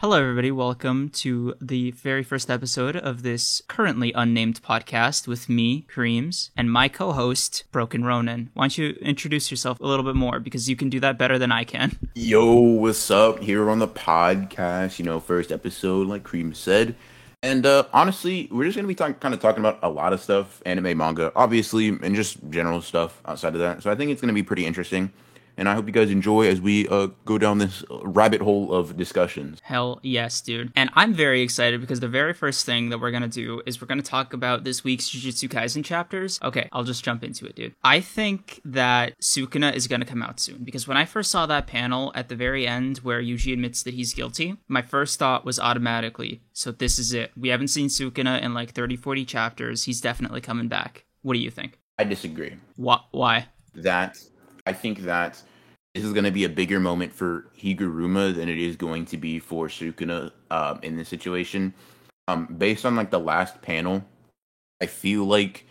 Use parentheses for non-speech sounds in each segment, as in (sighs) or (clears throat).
Hello, everybody. Welcome to the very first episode of this currently unnamed podcast with me, Kreams, and my co host, Broken Ronin. Why don't you introduce yourself a little bit more because you can do that better than I can? (laughs) Yo, what's up? Here on the podcast, you know, first episode, like Cream said. And uh, honestly, we're just gonna be talk- kind of talking about a lot of stuff, anime, manga, obviously, and just general stuff outside of that. So I think it's gonna be pretty interesting and I hope you guys enjoy as we uh, go down this rabbit hole of discussions. Hell yes, dude. And I'm very excited because the very first thing that we're going to do is we're going to talk about this week's Jujutsu Kaisen chapters. Okay, I'll just jump into it, dude. I think that Sukuna is going to come out soon because when I first saw that panel at the very end where Yuji admits that he's guilty, my first thought was automatically, so this is it. We haven't seen Sukuna in like 30, 40 chapters. He's definitely coming back. What do you think? I disagree. Wh- why? That I think that this is going to be a bigger moment for Higuruma than it is going to be for Sukuna um, in this situation. Um, based on like the last panel, I feel like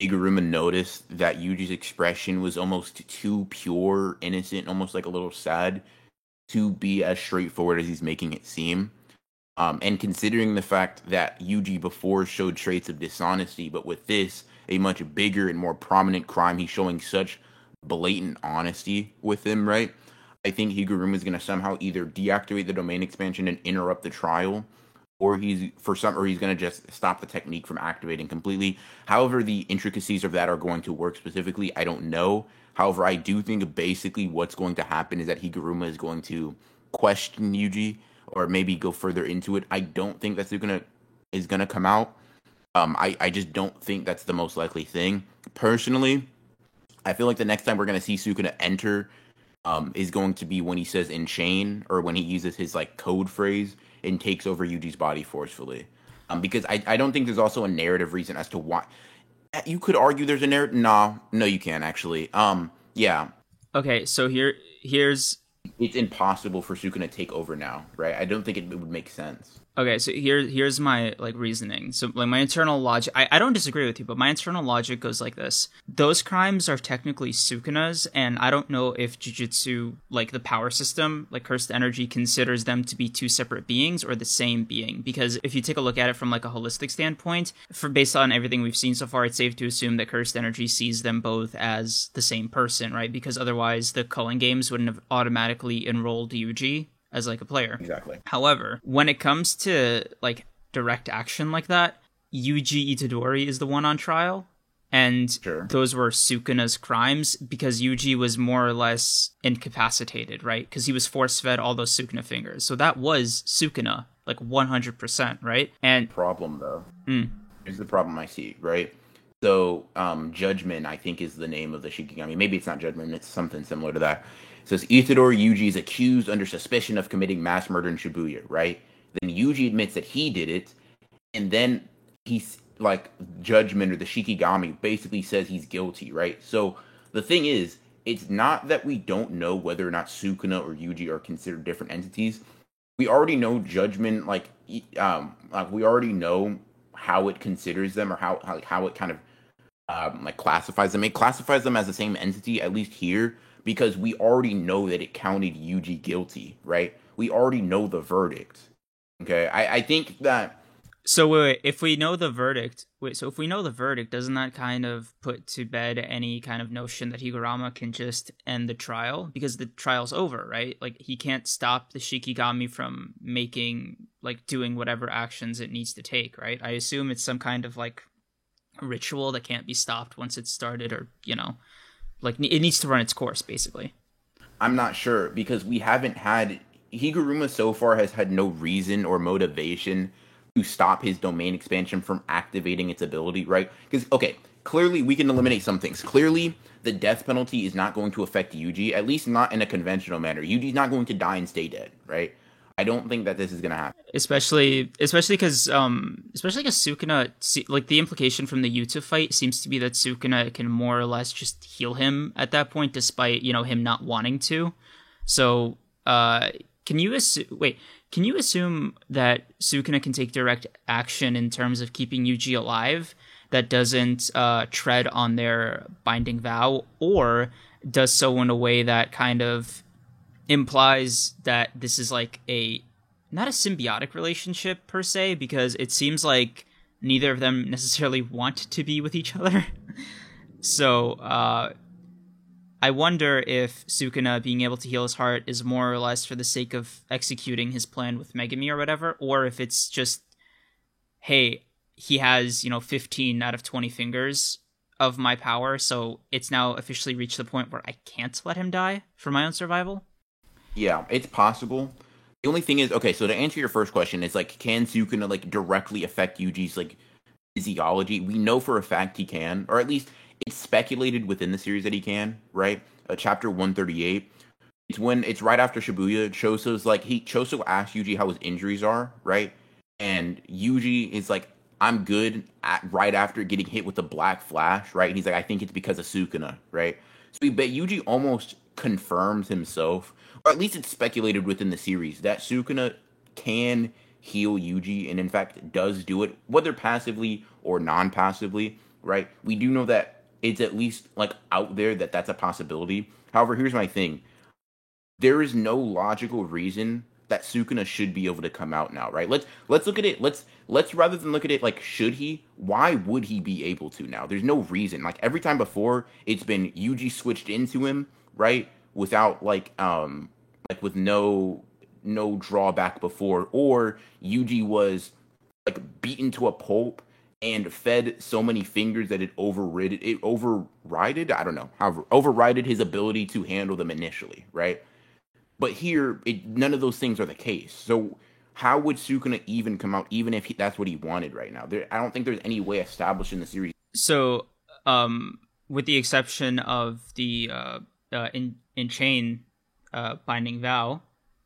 Higuruma noticed that Yuji's expression was almost too pure, innocent, almost like a little sad to be as straightforward as he's making it seem. Um, and considering the fact that Yuji before showed traits of dishonesty, but with this, a much bigger and more prominent crime, he's showing such blatant honesty with him, right? I think Higuruma is going to somehow either deactivate the domain expansion and interrupt the trial, or he's for some, or he's going to just stop the technique from activating completely. However, the intricacies of that are going to work specifically, I don't know. However, I do think basically what's going to happen is that Higuruma is going to question Yuji, or maybe go further into it. I don't think that's going to is to come out. Um, I I just don't think that's the most likely thing. Personally, I feel like the next time we're gonna see Sukuna enter um, is going to be when he says "in chain" or when he uses his like code phrase and takes over Yuji's body forcefully. Um, because I, I don't think there's also a narrative reason as to why. Eh, you could argue there's a narrative. No, no, you can't actually. Um, yeah. Okay, so here here's it's impossible for Sukuna to take over now, right? I don't think it, it would make sense. Okay, so here here's my like reasoning. So like my internal logic I, I don't disagree with you, but my internal logic goes like this. Those crimes are technically Sukuna's, and I don't know if Jujutsu, like the power system, like cursed energy, considers them to be two separate beings or the same being. Because if you take a look at it from like a holistic standpoint, for based on everything we've seen so far, it's safe to assume that cursed energy sees them both as the same person, right? Because otherwise the culling games wouldn't have automatically enrolled Yuji as like a player. Exactly. However, when it comes to like direct action like that, Yuji Itadori is the one on trial. And sure. those were Sukuna's crimes because Yuji was more or less incapacitated, right? Because he was force fed all those Sukuna fingers. So that was Sukuna, like 100%, right? And problem though. Mm. Here's the problem I see, right? So, um, Judgment, I think, is the name of the Shikigami. Maybe it's not Judgment, it's something similar to that. It says Itadori Yuji is accused under suspicion of committing mass murder in Shibuya, right? Then Yuji admits that he did it, and then he's like Judgment or the Shikigami basically says he's guilty, right? So the thing is, it's not that we don't know whether or not Sukuna or Yuji are considered different entities. We already know Judgment, like, um, like we already know how it considers them or how how, how it kind of um, like classifies them. It classifies them as the same entity, at least here because we already know that it counted Yuji guilty, right? We already know the verdict. Okay, I, I think that. So wait, wait, if we know the verdict, wait, so if we know the verdict, doesn't that kind of put to bed any kind of notion that Higuruma can just end the trial because the trial's over, right? Like he can't stop the Shikigami from making like doing whatever actions it needs to take, right? I assume it's some kind of like ritual that can't be stopped once it's started or, you know, like it needs to run its course, basically. I'm not sure because we haven't had Higuruma so far has had no reason or motivation to stop his domain expansion from activating its ability, right? Because okay, clearly we can eliminate some things. Clearly, the death penalty is not going to affect Yuji, at least not in a conventional manner. Yuji's not going to die and stay dead, right? I don't think that this is gonna happen. Especially, especially because, um, especially because Sukuna, like the implication from the Yuta fight seems to be that Sukuna can more or less just heal him at that point, despite you know him not wanting to. So, uh, can you assume? Wait, can you assume that Sukuna can take direct action in terms of keeping Yuji alive? That doesn't uh, tread on their binding vow, or does so in a way that kind of implies that this is like a not a symbiotic relationship per se because it seems like neither of them necessarily (laughs) want to be with each other. (laughs) so uh, I wonder if Sukuna being able to heal his heart is more or less for the sake of executing his plan with Megumi or whatever, or if it's just, hey, he has you know 15 out of 20 fingers of my power, so it's now officially reached the point where I can't let him die for my own survival. Yeah, it's possible. The only thing is, okay, so to answer your first question, is like, can Sukuna like directly affect Yuji's like physiology? We know for a fact he can, or at least it's speculated within the series that he can. Right? Uh, chapter one thirty eight. It's when it's right after Shibuya. Choso's like he Choso asks Yuji how his injuries are, right? And Yuji is like, I'm good at, right after getting hit with the black flash, right? And he's like, I think it's because of Sukuna, right? So we bet Yuji almost confirms himself, or at least it's speculated within the series that Sukuna can heal Yuji, and in fact does do it, whether passively or non-passively, right? We do know that it's at least like out there that that's a possibility. However, here's my thing: there is no logical reason that Sukuna should be able to come out now, right? Let's let's look at it. Let's let's rather than look at it like should he? Why would he be able to now? There's no reason. Like every time before, it's been Yuji switched into him, right? Without like um like with no no drawback before, or Yuji was like beaten to a pulp and fed so many fingers that it overridden it overrided I don't know however overrided his ability to handle them initially, right? But here, it, none of those things are the case. So how would Sukuna even come out, even if he, that's what he wanted right now? There, I don't think there's any way established in the series. So, um, with the exception of the uh, uh, in in chain uh, binding vow,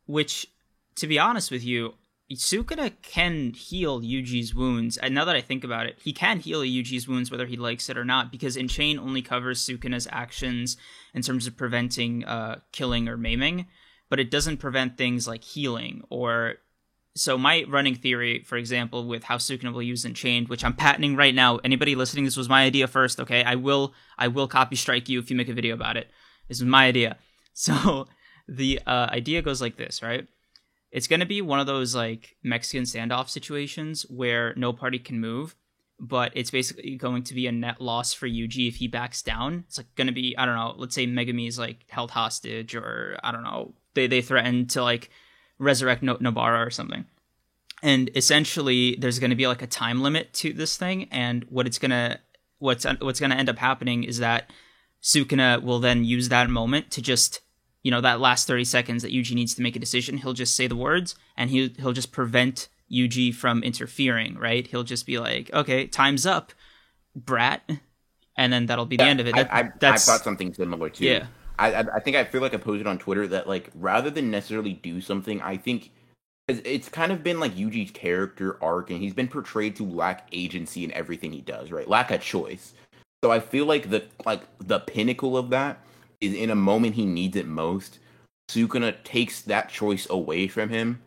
which, to be honest with you, Sukuna can heal Yuji's wounds. And now that I think about it, he can heal Yuji's wounds whether he likes it or not, because Enchain only covers Sukuna's actions in terms of preventing uh, killing or maiming but it doesn't prevent things like healing or so my running theory, for example, with how Sukuna will use Enchained, which I'm patenting right now. Anybody listening, this was my idea first. Okay, I will I will copy strike you if you make a video about it. This is my idea. (laughs) So the uh, idea goes like this, right? It's going to be one of those like Mexican standoff situations where no party can move, but it's basically going to be a net loss for Yuji if he backs down. It's like going to be I don't know. Let's say Megumi is like held hostage, or I don't know they they threaten to like resurrect no- Nobara or something. And essentially, there's going to be like a time limit to this thing, and what it's gonna what's what's gonna end up happening is that Sukuna will then use that moment to just you know that last 30 seconds that Yuji needs to make a decision. He'll just say the words, and he he'll just prevent Yuji from interfering. Right? He'll just be like, "Okay, time's up, brat," and then that'll be yeah, the end of it. That, I, I, that's, I thought something similar too. Yeah. I, I think I feel like I posted on Twitter that like rather than necessarily do something, I think it's kind of been like Yuji's character arc, and he's been portrayed to lack agency in everything he does, right? Lack a choice. So I feel like the like the pinnacle of that is in a moment he needs it most. Sukuna takes that choice away from him,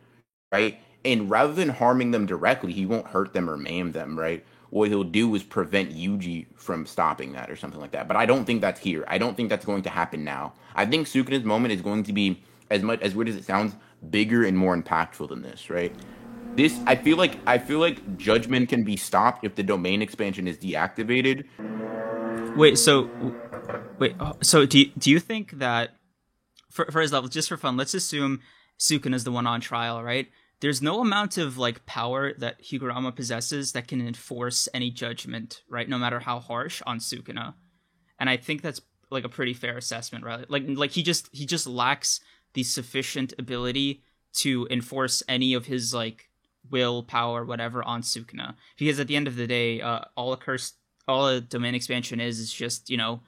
right? And rather than harming them directly, he won't hurt them or maim them, right? what he'll do is prevent Yuji from stopping that or something like that. But I don't think that's here. I don't think that's going to happen now. I think Sukuna's moment is going to be as much as weird as it sounds, bigger and more impactful than this, right? This I feel like I feel like judgment can be stopped if the domain expansion is deactivated. Wait, so wait, uh, so do you, do you think that for for his level, just for fun, let's assume Sukuna is the one on trial, right? there's no amount of like power that Higuruma possesses that can enforce any judgment, right? No matter how harsh on Sukuna. And I think that's like a pretty fair assessment, right? Like like he just he just lacks the sufficient ability to enforce any of his like will, power, whatever on Sukuna. Because at the end of the day, uh, all a curse all a domain expansion is is just, you know,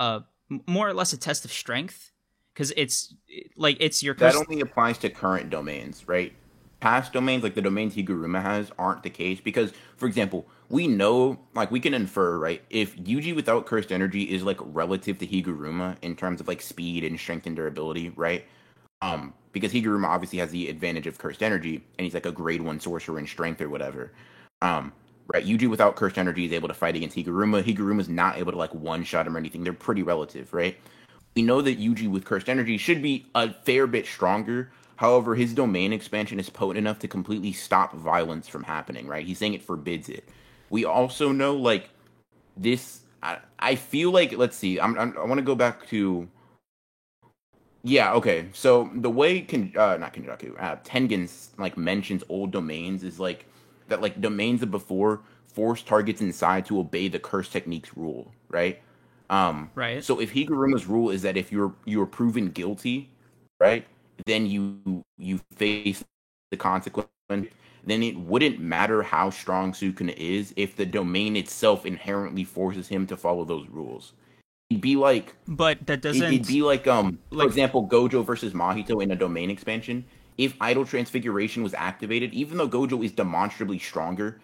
uh more or less a test of strength because it's like it's your that only applies to current domains, right? past domains, like the domains Higuruma has, aren't the case. Because, for example, we know, like, we can infer, right, if Yuji without cursed energy is, like, relative to Higuruma in terms of, like, speed and strength and durability, right? Um, because Higuruma obviously has the advantage of cursed energy, and he's, like, a grade one sorcerer in strength or whatever. Um, right, Yuji without cursed energy is able to fight against Higuruma. Higuruma's not able to, like, one shot him or anything. They're pretty relative, right? We know that Yuji with cursed energy should be a fair bit stronger However, his domain expansion is potent enough to completely stop violence from happening, right? He's saying it forbids it. We also know, like, this. I, I feel like, let's see, I'm, I'm i want to go back to. Yeah, okay. So the way, can uh, not Kenjaku, uh, Tengen, like, mentions old domains is, like, that, like, domains of before force targets inside to obey the curse techniques rule, right? Um, right. So if Higuruma's rule is that if you're you're proven guilty, right, then you you face the consequence. Then it wouldn't matter how strong Sukuna is if the domain itself inherently forces him to follow those rules. It'd be like, but that doesn't. It'd be like, um, like, for example, Gojo versus Mahito in a domain expansion. If Idle Transfiguration was activated, even though Gojo is demonstrably stronger,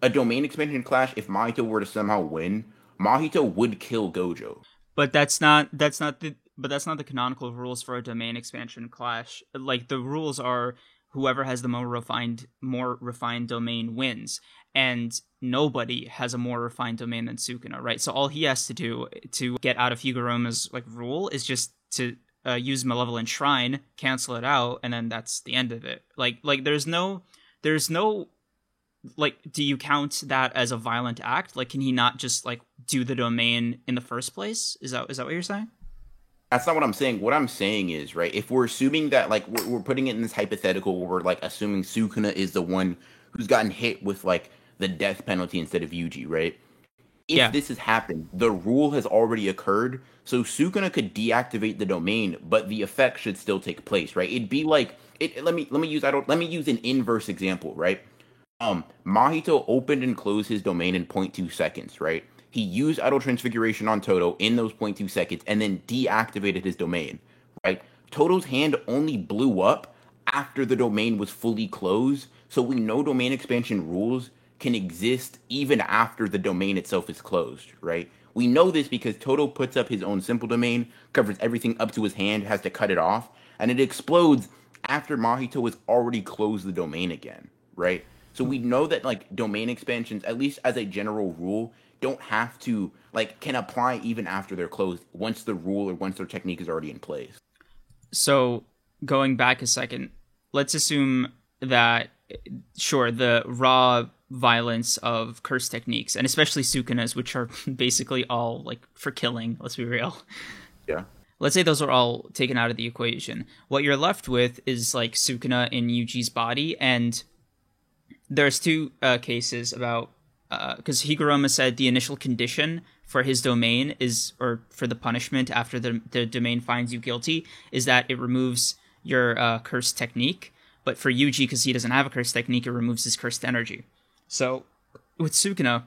a domain expansion clash, if Mahito were to somehow win, Mahito would kill Gojo. But that's not that's not the but that's not the canonical rules for a domain expansion clash. Like the rules are whoever has the more refined more refined domain wins. And nobody has a more refined domain than Sukuna, right? So all he has to do to get out of Higuruma's like rule is just to uh, use Malevolent Shrine, cancel it out, and then that's the end of it. Like like there's no there's no like do you count that as a violent act? Like can he not just like do the domain in the first place? Is that is that what you're saying? That's not what i'm saying. What i'm saying is right if we're assuming that like we're, we're putting it in this hypothetical where we're like assuming sukuna is the one who's gotten hit with like the death penalty instead of yuji right if yeah. this has happened the rule has already occurred so sukuna could deactivate the domain but the effect should still take place right it'd be like it let me let me use i don't let me use an inverse example right um, Mahito opened and closed his domain in 0.2 seconds, right? He used Idle Transfiguration on Todo in those 0.2 seconds and then deactivated his domain, right? Todo's hand only blew up after the domain was fully closed, so we know domain expansion rules can exist even after the domain itself is closed, right? We know this because Todo puts up his own simple domain, covers everything up to his hand, has to cut it off, and it explodes after Mahito has already closed the domain again, right? So we hmm. know that like domain expansions, at least as a general rule, don't have to like can apply even after they're closed once the rule or once their technique is already in place. So going back a second, let's assume that sure the raw violence of curse techniques and especially sukunas which are (laughs) basically all like for killing let's be real yeah let's say those are all taken out of the equation what you're left with is like sukuna in yuji's body and there's two uh, cases about because uh, Higuruma said the initial condition for his domain is, or for the punishment after the the domain finds you guilty, is that it removes your uh, cursed technique. But for Yuji, because he doesn't have a curse technique, it removes his cursed energy. So with Sukuna,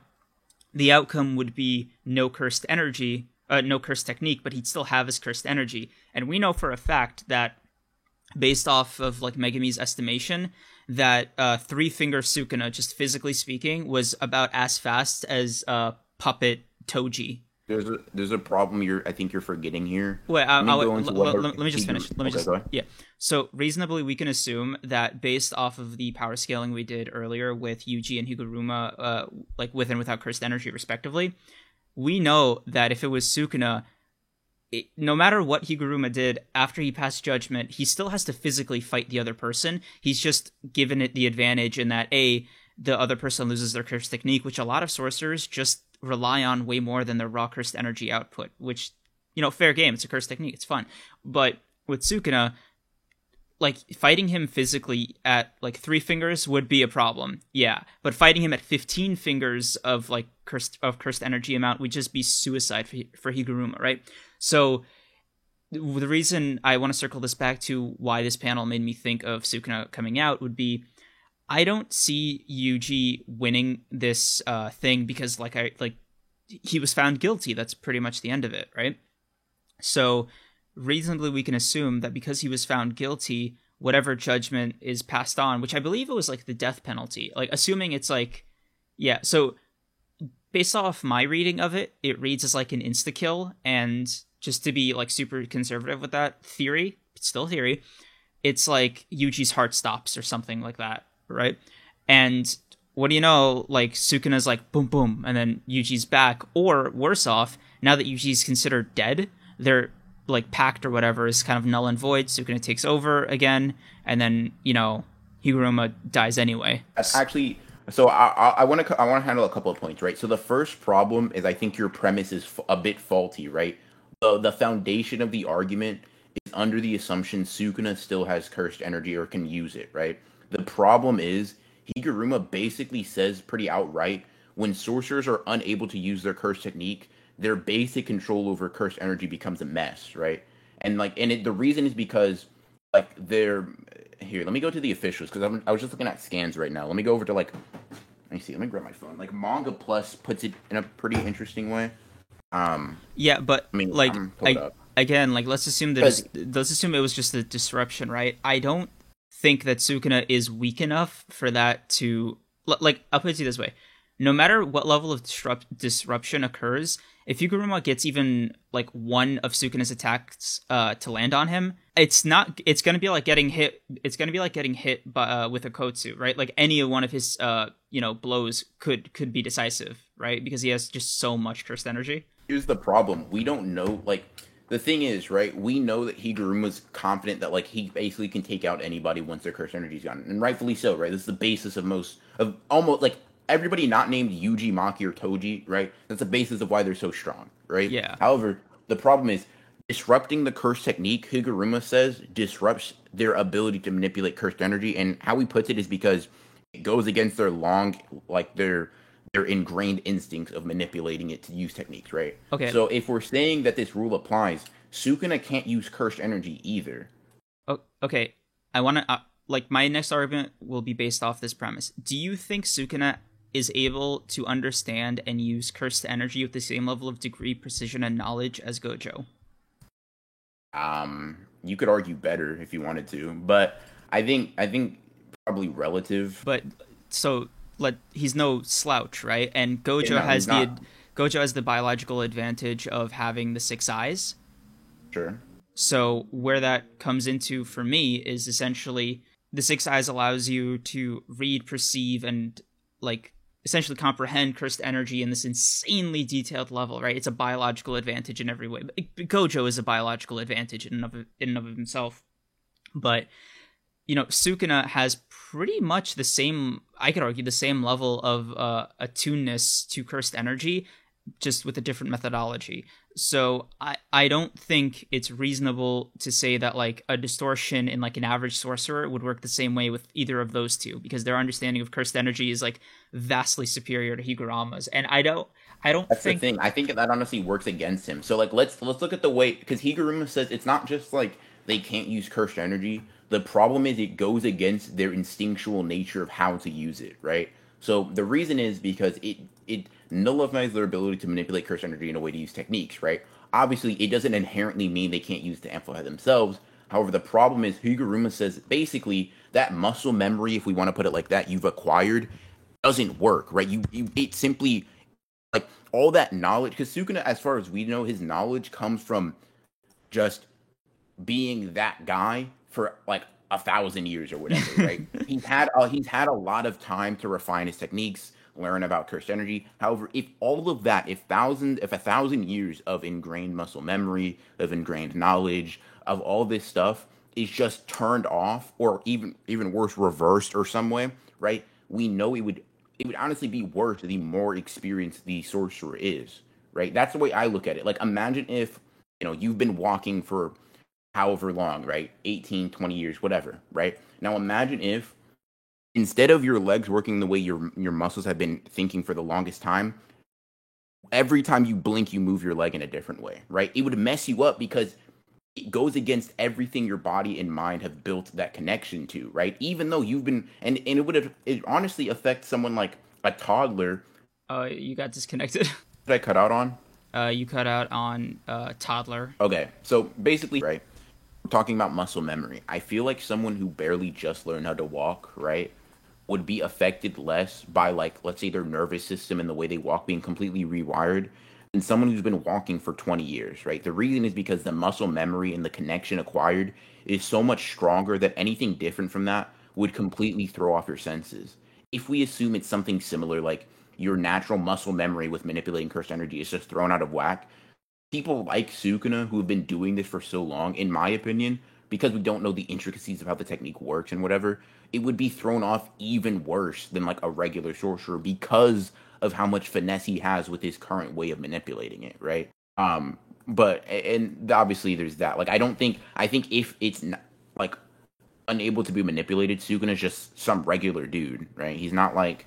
the outcome would be no cursed energy, uh, no cursed technique, but he'd still have his cursed energy. And we know for a fact that, based off of like Megumi's estimation, that uh, Three Finger Sukuna, just physically speaking, was about as fast as uh, Puppet Toji. There's a there's a problem you're I think you're forgetting here. Wait, let, me, l- l- let me just finish. Let me okay, just yeah. So reasonably, we can assume that based off of the power scaling we did earlier with Yuji and Higuruma, uh, like with and without cursed energy, respectively, we know that if it was Sukuna, it, no matter what Higuruma did after he passed judgment, he still has to physically fight the other person. He's just given it the advantage in that a the other person loses their cursed technique, which a lot of sorcerers just rely on way more than their raw cursed energy output. Which you know, fair game. It's a cursed technique. It's fun, but with Sukuna, like fighting him physically at like three fingers would be a problem. Yeah, but fighting him at fifteen fingers of like cursed of cursed energy amount would just be suicide for for Higuruma, right? So the reason I want to circle this back to why this panel made me think of Sukuna coming out would be I don't see Yuji winning this uh, thing because like I like he was found guilty. That's pretty much the end of it, right? So reasonably we can assume that because he was found guilty, whatever judgment is passed on, which I believe it was like the death penalty. Like assuming it's like yeah, so based off my reading of it, it reads as like an insta kill and just to be like super conservative with that theory, still theory, it's like Yuji's heart stops or something like that, right? And what do you know? Like Sukuna's like boom boom, and then Yuji's back. Or worse off, now that Yuji's considered dead, they're like pact or whatever is kind of null and void. Sukuna takes over again, and then you know Higuruma dies anyway. Actually, so I want to I want to handle a couple of points, right? So the first problem is I think your premise is f- a bit faulty, right? The the foundation of the argument is under the assumption Sukuna still has cursed energy or can use it, right? The problem is Higuruma basically says pretty outright when sorcerers are unable to use their curse technique, their basic control over cursed energy becomes a mess, right? And like, and it, the reason is because like they're here. Let me go to the officials because I was just looking at scans right now. Let me go over to like, let me see. Let me grab my phone. Like Manga Plus puts it in a pretty interesting way. Um. Yeah, but I mean, like, I, again, like let's assume that let's assume it was just a disruption, right? I don't think that Sukuna is weak enough for that to like. I'll put it this way: no matter what level of disrupt- disruption occurs, if Higuruma gets even like one of Sukuna's attacks uh, to land on him, it's not. It's gonna be like getting hit. It's gonna be like getting hit by, uh, with a Kotsu, right? Like any one of his uh, you know blows could could be decisive, right? Because he has just so much cursed energy. Here's the problem: we don't know. Like the thing is, right? We know that Higuruma's confident that like he basically can take out anybody once their cursed energy's gone, and rightfully so, right? This is the basis of most of almost like everybody not named Yuji, Maki, or Toji, right? That's the basis of why they're so strong, right? Yeah. However, the problem is disrupting the curse technique, Higuruma says, disrupts their ability to manipulate cursed energy. And how he puts it is because it goes against their long, like their their ingrained instincts of manipulating it to use techniques, right? Okay. So if we're saying that this rule applies, Sukuna can't use cursed energy either. Oh, okay. I want to uh, like my next argument will be based off this premise. Do you think Sukuna is able to understand and use cursed energy with the same level of degree, precision, and knowledge as Gojo? Um, you could argue better if you wanted to, but I think I think probably relative. But so let he's no slouch, right? And Gojo yeah, no, has the Gojo has the biological advantage of having the six eyes. Sure. So where that comes into for me is essentially the six eyes allows you to read, perceive, and like essentially comprehend cursed energy in this insanely detailed level, right? It's a biological advantage in every way. Gojo is a biological advantage in and of, in and of himself. But, you know, Sukuna has pretty much the same, I could argue, the same level of uh, attuneness to cursed energy, just with a different methodology. So I I don't think it's reasonable to say that like a distortion in like an average sorcerer would work the same way with either of those two because their understanding of cursed energy is like vastly superior to Higuruma's. And I don't I don't That's think the thing. I think that honestly works against him. So like let's let's look at the way because Higuruma says it's not just like they can't use cursed energy. The problem is it goes against their instinctual nature of how to use it, right? So the reason is because it it nullifies their ability to manipulate cursed energy in a way to use techniques, right? Obviously, it doesn't inherently mean they can't use to amplify themselves. However, the problem is Higuruma says basically that muscle memory, if we want to put it like that, you've acquired doesn't work, right? You, you it simply like all that knowledge because Sukuna, as far as we know, his knowledge comes from just being that guy for like a thousand years or whatever, (laughs) right? he's had uh, he's had a lot of time to refine his techniques learn about cursed energy. However, if all of that, if thousand, if a thousand years of ingrained muscle memory, of ingrained knowledge, of all this stuff is just turned off, or even even worse, reversed or some way, right? We know it would it would honestly be worse the more experienced the sorcerer is, right? That's the way I look at it. Like imagine if, you know, you've been walking for however long, right? 18, 20 years, whatever, right? Now imagine if instead of your legs working the way your your muscles have been thinking for the longest time, every time you blink, you move your leg in a different way, right? It would mess you up because it goes against everything your body and mind have built that connection to, right? Even though you've been, and, and it would have, it honestly affect someone like a toddler. Uh, you got disconnected. (laughs) Did I cut out on? Uh, you cut out on uh, toddler. Okay, so basically, right, talking about muscle memory. I feel like someone who barely just learned how to walk, right, would be affected less by like let's say their nervous system and the way they walk being completely rewired than someone who's been walking for 20 years, right? The reason is because the muscle memory and the connection acquired is so much stronger that anything different from that would completely throw off your senses. If we assume it's something similar like your natural muscle memory with manipulating cursed energy is just thrown out of whack, people like Sukuna who have been doing this for so long, in my opinion, because we don't know the intricacies of how the technique works and whatever, it would be thrown off even worse than like a regular sorcerer because of how much finesse he has with his current way of manipulating it, right? Um, but and obviously there's that. Like I don't think I think if it's not, like unable to be manipulated, Sukuna is just some regular dude, right? He's not like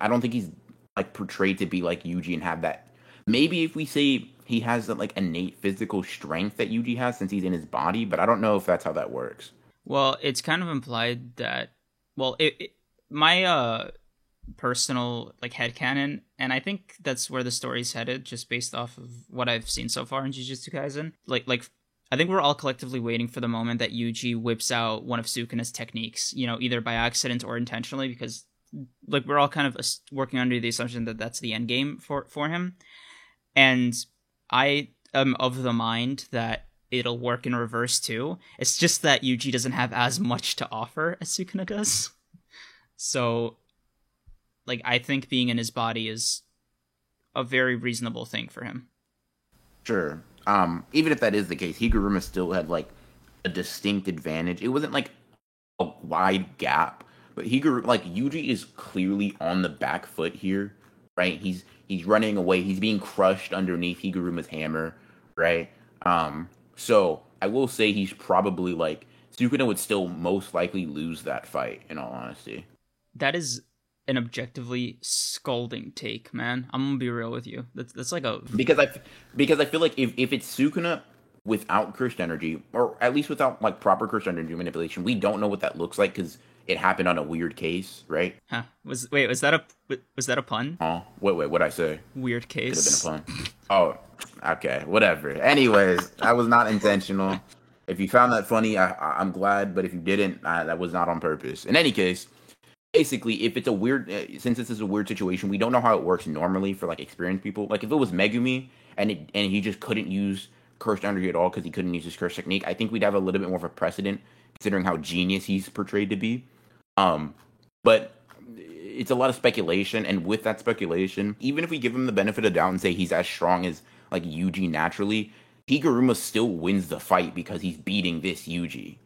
I don't think he's like portrayed to be like Yuji and have that. Maybe if we say he has that like innate physical strength that Yuji has since he's in his body, but I don't know if that's how that works. Well, it's kind of implied that well, it, it my uh personal like head canon and i think that's where the story's headed just based off of what i've seen so far in jujutsu kaisen like like i think we're all collectively waiting for the moment that yuji whips out one of sukuna's techniques you know either by accident or intentionally because like we're all kind of working under the assumption that that's the end game for for him and i am of the mind that it'll work in reverse too it's just that yuji doesn't have as much to offer as sukuna does so like I think being in his body is a very reasonable thing for him. Sure. Um, even if that is the case, Higuruma still had like a distinct advantage. It wasn't like a wide gap, but Higuruma like Yuji is clearly on the back foot here, right? He's he's running away. He's being crushed underneath Higuruma's hammer, right? Um, so I will say he's probably like Sukuna would still most likely lose that fight. In all honesty, that is an objectively scalding take, man. I'm gonna be real with you. That's that's like a because I because I feel like if if it's Sukuna without cursed energy, or at least without like proper cursed energy manipulation, we don't know what that looks like because it happened on a weird case, right? Huh? Was wait was that a was that a pun? Oh wait wait what I say? Weird case. Could have been a pun. oh okay whatever. Anyways, that was not intentional. If you found that funny, I, I'm glad. But if you didn't, I, that was not on purpose. In any case, basically, if it's a weird, uh, since this is a weird situation, we don't know how it works normally for like experienced people. Like if it was Megumi and it, and he just couldn't use cursed energy at all because he couldn't use his cursed technique, I think we'd have a little bit more of a precedent considering how genius he's portrayed to be. Um, but it's a lot of speculation, and with that speculation, even if we give him the benefit of doubt and say he's as strong as like Yuji naturally, Higuruma still wins the fight because he's beating this Yuji.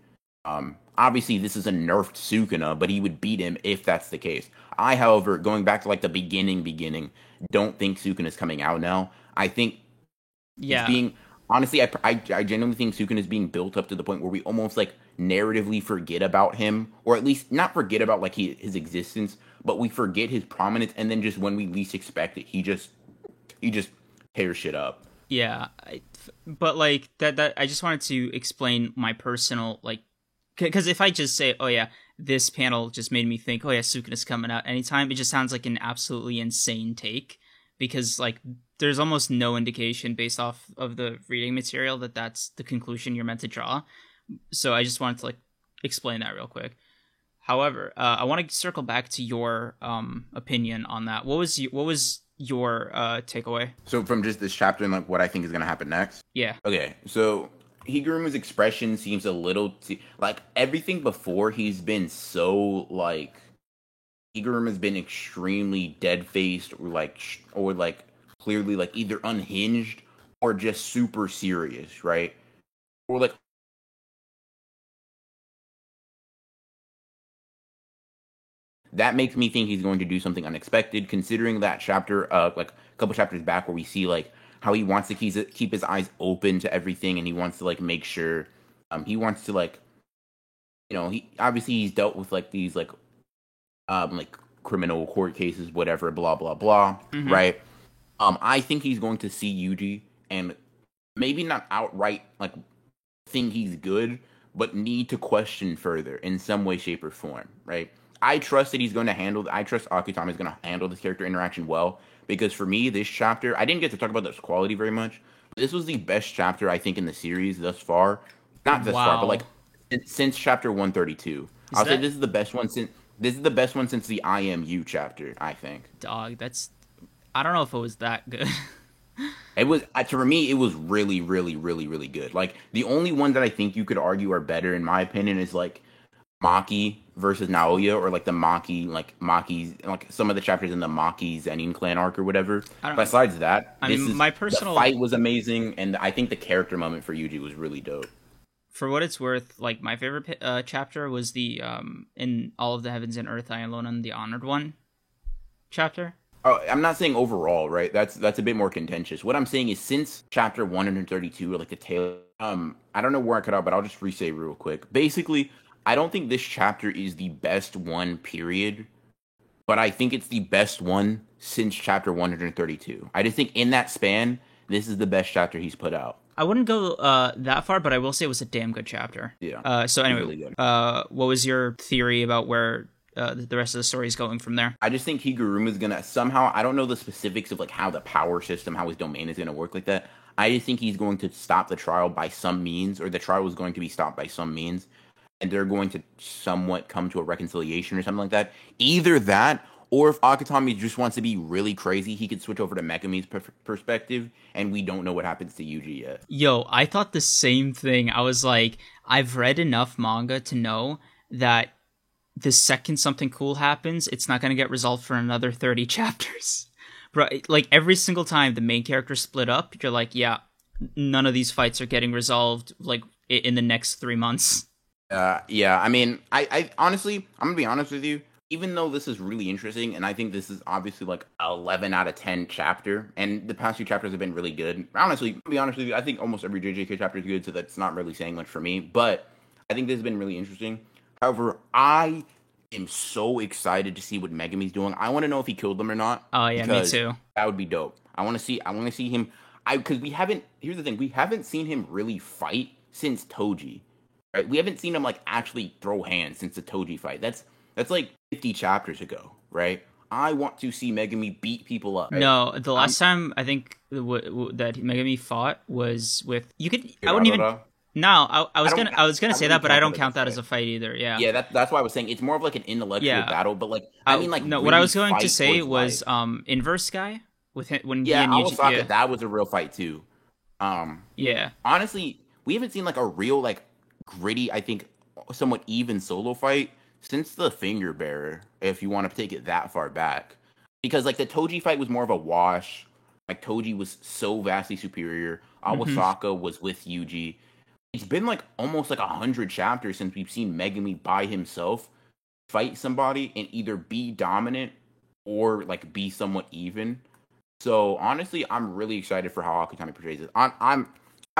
Um, obviously, this is a nerfed Sukuna, but he would beat him if that's the case. I, however, going back to like the beginning, beginning, don't think Sukuna is coming out now. I think yeah, being honestly, I, I, I genuinely think Sukuna is being built up to the point where we almost like narratively forget about him, or at least not forget about like he, his existence, but we forget his prominence, and then just when we least expect it, he just he just tears shit up. Yeah, I, but like that that I just wanted to explain my personal like because if I just say, "Oh yeah, this panel just made me think," "Oh yeah, Sukuna's coming out anytime," it just sounds like an absolutely insane take because like there's almost no indication based off of the reading material that that's the conclusion you're meant to draw. So I just wanted to like explain that real quick. However, uh, I want to circle back to your um, opinion on that. What was you, what was your uh, takeaway? So from just this chapter and like what I think is going to happen next. Yeah. Okay. So Higuruma's expression seems a little t- like everything before he's been so like Higuruma's been extremely dead faced or like sh- or like clearly like either unhinged or just super serious, right? Or like that makes me think he's going to do something unexpected considering that chapter uh like a couple chapters back where we see like how he wants to keep keep his eyes open to everything, and he wants to like make sure. Um, he wants to like, you know, he obviously he's dealt with like these like, um, like criminal court cases, whatever, blah blah blah, mm-hmm. right? Um, I think he's going to see Yuji and maybe not outright like think he's good, but need to question further in some way, shape, or form, right? I trust that he's going to handle. I trust Akutami is going to handle this character interaction well because for me, this chapter, I didn't get to talk about this quality very much. this was the best chapter I think in the series thus far. Not thus wow. far, but like since chapter 132. I'll that... say this is the best one since this is the best one since the IMU chapter, I think. Dog, that's I don't know if it was that good. (laughs) it was for me it was really really really really good. Like the only one that I think you could argue are better in my opinion is like Maki versus Naoya, or like the Maki, like Maki's, like some of the chapters in the Maki Zenin clan arc or whatever. Besides that, I mean, is, my personal fight was amazing, and I think the character moment for Yuji was really dope. For what it's worth, like my favorite uh, chapter was the um in all of the heavens and earth, I alone am the honored one chapter. Oh, I'm not saying overall, right? That's that's a bit more contentious. What I'm saying is since chapter 132, or like the tail, um, I don't know where I cut out, but I'll just re-say real quick. Basically, I don't think this chapter is the best one, period. But I think it's the best one since chapter 132. I just think in that span, this is the best chapter he's put out. I wouldn't go uh, that far, but I will say it was a damn good chapter. Yeah. Uh, so anyway, Really uh, what was your theory about where uh, the rest of the story is going from there? I just think Higuruma is gonna somehow. I don't know the specifics of like how the power system, how his domain is gonna work like that. I just think he's going to stop the trial by some means, or the trial is going to be stopped by some means, and they're going to somewhat come to a reconciliation or something like that. Either that, or if Akutami just wants to be really crazy, he could switch over to Megumi's per- perspective, and we don't know what happens to Yuji yet. Yo, I thought the same thing. I was like, I've read enough manga to know that the second something cool happens, it's not going to get resolved for another 30 (laughs) chapters. Right? Like every single time the main character split up, you're like, yeah, none of these fights are getting resolved like in the next 3 months. Uh, yeah, I mean, I, I honestly, I'm gonna be honest with you. Even though this is really interesting, and I think this is obviously like 11 out of 10 chapter, and the past few chapters have been really good. Honestly, to be honest with you, I think almost every JJK chapter is good, so that's not really saying much for me. But I think this has been really interesting. However, I am so excited to see what Megumi's doing. I want to know if he killed them or not. Oh yeah, me too. That would be dope. I want to see. I want to see him. I because we haven't. Here's the thing: we haven't seen him really fight since Toji. Right? We haven't seen him like actually throw hands since the Toji fight. That's that's like 50 chapters ago, right? I want to see Megumi beat people up. right? No, the last time I think w- w- that Megumi fought was with you could I wouldn't even? No, I, I was I gonna I was gonna I say that, but I don't count that as a fight either. Yeah. Yeah, that, that's why I was saying it's more of like an intellectual Yeah. battle, but like I mean, like no. What I was going to say was life. um inverse guy with him, when yeah, he and Yuji, Awasaka, yeah, that was a real fight too. Um, yeah. honestly, we haven't seen like a real like gritty, I think, somewhat even solo fight since the Finger Bearer. If you want to take it that far back, because like the Toji fight was more of a wash. Like Toji was so vastly superior. Mhm. Awasaka was with Yuji. It's been like almost like a hundred chapters since we've seen Megumi by himself fight somebody and either be dominant or like be somewhat even. So honestly, I'm really excited for how Akutami portrays it. I'm I'm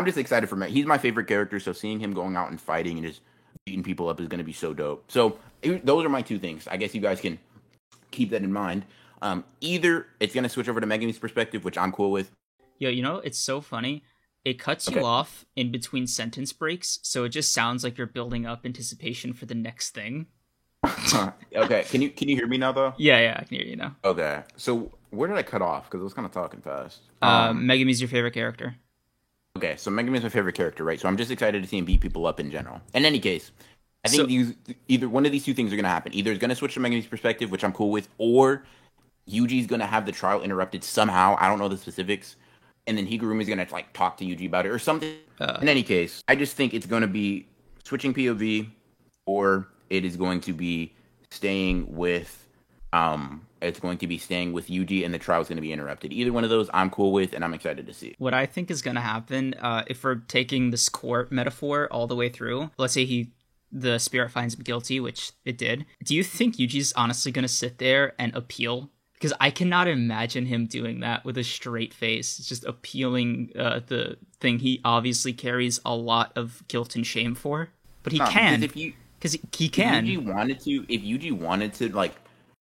I'm just excited for Meg. He's my favorite character, so seeing him going out and fighting and just beating people up is going to be so dope. So it- those are my two things. I guess you guys can keep that in mind. Um, either it's going to switch over to Megumi's perspective, which I'm cool with. Yo, you know it's so funny. It cuts Okay. you off in between sentence breaks, so it just sounds like you're building up anticipation for the next thing. (laughs) okay, can you can you hear me now though? Yeah, yeah, I can hear you now. Okay, so where did I cut off? Because I was kind of talking fast. Um, Megumi's your favorite character. Okay, so Megumi is my favorite character, right? So I'm just excited to see him beat people up in general. In any case, I think So- these, either one of these two things are going to happen. Either it's going to switch to Megumi's perspective, which I'm cool with, or Yuji's going to have the trial interrupted somehow. I don't know the specifics. And then Higuruma's going to like talk to Yuji about it or something. Uh. In any case, I just think it's going to be switching POV or it is going to be staying with um it's going to be staying with Yuji and the trial is going to be interrupted. Either one of those I'm cool with and I'm excited to see. What I think is going to happen, uh, if we're taking this court metaphor all the way through, let's say he, the spirit finds him guilty, which it did. Do you think Yuji's honestly going to sit there and appeal? Because I cannot imagine him doing that with a straight face, it's just appealing uh, the thing he obviously carries a lot of guilt and shame for. But he Nah, can, because if you because he, he If can. Yuji wanted to, if Yuji wanted to, like,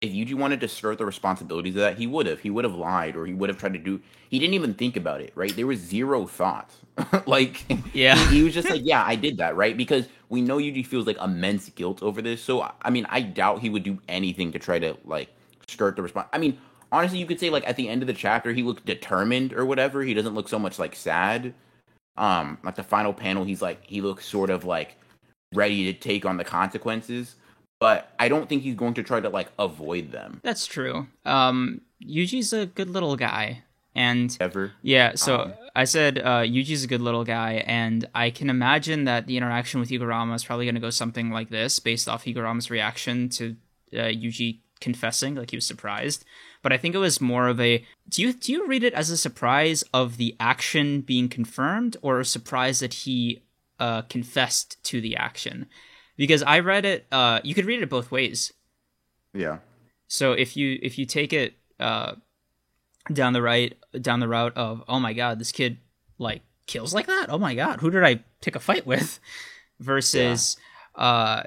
if Yuji wanted to skirt the responsibilities of that, he would have. He would have lied, or he would have tried to do. He didn't even think about it, right? There was zero thought. (laughs) like, Yeah. he, he was just like, "Yeah, I did that," right? Because we know Yuji feels like immense guilt over this. So, I mean, I doubt he would do anything to try to like skirt the response. I mean, honestly, you could say like at the end of the chapter, he looked determined or whatever. He doesn't look so much like sad. Um, like the final panel, he's like he looks sort of like ready to take on the consequences, but I don't think he's going to try to like avoid them That's true. Um, Yuji's a good little guy, and ever. Yeah, so Um, I said uh, Yuji's a good little guy, and I can imagine that the interaction with Higuruma is probably going to go something like this, based off Higuruma's reaction to uh, Yuji confessing, like he was surprised. But I think it was more of a do you do you read it as a surprise of the action being confirmed, or a surprise that he uh, confessed to the action? Because I read it, uh, you could read it both ways. Yeah. So if you if you take it uh, down the right down the route of oh my god this kid like kills like that oh my god who did I pick a fight with (laughs) versus uh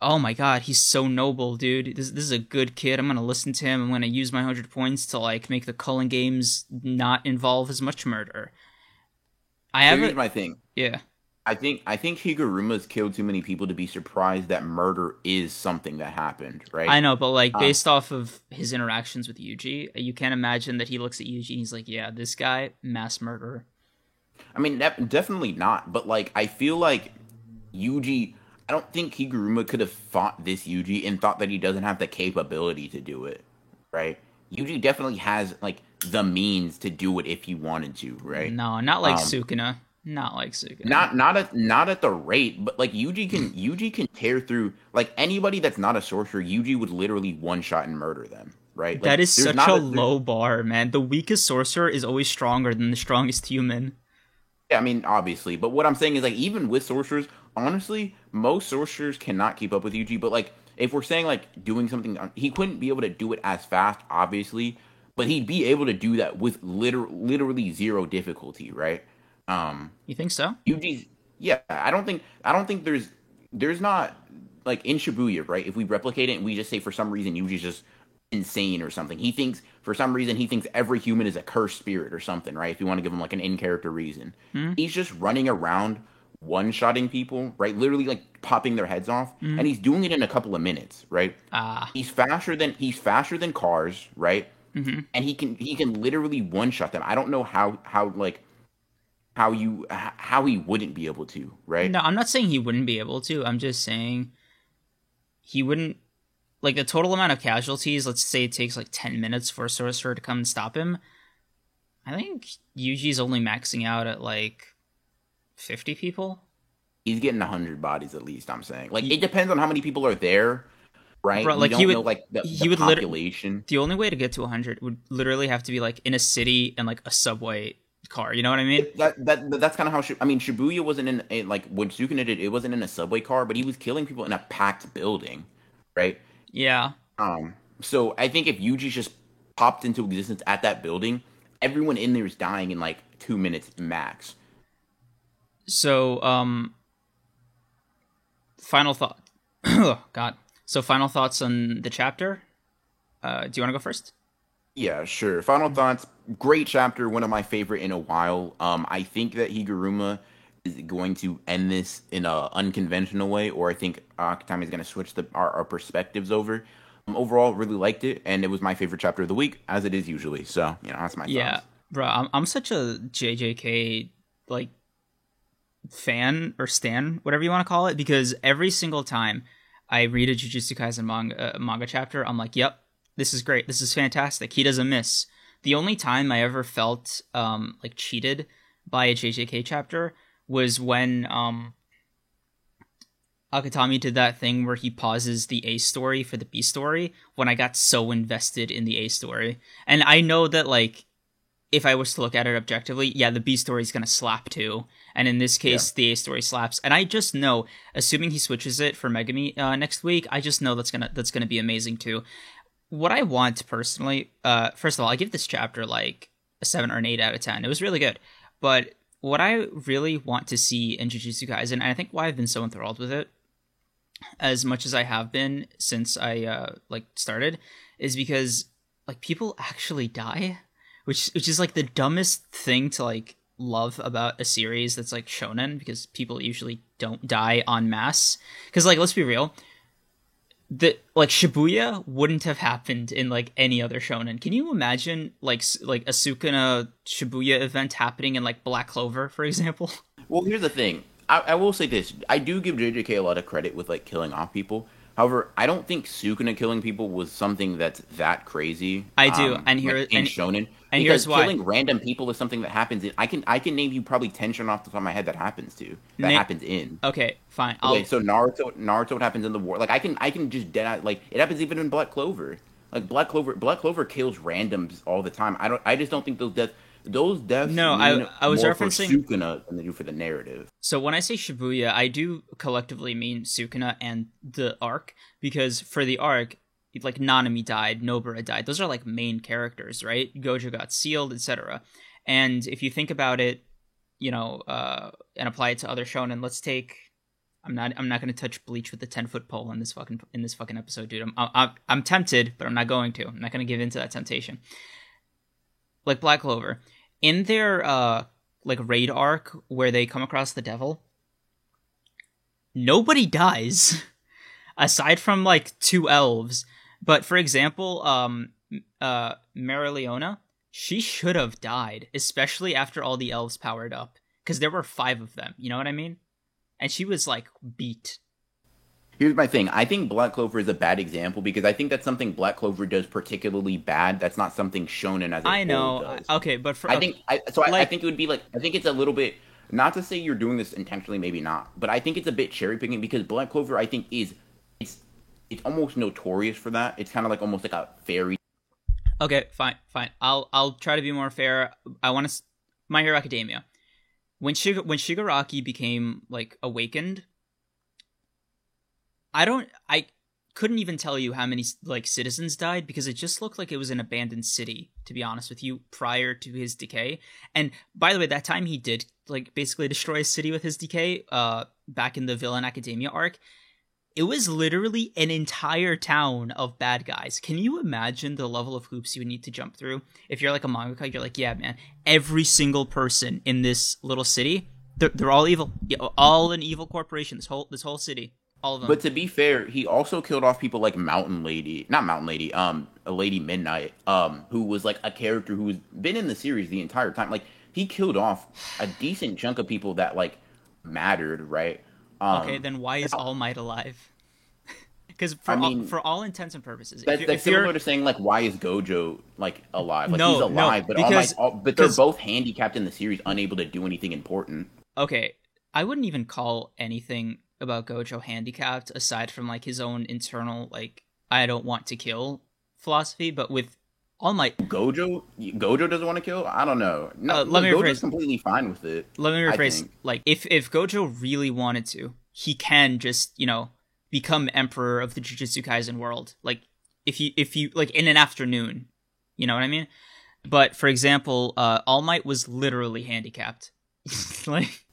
oh my god he's so noble dude this this is a good kid I'm gonna listen to him I'm gonna use my hundred points to like make the culling games not involve as much murder. I have my thing. Yeah. I think I think Higuruma's killed too many people to be surprised that murder is something that happened, right? I know, but like Um, based off of his interactions with Yuji, you can't imagine that he looks at Yuji and he's like, "Yeah, this guy, mass murderer." I mean, def- definitely not. But like, I feel like Yuji. I don't think Higuruma could have fought this Yuji and thought that he doesn't have the capability to do it, right? Yuji definitely has like the means to do it if he wanted to, right? No, not like Um, Sukuna. Not like Sukuna. Not not at not at the rate, but like Yuji can (clears throat) Yuji can tear through like anybody that's not a sorcerer. Yuji would literally one shot and murder them, right? Like, that is such a, there- low bar, man. The weakest sorcerer is always stronger than the strongest human. Yeah, I mean, obviously, but what I'm saying is like even with sorcerers, honestly, most sorcerers cannot keep up with Yuji. But like, if we're saying like doing something, uh, he couldn't be able to do it as fast, obviously, but he'd be able to do that with liter- literally zero difficulty, right? Um, You think so? Yuji's, yeah, I don't think I don't think there's there's not like in Shibuya, right? If we replicate it and we just say for some reason Yuji's just insane or something, he thinks for some reason he thinks every human is a cursed spirit or something, right? If you want to give him like an in character reason, he's just running around one shotting people, right? Literally like popping their heads off, and he's doing it in a couple of minutes, right? Ah, He's faster than he's faster than cars, right? Mhm. And he can he can literally one shot them. I don't know how how like how you how he wouldn't be able to, right? no, I'm not saying he wouldn't be able to. I'm just saying he wouldn't. Like the total amount of casualties. Let's say it takes like ten minutes for a sorcerer to come and stop him. I think Yuji's only maxing out at like fifty people. He's getting hundred bodies at least. I'm saying, like, it depends on how many people are there, right? Bro, like, don't he would- know like the, he the would population. The only way to get to 100 would literally have to be like in a city and like a subway car. You know what I mean? that, that that's kind of how I mean Shibuya wasn't in like when Sukuna did it wasn't in a subway car, but he was killing people in a packed building, right? Yeah. Um, so I think if Yuji just popped into existence at that building, everyone in there is dying in like two minutes max. So, um, final thought. (coughs) oh, God. So, final thoughts on the chapter. Uh, do you want to go first? Yeah, sure. Final thoughts. Great chapter, one of my favorite in a while. Um, I think that Higuruma is going to end this in a unconventional way, or I think Akutami is going to switch the our, our perspectives over. Um, overall, really liked it, and it was my favorite chapter of the week, as it is usually. So, you know, that's my Yeah, thoughts. bro. I'm I'm such a JJK like fan or stan, whatever you want to call it, because every single time I read a Jujutsu Kaisen manga uh, manga chapter, I'm like, "Yep, this is great. This is fantastic. He doesn't miss." The only time I ever felt um like cheated by a JJK chapter was when um Akutami did that thing where he pauses the A story for the B story when I got so invested in the A story. And I know that like if I was to look at it objectively, yeah, the B story is gonna slap too. And in this case, the A story slaps. And I just know, assuming he switches it for Megumi uh, next week, I just know that's gonna that's gonna be amazing too. What I want personally, uh, first of all, I give this chapter like a seven or an eight out of ten. It was really good, but what I really want to see in Jujutsu Kaisen, and I think why I've been so enthralled with it, as much as I have been since I uh, like started, is because like people actually die, which which is like the dumbest thing to like love about a series that's like shonen because people usually don't die en masse. Because like let's be real, the like Shibuya wouldn't have happened in like any other shonen. Can you imagine like like a Sukuna Shibuya event happening in like Black Clover, for example? (laughs) Well, here's the thing. I, I will say this: I do give JJK a lot of credit with like killing off people, However, I don't think Sukuna killing people was something that's that crazy. I do, um, and here- like, in and- Shonen. And because here's why. killing random people is something that happens. In, I can I can name you probably ten shonen off the top of my head that happens to that Na- happens in. Okay, fine. I'll, Okay, so Naruto, Naruto, what happens in the war? Like I can, I can just dead like it happens even in Black Clover. Like Black Clover, Black Clover kills randoms all the time. I don't, I just don't think those deaths, those deaths. No, I- I was more referencing- Sukuna than they do for the narrative. So when I say Shibuya, I do collectively mean Sukuna and the arc because for the arc, like Nanami died, Nobara died. Those are like main characters, right? Gojo got sealed, etc. And if you think about it, you know, uh, and apply it to other shonen, let's take. I'm not. I'm not going to touch Bleach with the ten foot pole in this fucking in this fucking episode, dude. I'm I'm, I'm tempted, but I'm not going to. I'm not going to give in to that temptation. Like Black Clover, in their uh like raid arc where they come across the devil, nobody dies (laughs) aside from like two elves. But for example, um uh Mereoleona, she should have died, especially after all the elves powered up because there were 5 of them, you know what I mean? And she was like beat. Here's my thing. I think Black Clover is a bad example because I think that's something Black Clover does particularly bad. That's not something shonen as a I know. does. Okay, but for I think I, so. I, I think it would be like I think it's a little bit not to say you're doing this intentionally, maybe not, but I think it's a bit cherry picking because Black Clover I think is it's almost notorious for that. It's kind of like almost like a fairy. Okay, fine, fine. I'll I'll try to be more fair. I want to My Hero Academia. When Shig- when Shigaraki became like awakened, I don't I couldn't even tell you how many like citizens died because it just looked like it was an abandoned city to be honest with you prior to his decay. And by the way, that time he did like basically destroy a city with his decay uh back in the Villain Academia arc. It was literally an entire town of bad guys. Can you imagine the level of hoops you would need to jump through? If you're like a mangaka, you're like, yeah, man, every single person in this little city, they're, they're all evil. Yeah, all an evil corporation. This whole this whole city, all of them. But to be fair, he also killed off people like Mountain Lady, not Mountain Lady, um, a Lady Midnight, um, who was like a character who's been in the series the entire time. Like he killed off a decent chunk of people that like mattered, right? Um, okay, then why is All Might alive? Because for I all, mean, for all intents and purposes, if That's, you're, that's if you're similar to saying like, why is Gojo like alive? Like No, he's no, alive, but all because- all, but they're both handicapped in the series, unable to do anything important. okay, I wouldn't even call anything about Gojo handicapped aside from like his own internal like I don't want to kill philosophy, but with All Might Gojo, Gojo doesn't want to kill. I don't know. No, Uh, let me Gojo's rephrase. completely fine with it. let me rephrase like if if Gojo really wanted to, he can just, you know, become emperor of the Jujutsu Kaisen world. Like if you if you like in an afternoon. You know what I mean? But for example, uh All Might was literally handicapped. (laughs) like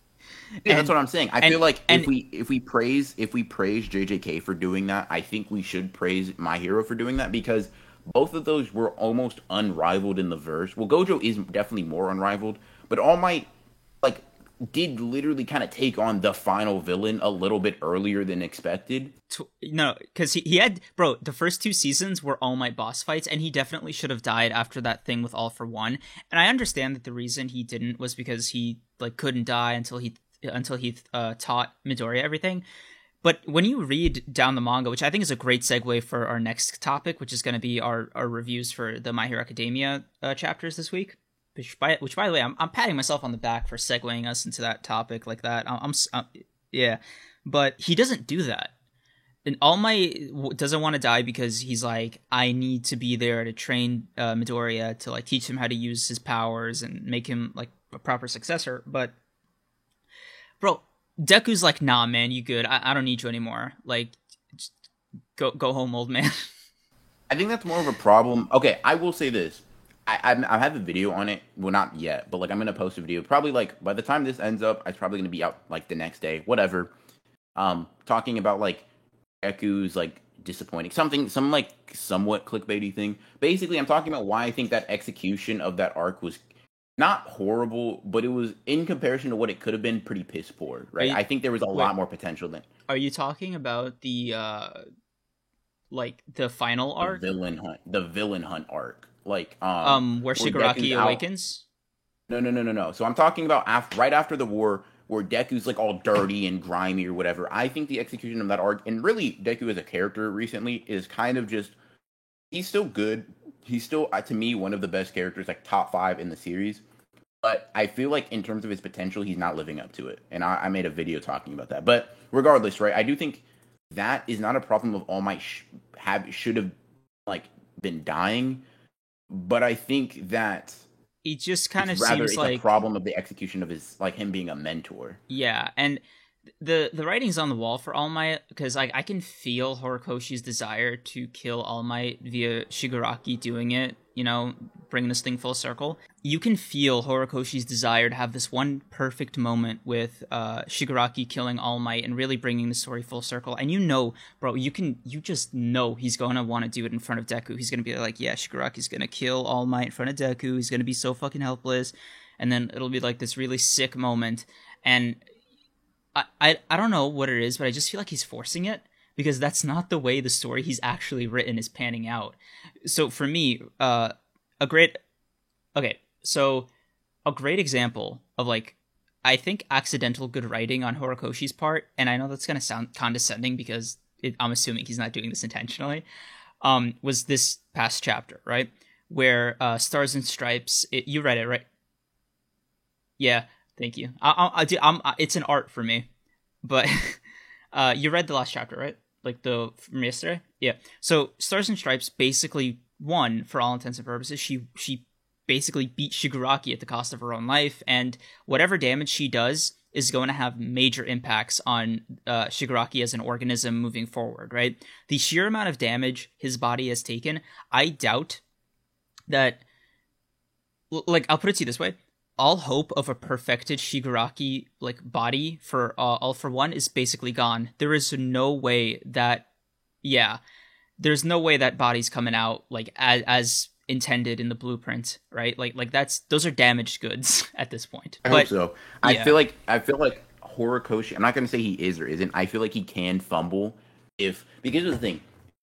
Yeah, And- that's what I'm saying. I and- feel like and- if we if we praise if we praise JJK for doing that, I think we should praise My Hero for doing that because both of those were almost unrivaled in the verse. Well, Gojo is definitely more unrivaled, but All Might like did literally kind of take on the final villain a little bit earlier than expected. no, because he, he had bro. The first two seasons were all my boss fights, and he definitely should have died after that thing with All for One. And I understand that the reason he didn't was because he like couldn't die until he until he uh, taught Midoriya everything. But when you read down the manga, which I think is a great segue for our next topic, which is going to be our, our reviews for the My Hero Academia uh, chapters this week. Which by which by the way, I'm I'm patting myself on the back for segueing us into that topic like that. I'm, I'm s- uh, yeah, but he doesn't do that and All w- doesn't want to die because he's like, I need to be there to train uh, Midoriya to like teach him how to use his powers and make him like a proper successor. But, bro, Deku's like, nah, man, you good. I, I don't need you anymore. Like, go go home, old man. (laughs) I think that's more of a problem. Okay, I will say this. I, I I have a video on it. Well, not yet, but like I'm gonna post a video. Probably like by the time this ends up, it's probably gonna be out like the next day, whatever. Um, talking about like Deku's like disappointing something, some like somewhat clickbaity thing. Basically, I'm talking about why I think that execution of that arc was not horrible, but it was in comparison to what it could have been, pretty piss poor. Right? you- I think there was a wait. lot more potential than Are you talking about the uh like the final the arc? villain hunt. The villain hunt arc, like um, Um, where Shigaraki out- awakens? No, no, no, no, no. So I'm talking about after, right after the war where Deku's like all dirty and grimy or whatever. I think the execution of that arc, and really Deku as a character recently, is kind of just he's still good. He's still uh, to me one of the best characters, like top five in the series. But I feel like in terms of his potential, he's not living up to it. And I, I made a video talking about that. But regardless, right? I do think that is not a problem of All Might sh- have should have like been dying. But I think that it just kind of seems it's like a problem of the execution of his like him being a mentor. Yeah, and the the writing's on the wall for All Might because like I can feel Horikoshi's desire to kill All Might via Shigaraki doing it. You know, bringing this thing full circle. You can feel Horikoshi's desire to have this one perfect moment with uh, Shigaraki killing All Might and really bringing the story full circle. And you know, bro, you can you just know he's to want to do it in front of Deku. He's to be like, yeah, Shigaraki's to kill All Might in front of Deku. He's to be so fucking helpless. And then it'll be like this really sick moment. And I, I I don't know what it is, but I just feel like he's forcing it because that's not the way the story he's actually written is panning out. So for me, uh, a great okay, so a great example of like I think accidental good writing on Horikoshi's part, and I know that's gonna sound condescending because it, I'm assuming he's not doing this intentionally. Um, was this past chapter right where uh, Stars and Stripes? It, you read it right? Yeah, thank you. I, I, I do, I'm, it's an art for me, but (laughs) uh, you read the last chapter right? Like the from yesterday? Yeah. So Stars and Stripes basically won for all intents and purposes. She she basically beat Shigaraki at the cost of her own life, and whatever damage she does is going to have major impacts on uh, Shigaraki as an organism moving forward, right? The sheer amount of damage his body has taken, I doubt that. Like, I'll put it to you this way: all hope of a perfected Shigaraki like body for uh, all for one is basically gone. There is no way that, yeah, there's no way that body's coming out like as, as intended in the blueprint, right? Like like that's those are damaged goods (laughs) at this point. I but, hope so. I yeah. feel like I feel like Horikoshi. I'm not gonna say he is or isn't. I feel like he can fumble if because of the thing.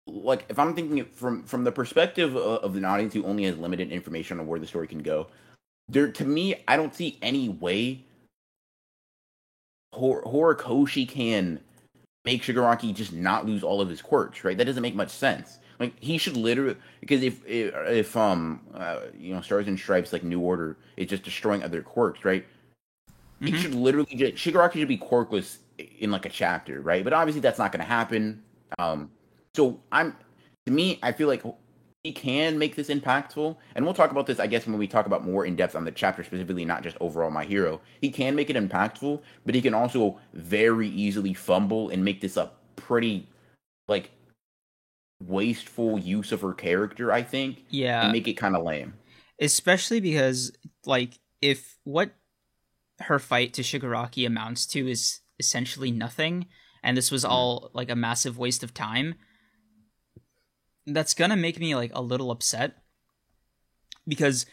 Like if I'm thinking from from the perspective of, of an audience who only has limited information on where the story can go, there to me I don't see any way Hor- Horikoshi can make Shigaraki just not lose all of his quirks, right? That doesn't make much sense. Like he should literally because if if, if um uh, you know Stars and Stripes like New Order is just destroying other quirks, right? Mhm. It should literally just Shigaraki should be quirkless in like a chapter, right? But obviously that's not going to happen. Um, so I'm to me, I feel like can make this impactful, and we'll talk about this, I guess, when we talk about more in depth on the chapter specifically, not just overall my hero. He can make it impactful, but he can also very easily fumble and make this a pretty like wasteful use of her character. I think, yeah, and make it kind of lame. especially because like if what her fight to Shigaraki amounts to is essentially nothing and this was mm-hmm. all like a massive waste of time that's gonna make me like a little upset because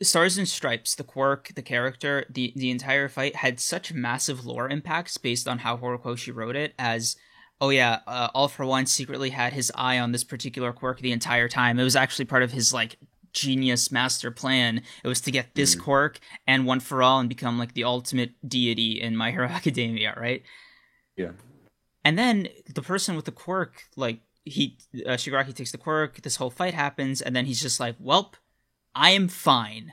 stars and stripes the quirk the character the the entire fight had such massive lore impacts based on how horikoshi wrote it as oh yeah uh, all for one secretly had his eye on this particular quirk the entire time it was actually part of his like genius master plan it was to get this Mhm. quirk and one for all and become like the ultimate deity in my hero (laughs) academia right Yeah. and then the person with the quirk like he uh, shigaraki takes the quirk this whole fight happens and then he's just like welp i am fine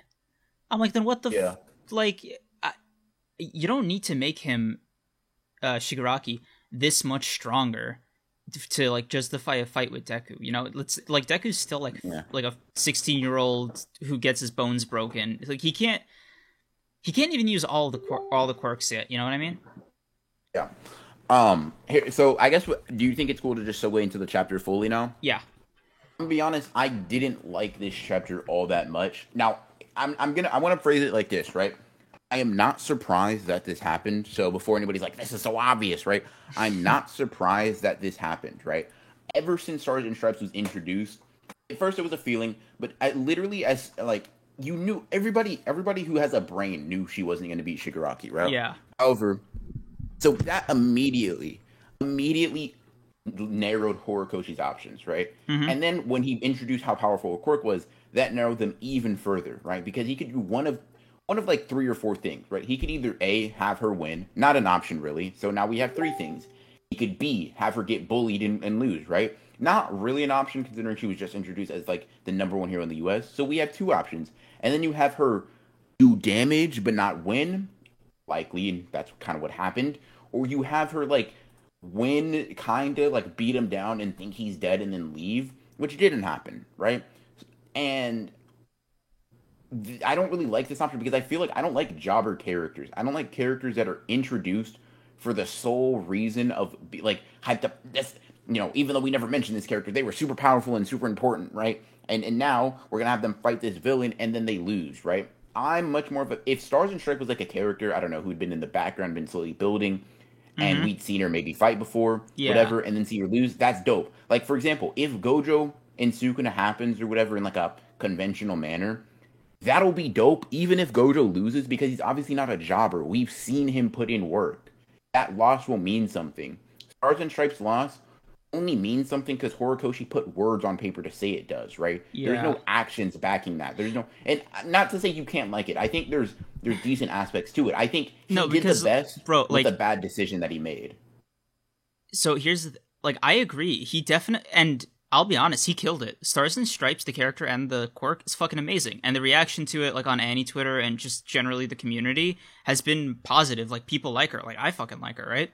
i'm like then what the Yeah. f- like I, you don't need to make him uh shigaraki this much stronger to like justify a fight with deku you know let's like deku's still like Yeah. like a 16 year old who gets his bones broken like he can't he can't even use all the all the quirks yet you know what i mean Yeah. Um. Here, so I guess what, do you think it's cool to just segue into the chapter fully now? yeah I'm gonna be honest, I didn't like this chapter all that much. Now, I'm I'm gonna I want to phrase it like this, right? I am not surprised that this happened. So before anybody's like, "This is so obvious," right? I'm not (laughs) surprised that this happened, right? Ever since Stars and Stripes was introduced, at first it was a feeling, but I literally as like you knew everybody everybody who has a brain knew she wasn't going to beat Shigaraki, right? yeah However, so that immediately, immediately narrowed Horikoshi's options, right? Mhm. And then when he introduced how powerful a quirk was, that narrowed them even further, right? Because he could do one of one of like three or four things, right? He could either A, have her win, not an option really. So now we have three things. He could B, have her get bullied and, and lose, right? Not really an option considering she was just introduced as like the number one hero in the US. So we have two options. And then you have her do damage but not win, likely, and that's kind of what happened. Or you have her like win, kind of like beat him down and think he's dead and then leave, which didn't happen, right? And I don't really like this option because I feel like I don't like jobber characters. I don't like characters that are introduced for the sole reason of like hyped up. This, you know, even though we never mentioned this character, they were super powerful and super important, right? And and now we're gonna have them fight this villain and then they lose, right? I'm much more of a if Stars and Stripe was like a character, I don't know, who'd been in the background, been slowly building, and Mhm. we'd seen her maybe fight before, Yeah. whatever, and then see her lose. That's dope. Like for example, if Gojo and Sukuna happens or whatever in like a conventional manner, that'll be dope. Even if Gojo loses, because he's obviously not a jobber. We've seen him put in work. That loss will mean something. Stars and Stripes loss only means something because Horikoshi put words on paper to say it does, right? There's no actions backing that. There's no, and uh, not to say you can't like it. I think there's there's decent aspects to it. I think he No, did because, the best, bro, with like- the bad decision that he made. so here's the, like I agree. He definitely and I'll be honest, he killed it. Stars and Stripes, the character and the quirk is fucking amazing, and the reaction to it, like on anime Twitter and just generally the community, has been positive. Like people like her. Like I fucking like her, right?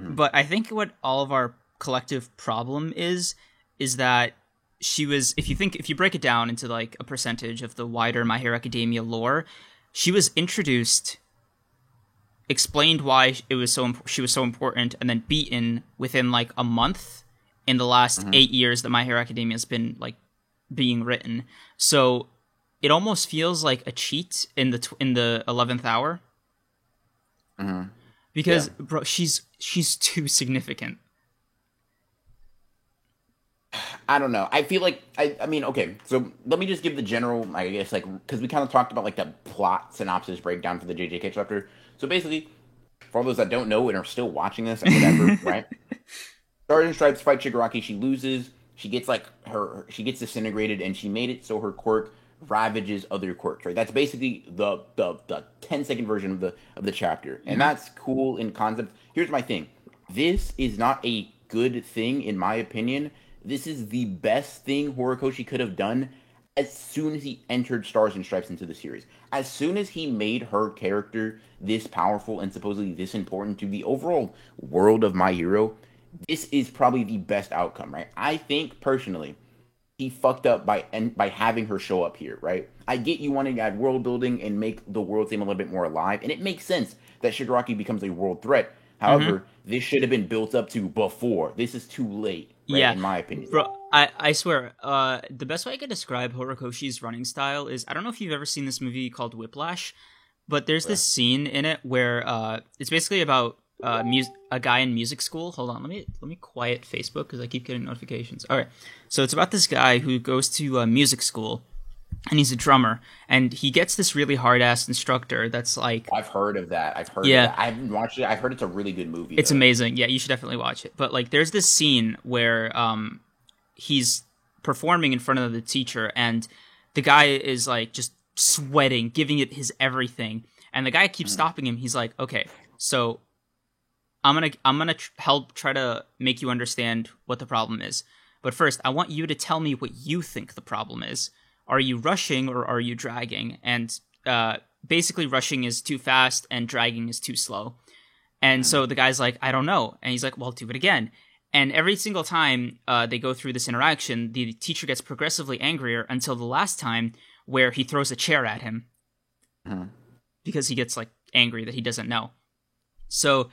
Mm-hmm. But I think what all of our collective problem is is that she was. If you think, if you break it down into like a percentage of the wider My Hero Academia lore, she was introduced explained why it was so imp- she was so important and then beaten within like a month in the last 8 years that My Hero Academia has been like being written. So it almost feels like a cheat in the tw- in the 11th hour hmm because bro she's she's too significant. I don't know. I feel like I. I mean, okay. So let me just give the general. I guess like because we kind of talked about like the plot synopsis breakdown for the JJK chapter. So basically, for all those that don't know and are still watching this, or whatever, (laughs) right? Stars and Stripes fight Shigaraki. She loses. She gets like her. She gets disintegrated, and she made it so her quirk ravages other quirks. Right. That's basically the the the 10 second version of the of the chapter, and mm-hmm. that's cool in concept. Here's my thing. This is not a good thing in my opinion. This is the best thing Horikoshi could have done as soon as he entered Stars and Stripes into the series. As soon as he made her character this powerful and supposedly this important to the overall world of My Hero, this is probably the best outcome, right? I think personally, he fucked up by and by having her show up here, right? I get you wanting to add world building and make the world seem a little bit more alive, and it makes sense that Shigaraki becomes a world threat. Mm-hmm. However, this should have been built up to before. This is too late, right, Yeah. in my opinion. Bro, I, I swear, uh, the best way I could describe Horikoshi's running style is I don't know if you've ever seen this movie called Whiplash, but there's this scene in it where uh, it's basically about uh, mus- a guy in music school. Hold on, let me let me quiet Facebook because I keep getting notifications. All right, so it's about this guy who goes to uh, music school, and he's a drummer, and he gets this really hard ass instructor that's like I've heard of that. I've heard. Yeah. I haven't watched it. I've heard it's a really good movie. It's though. amazing. Yeah, you should definitely watch it. But like there's this scene where um he's performing in front of the teacher and the guy is like just sweating, giving it his everything. And the guy keeps stopping him. He's like, "Okay, so I'm going to I'm going to tr- help try to make you understand what the problem is. But first, I want you to tell me what you think the problem is. Are you rushing or are you dragging?" And uh basically rushing is too fast and dragging is too slow. And so the guy's like, I don't know. And he's like, well, do it again. And every single time uh, they go through this interaction, the teacher gets progressively angrier until the last time where he throws a chair at him Mhm. because he gets like angry that he doesn't know. So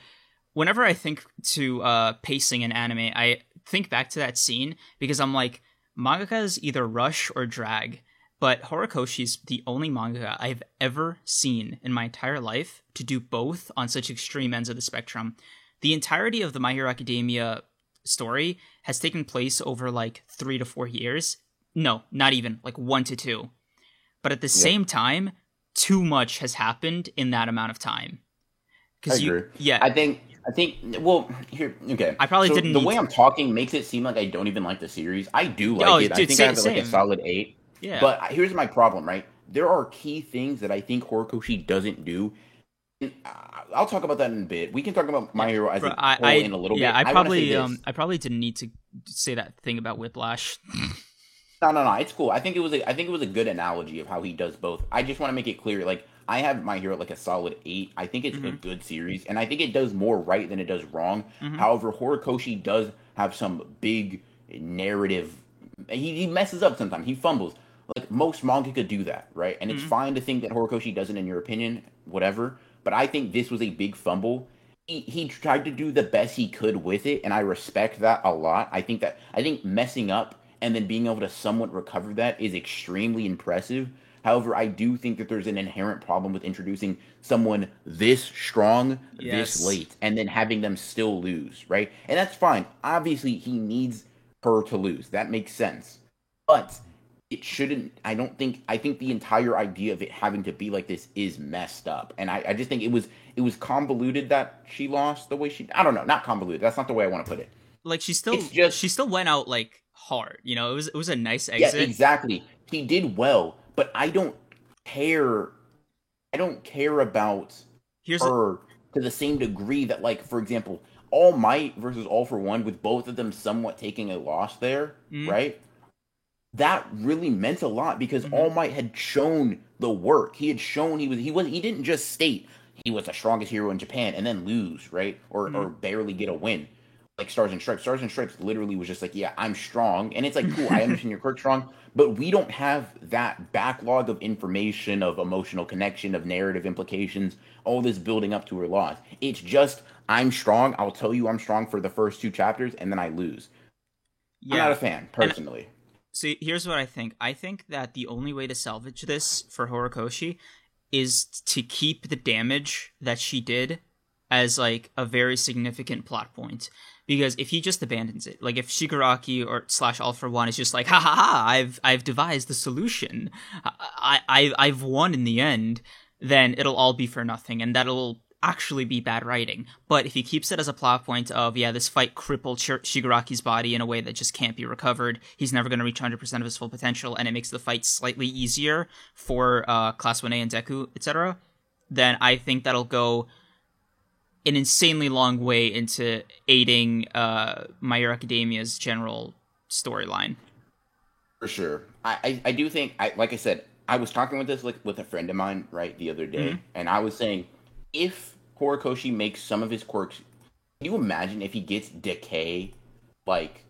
whenever I think to uh, pacing in anime, I think back to that scene because I'm like, mangakas either rush or drag. But Horikoshi's the only manga I've ever seen in my entire life to do both on such extreme ends of the spectrum. The entirety of the My Hero Academia story has taken place over like three to four years. No, not even like one to two. But at the same time, too much has happened in that amount of time. Because you, agree. yeah, I think. I think. Well, here. Okay. I probably So didn't The way to- I'm talking makes it seem like I don't even like the series. I do like Oh, it. I dude, think sa- I have like a solid eight. yeah. But here's my problem, right? there are key things that I think Horikoshi doesn't do. And, uh, I'll talk about that in a bit. We can talk about My Hero as Bro, a I, whole I in a little yeah, bit. I probably this. um I probably didn't need to say that thing about Whiplash. (laughs) No, no, no. It's cool. I think it was. A, I think it was a good analogy of how he does both. I just want to make it clear. Like I have my hero like a solid eight. I think it's a Mhm. good series, and I think it does more right than it does wrong. Mhm. However, Horikoshi does have some big narrative. He, he messes up sometimes. He fumbles. Like most manga could do that, right? And it's Mhm. fine to think that Horikoshi doesn't, in your opinion, whatever. But I think this was a big fumble. He, he tried to do the best he could with it, and I respect that a lot. I think that I think messing up and then being able to somewhat recover that is extremely impressive. However, I do think that there's an inherent problem with introducing someone this strong Yes. this late and then having them still lose, right? And that's fine. Obviously, he needs her to lose. That makes sense. But it shouldn't I don't think I think the entire idea of it having to be like this is messed up. And I, I just think it was it was convoluted that she lost the way she I don't know, not convoluted. That's not the way I want to put it. like she still It's just- she still went out like hard. You know, it was it was a nice exit. Yeah, exactly. He did well, but I don't care. I don't care about Here's a, her to the same degree that, like, for example, All Might versus All for One, with both of them somewhat taking a loss there, Mhm. right? That really meant a lot because Mhm. All Might had shown the work. He had shown he was he was he didn't just state he was the strongest hero in Japan and then lose, right? Or or barely get a win. Like Stars and Stripes. Stars and Stripes literally was just like, yeah, I'm strong. And it's like, cool, I (laughs) understand you're quite strong, but we don't have that backlog of information, of emotional connection, of narrative implications, all this building up to her loss. It's just, I'm strong. I'll tell you I'm strong for the first two chapters, and then I lose. Yeah. I'm not a fan, personally. See, here's what I think. I think that the only way to salvage this for Horikoshi is to keep the damage that she did as like a very significant plot point. Because if he just abandons it, like if Shigaraki or slash All for One is just like, ha ha ha, I've I've devised the solution, I I I've won in the end, then it'll all be for nothing, and that'll actually be bad writing. But if he keeps it as a plot point of, yeah, this fight crippled Shigaraki's body in a way that just can't be recovered, he's never going to reach 100% of his full potential, and it makes the fight slightly easier for uh, Class 1A and Deku, etc., then I think that'll go an insanely long way into aiding uh, My Hero Academia's general storyline. For sure. I, I, I do think I like I said, I was talking with this like with a friend of mine, right, the other day, Mhm. and I was saying if Horikoshi makes some of his quirks can you imagine if he gets decay like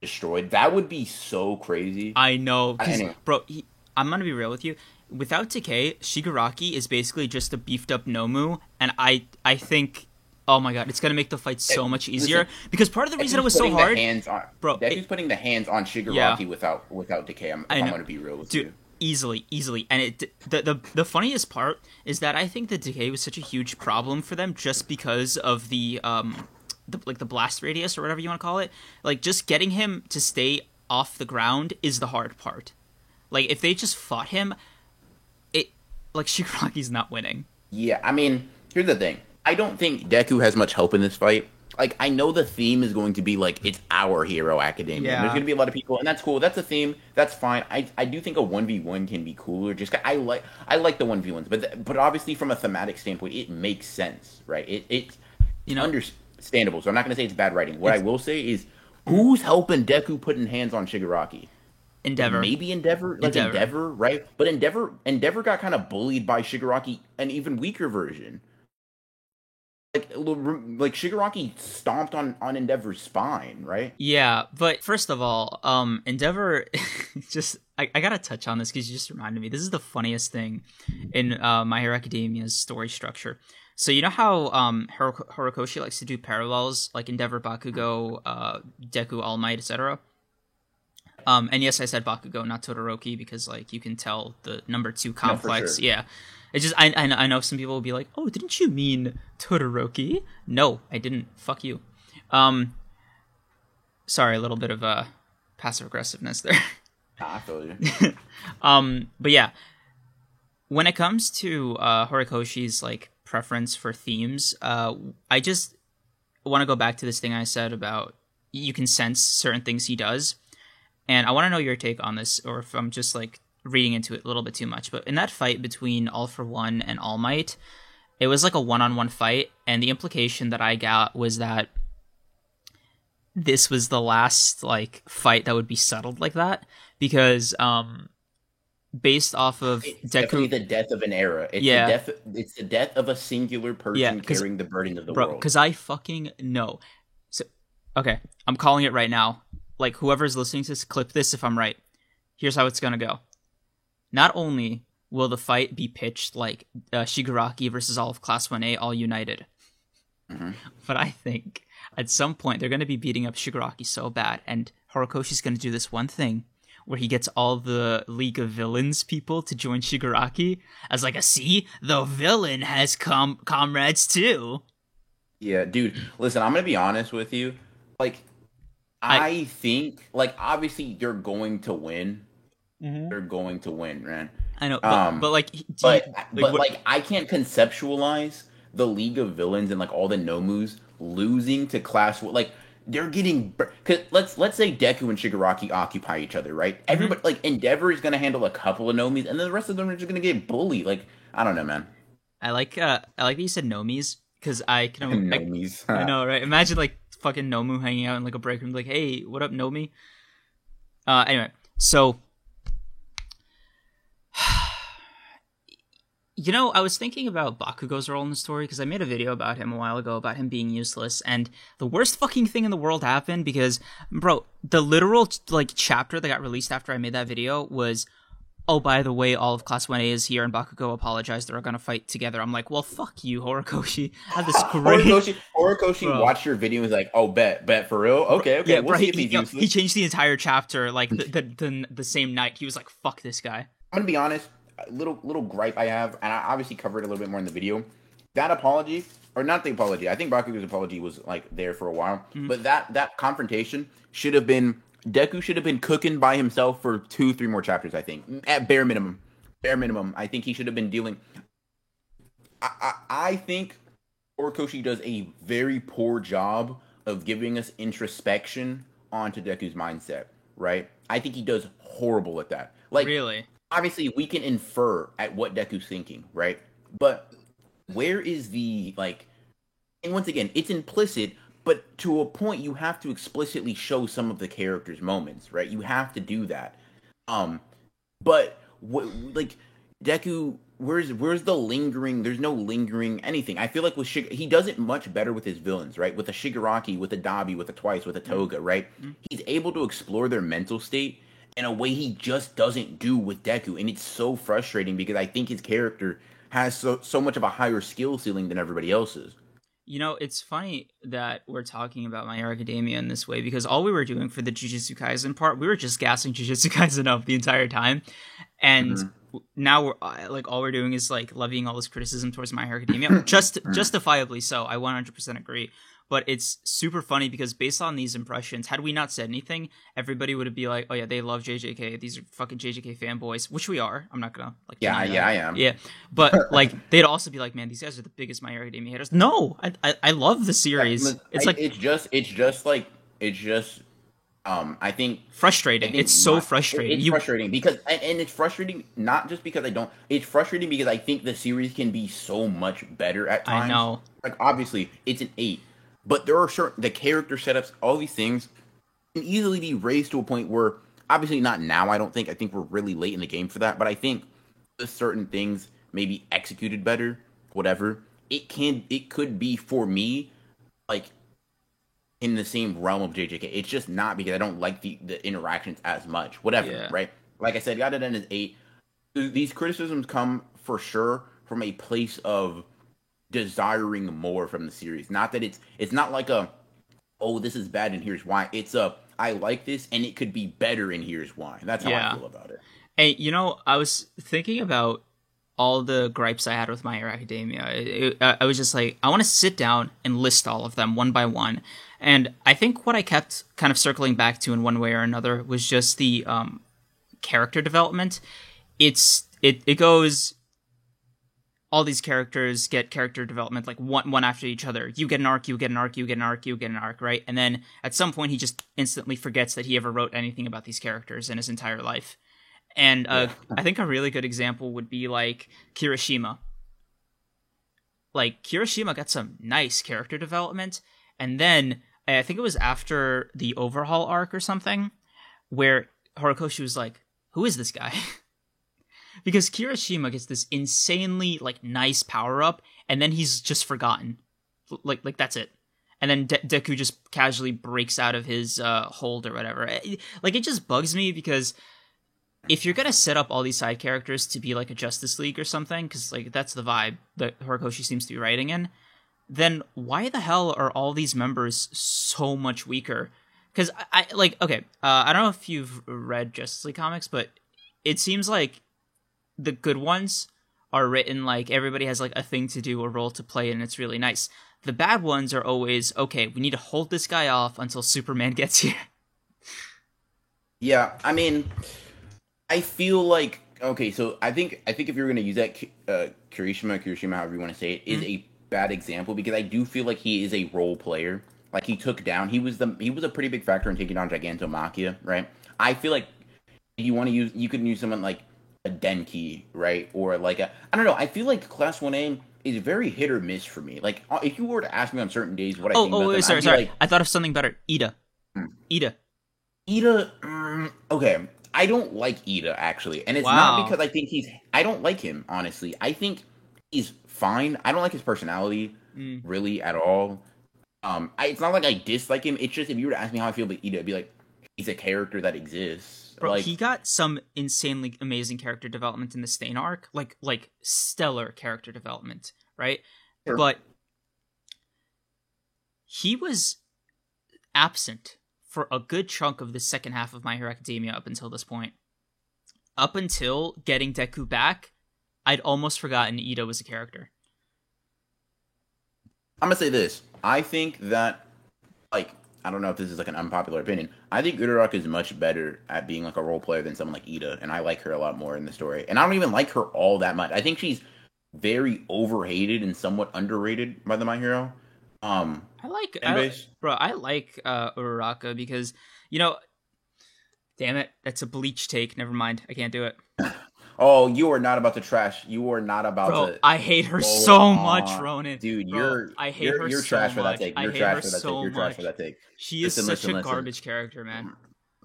destroyed? That would be so crazy. I know, Anyway. bro. He, I'm gonna be real with you. Without Decay, Shigaraki is basically just a beefed up Nomu, and I I think, oh my god, it's gonna make the fight so Eh, much easier. listen, because part of the reason it was so hard, hands on, Bro, Deku's it- putting the hands on Shigaraki Yeah. without without decay. I'm, I'm gonna be real with dude, you. easily, easily, and it the, the the funniest part is that I think the Decay was such a huge problem for them just because of the um the like the blast radius or whatever you want to call it. Like just getting him to stay off the ground is the hard part. Like if they just fought him, it like (laughs) Shigaraki's not winning. Yeah, I mean, here's the thing. I don't think Deku has much hope in this fight. Like, I know the theme is going to be like it's our hero academia. Yeah. There's going to be a lot of people, and that's cool. That's a theme. That's fine. I, I do think a one v one can be cooler. Just I like I like the one v ones, but th- but obviously from a thematic standpoint, it makes sense, right? It it's You know, understandable. So I'm not going to say it's bad writing. What I will say is, who's helping Deku putting hands on Shigaraki? Endeavor. Maybe Endeavor, like Endeavor. Endeavor. right? But Endeavor, Endeavor got kind of bullied by Shigaraki, an even weaker version. Like, like Shigaraki stomped on on Endeavor's spine, right? Yeah, but first of all, um, Endeavor, (laughs) just I, I gotta touch on this because you just reminded me. This is the funniest thing in uh, My Hero Academia's story structure. So you know how um Hor- Horikoshi likes to do parallels like Endeavor, Bakugo, uh, Deku, All Might, etc. Um, and yes, I said Bakugo, not Todoroki, because like you can tell the number two complex. sure. Yeah, it just I, I I know some people will be like, oh, didn't you mean Todoroki? No, I didn't. Fuck you. Um, sorry, a little bit of uh passive aggressiveness there. Ah, I feel you. (laughs) um, but yeah, when it comes to uh, Horikoshi's like preference for themes, uh, I just want to go back to this thing I said about you can sense certain things he does, and I want to know your take on this, or if I'm just like reading into it a little bit too much, but in that fight between All for One and All Might, it was like a one-on-one fight, and the implication that I got was that this was the last like fight that would be settled like that because um based off of It's Deku definitely the death of an era. It's Yeah. the death. It's the death of a singular person Yeah, carrying the burden of the bro world. because i fucking know so okay i'm calling it right now like whoever's listening to this clip this if i'm right here's how it's gonna go not only will the fight be pitched like uh, shigaraki versus all of class 1a all united Mhm. but i think at some point they're gonna be beating up shigaraki so bad and horikoshi's gonna do this one thing where he gets all the League of Villains people to join Shigaraki as like a see the villain has com- comrades too. Yeah, dude. Listen, I'm gonna be honest with you. Like, I- I, think, like, obviously you're going to win. You're going to win, man. I know, but, Um, but like, do you- But, like, but what- like, I can't conceptualize the League of Villains and like all the Nomus losing to Class. Like, they're getting. Cause let's let's say Deku and Shigaraki occupy each other, right? Mm-hmm. Everybody like Endeavor is gonna handle a couple of Nomis, and then the rest of them are just gonna get bullied. Like, I don't know, man. I like, uh, I like that you said Nomis because I can, (laughs) I, Nomis. I know, right? Imagine like fucking Nomu hanging out in like a break room, like, hey, what up, Nomi? Uh, anyway, so. (sighs) You know, I was thinking about Bakugo's role in the story because I made a video about him a while ago about him being useless, and the worst fucking thing in the world happened because, bro, the literal like chapter that got released after I made that video was, oh, by the way, all of Class One A is here, and Bakugo apologized. They're gonna fight together. I'm like, well, fuck you, Horikoshi. (laughs) I had this (laughs) great. Horikoshi, Horikoshi Bro. watched your video and was like, "Oh, bet, bet for real? Okay, okay, yeah, we'll see he, he, useless." he changed the entire chapter like the, the, the the same night. He was like, "Fuck this guy." I'm gonna be honest. A little little gripe I have, and I obviously covered it a little bit more in the video. That apology, or not the apology. I think Bakugo's apology was like there for a while, Mm-hmm. but that that confrontation should have been Deku should have been cooking by himself for two, three more chapters. I think at bare minimum, bare minimum. I think he should have been dealing. I I, I think Horikoshi does a very poor job of giving us introspection onto Deku's mindset. Right? I think he does horrible at that. Like really? obviously we can infer at what Deku's thinking, right? But where is the like and once again, it's implicit, but to a point you have to explicitly show some of the characters' moments, right? You have to do that. Um but what like Deku where's where's the lingering there's no lingering anything. I feel like with Shig- he does it much better with his villains, right? With a Shigaraki, with a Dabi, with a Twice, with a Toga, right? He's able to explore their mental state in a way he just doesn't do with Deku, and it's so frustrating because I think his character has so so much of a higher skill ceiling than everybody else's. You know, it's funny that we're talking about My Hero Academia in this way because all we were doing for the Jujutsu Kaisen part, we were just gassing (laughs) Jujutsu Kaisen up the entire time, and Mhm. now we're like all we're doing is like levying all this criticism towards My Hero Academia, (coughs) just justifiably so. I 100% agree. But it's super funny because based on these impressions, had we not said anything, everybody would be like, "Oh yeah, they love JJK. These are fucking JJK fanboys," which we are. I'm not gonna like. Yeah, yeah. I am. Yeah, but like (laughs) they'd also be like, "Man, these guys are the biggest My Hero Academia haters." No, I I, I love the series. Look, it's I- like it's just it's just like it's just um I think I frustrating. think It's so frustrating. It's you frustrating because and, and it's frustrating not just because I don't. It's frustrating because I think the series can be so much better at times. I know. Like obviously it's an eight, but there are certain the character setups, all these things can easily be raised to a point where obviously not now. I don't think. I think we're really late in the game for that. But I think certain things maybe executed better, whatever. It can. It could be for me like in the same realm of JJK. It's just not because I don't like the, the interactions as much. Whatever, Yeah. right? Like I said, got it in as eight. These criticisms come for sure from a place of desiring more from the series. Not that it's it's not like a oh this is bad and here's why. It's a I like this and it could be better and here's why. That's how Yeah. I feel about it. Hey, you know, I was thinking about all the gripes I had with My Hero Academia. It- it- I I was just like, I want to sit down and list all of them one by one. And I think what I kept kind of circling back to in one way or another was just the um, character development. It's it it goes. All these characters get character development like one one after each other. You get an arc, you get an arc, you get an arc, you get an arc, right? And then at some point, he just instantly forgets that he ever wrote anything about these characters in his entire life And uh, I think a really good example would be like Kirishima. Like Kirishima got some nice character development, and then I think it was after the overhaul arc or something, where Horikoshi was like, "Who is this guy?" (laughs) because Kirishima gets this insanely like nice power up, and then he's just forgotten. Like like that's it. And then De- Deku just casually breaks out of his uh, hold or whatever. Like it just bugs me because if you're gonna set up all these side characters to be like a Justice League or something, because like that's the vibe that Horikoshi seems to be writing in, then why the hell are all these members so much weaker? Because I, I, like okay, uh, I don't know if you've read Justice League comics, but it seems like the good ones are written like everybody has like a thing to do, a role to play, and it's really nice. The bad ones are always okay. We need to hold this guy off until Superman (laughs) gets here. Yeah, I mean, I feel like okay. So I think I think if you're going to use that uh, Kirishima, Kirishima, however you want to say it, is mm-hmm. a bad example because I do feel like he is a role player. Like he took down, he was the he was a pretty big factor in taking down Gigantomachia, right? I feel like you want to use you could use someone like a Denki, right? Or like a I don't know. I feel like Class One A is very hit or miss for me. Like uh, if you were to ask me on certain days what I oh, think oh, about wait, them, sorry, sorry. Like, I thought of something better. Ida. Hmm. Ida. Iida. Um, okay, I don't like Ida actually, and it's wow. not because I think he's. I don't like him honestly. I think he's fine. I don't like his personality mm. really at all. Um, I, it's not like I dislike him. It's just if you were to ask me how I feel about Ida, I'd be like, he's a character that exists. Bro, like, he got some insanely amazing character development in the Stain arc, like like stellar character development, right? Sure. But he was absent for a good chunk of the second half of My Hero Academia up until this point. Up until getting Deku back, I'd almost forgotten Iida was a character. I'm gonna say this. I think that, like, I don't know if this is like an unpopular opinion. I think Uraraka is much better at being like a role player than someone like Ida, and I like her a lot more in the story. And I don't even like her all that much. I think she's very overhated and somewhat underrated by the My Hero. Um, I like, I, bro. I like uh, Uraraka because you know, damn it, that's a bleach take. Never mind, I can't do it. (laughs) Oh, you are not about to trash. You are not about Bro, to. I hate her so on. much, Ronin. Dude, you're. I hate you're, her. You're so trash much. for that take. You're trash for that so take. You're trash for that take. She is listen, such listen, a listen. garbage character, man.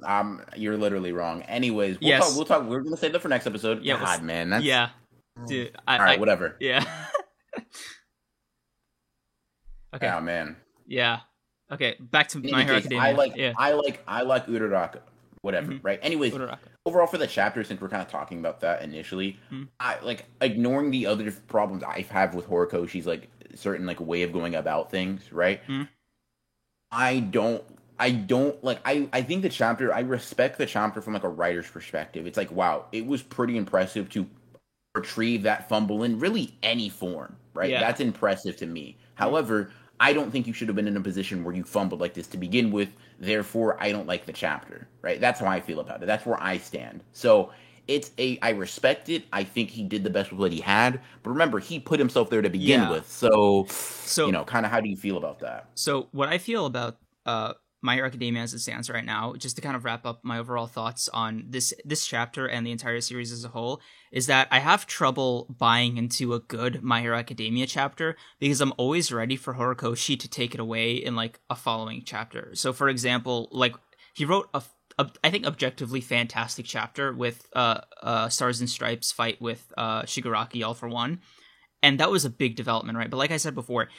Um, you're literally wrong. Anyways, we'll yes. talk. We'll talk. We're gonna save that for next episode. Yeah, God, man, that's yeah, dude. I, All right, I, whatever. Yeah. (laughs) okay. Oh man. Yeah. Okay, back to My Hero Academia. I like. Yeah. I like. I like Uraraka whatever, mm-hmm. right? Anyways, overall for the chapter, since we're kind of talking about that initially, mm-hmm. I like ignoring the other problems I have with Horikoshi's like certain like way of going about things, right? Mm-hmm. I don't I don't like I I think the chapter I respect the chapter from like a writer's perspective. It's like wow, it was pretty impressive to retrieve that fumble in really any form, right? Yeah. That's impressive to me. However, I don't think you should have been in a position where you fumbled like this to begin with. Therefore, I don't like the chapter, right? That's how I feel about it. That's where I stand. So it's a I respect it. I think he did the best with what he had. But remember, he put himself there to begin yeah. with. So, so you know, kind of how do you feel about that? So what I feel about uh my Hero Academia as it stands right now, just to kind of wrap up my overall thoughts on this this chapter and the entire series as a whole, is that I have trouble buying into a good My Hero Academia chapter because I'm always ready for Horikoshi to take it away in like a following chapter. So, for example, like he wrote a, I think objectively fantastic chapter with uh, uh Stars and Stripes fight with uh Shigaraki all for one, and that was a big development, right? But like I said before,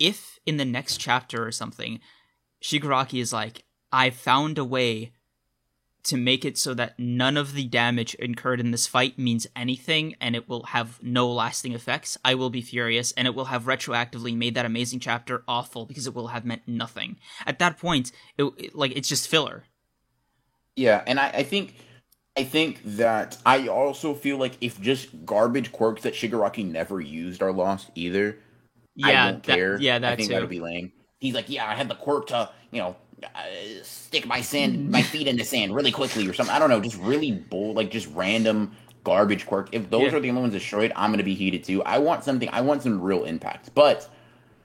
if in the next chapter or something Shigaraki is like, I found a way to make it so that none of the damage incurred in this fight means anything and it will have no lasting effects, I will be furious and it will have retroactively made that amazing chapter awful because it will have meant nothing. At that point, it, it, like it's just filler. Yeah, and I, I think I think that I also feel like if just garbage quirks that Shigaraki never used are lost either, yeah, I don't that, care. Yeah, that I think too. that would be lame he's like, yeah, I had the quirk to, you know, uh, stick my sand, my feet in the sand really quickly or something. I don't know, just really bold, like just random garbage quirk. If those yeah. are the only ones destroyed, I'm gonna be heated too. I want something. I want some real impact. But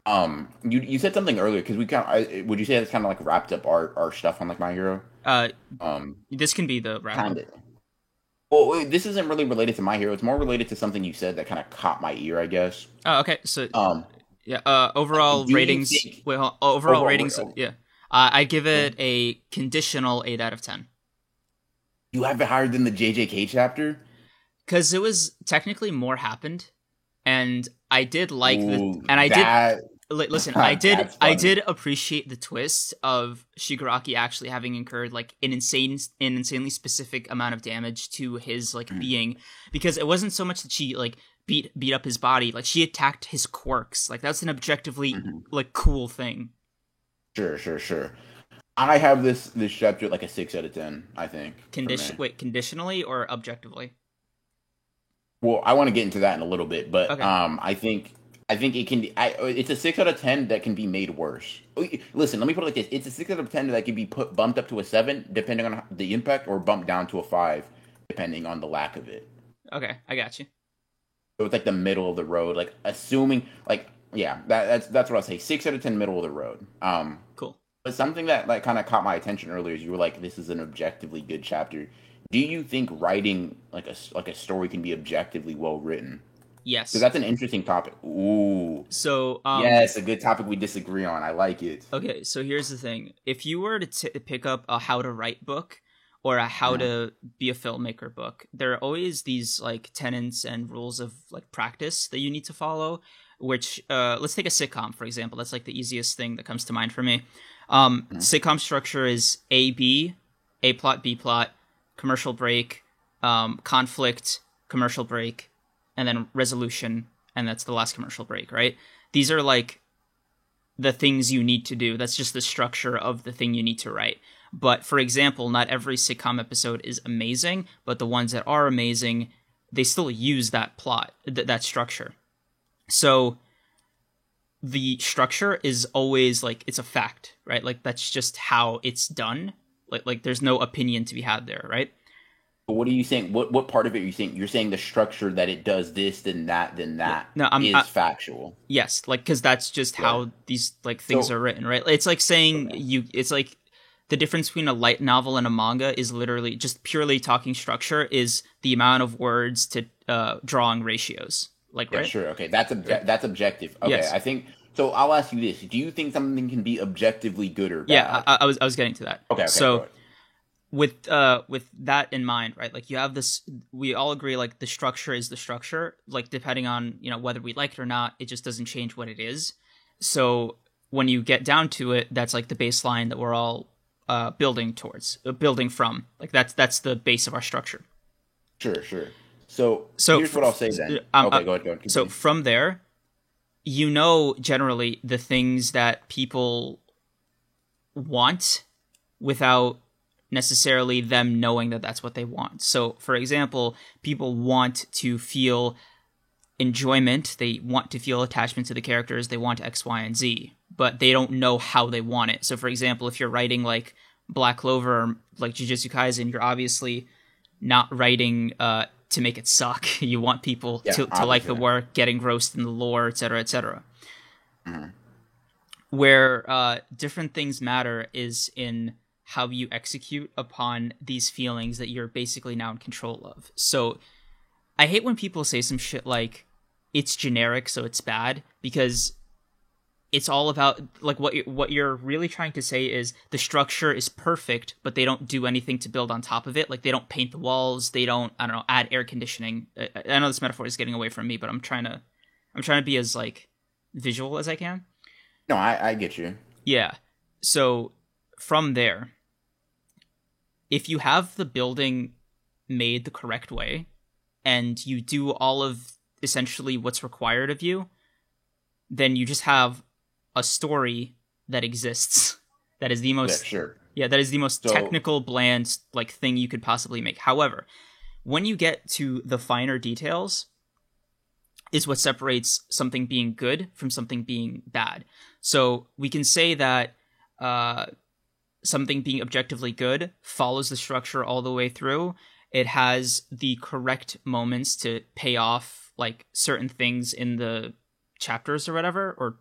um, you you said something earlier because we kind of would you say that's kind of like wrapped up our our stuff on like my hero. Uh, um, this can be the wrap. Kind of. Well, this isn't really related to my hero. It's more related to something you said that kind of caught my ear, I guess. Oh, okay. So Um, yeah, uh, overall Do ratings. think- Wait, hold- overall, Overall- ratings. oh. Yeah, uh, I give it a conditional eight out of ten you have it higher than the JJK chapter. because it was technically more happened, and I did like the and I did that, Li- listen, (laughs) I did I did appreciate the twist of Shigaraki actually having incurred like an insane an insanely specific amount of damage to his like Mm. being because it wasn't so much that she like beat beat up his body, like she attacked his quirks. Like that's an objectively Mhm. like cool thing. Sure, sure, sure. I have this this chapter like a six out of ten. I think. Condition wait, conditionally or objectively? Well, I want to get into that in a little bit, but Okay. um, I think I think it can. Be, I, it's a six out of ten that can be made worse. Listen, let me put it like this: it's a six out of ten that can be put bumped up to a seven, depending on the impact, or bumped down to a five, depending on the lack of it. Okay, I got you. So it's like the middle of the road, like assuming, like yeah, that, that's that's what I'll say. Six out of ten, middle of the road. Um, Cool. but something that like kind of caught my attention earlier is you were like, this is an objectively good chapter. Do you think writing like a like a story can be objectively well written? Yes. Because that's an interesting topic. Ooh. so um yes, a good topic we disagree on. I like it. Okay, so here's the thing. If you were to t- pick up a how to write book or a how to be a filmmaker book, there are always these like tenets and rules of like practice that you need to follow, which uh let's take a sitcom for example. That's like the easiest thing that comes to mind for me. Um sitcom structure is A B, A plot, B plot, commercial break, um conflict, commercial break, and then resolution, and that's the last commercial break, right? These are like the things you need to do. That's just the structure of the thing you need to write. But for example, not every sitcom episode is amazing, but the ones that are amazing, they still use that plot, th- that structure. So the structure is always like it's a fact, right? Like that's just how it's done. Like like there's no opinion to be had there, right? But what are you saying? What what part of it are you saying? You're saying the structure that it does this, then that, then that No, I'm- is I- factual. Yes, like because that's just how these like things So- are written, right? It's like saying Okay. you. It's like the difference between a light novel and a manga is literally just purely talking structure is the amount of words to uh, drawing ratios. Like Yeah, right? sure. Okay, that's obje- that's objective. Okay, Yes. I think so. I'll ask you this: Do you think something can be objectively good or bad? Yeah, I, I was I was getting to that. okay. okay so with uh with that in mind right like you have this we all agree like the structure is the structure like depending on you know whether we like it or not it just doesn't change what it is so when you get down to it that's like the baseline that we're all uh building towards uh, building from like that's that's the base of our structure sure, sure. So, So, here's what I'll say then. um, okay, uh, go ahead. Go ahead. so from there you know generally the things that people want without necessarily them knowing that that's what they want so for example people want to feel enjoyment they want to feel attachment to the characters they want x y and z but they don't know how they want it so for example if you're writing like black clover or like jujutsu kaisen you're obviously not writing uh, to make it suck. (laughs) You want people Yeah, to, to like the work, get engrossed in the lore, etc., etc. Mhm. Where uh, different things matter is in how you execute upon these feelings that you're basically now in control of. So I hate when people say some shit like it's generic, so it's bad, because it's all about like what you, what you're really trying to say is the structure is perfect, but they don't do anything to build on top of it. Like they don't paint the walls, they don't I don't know add air conditioning. I, I know this metaphor is getting away from me, but I'm trying to I'm trying to be as like visual as I can. no, I, I get you. Yeah. So from there, if you have the building made the correct way and you do all of essentially what's required of you, then you just have a story that exists. That is the Yeah, most sure. yeah, that is the most So- technical, bland like thing you could possibly make. However, when you get to the finer details, is what separates something being good from something being bad. So we can say that uh, something being objectively good follows the structure all the way through. It has the correct moments to pay off like certain things in the chapters or whatever, or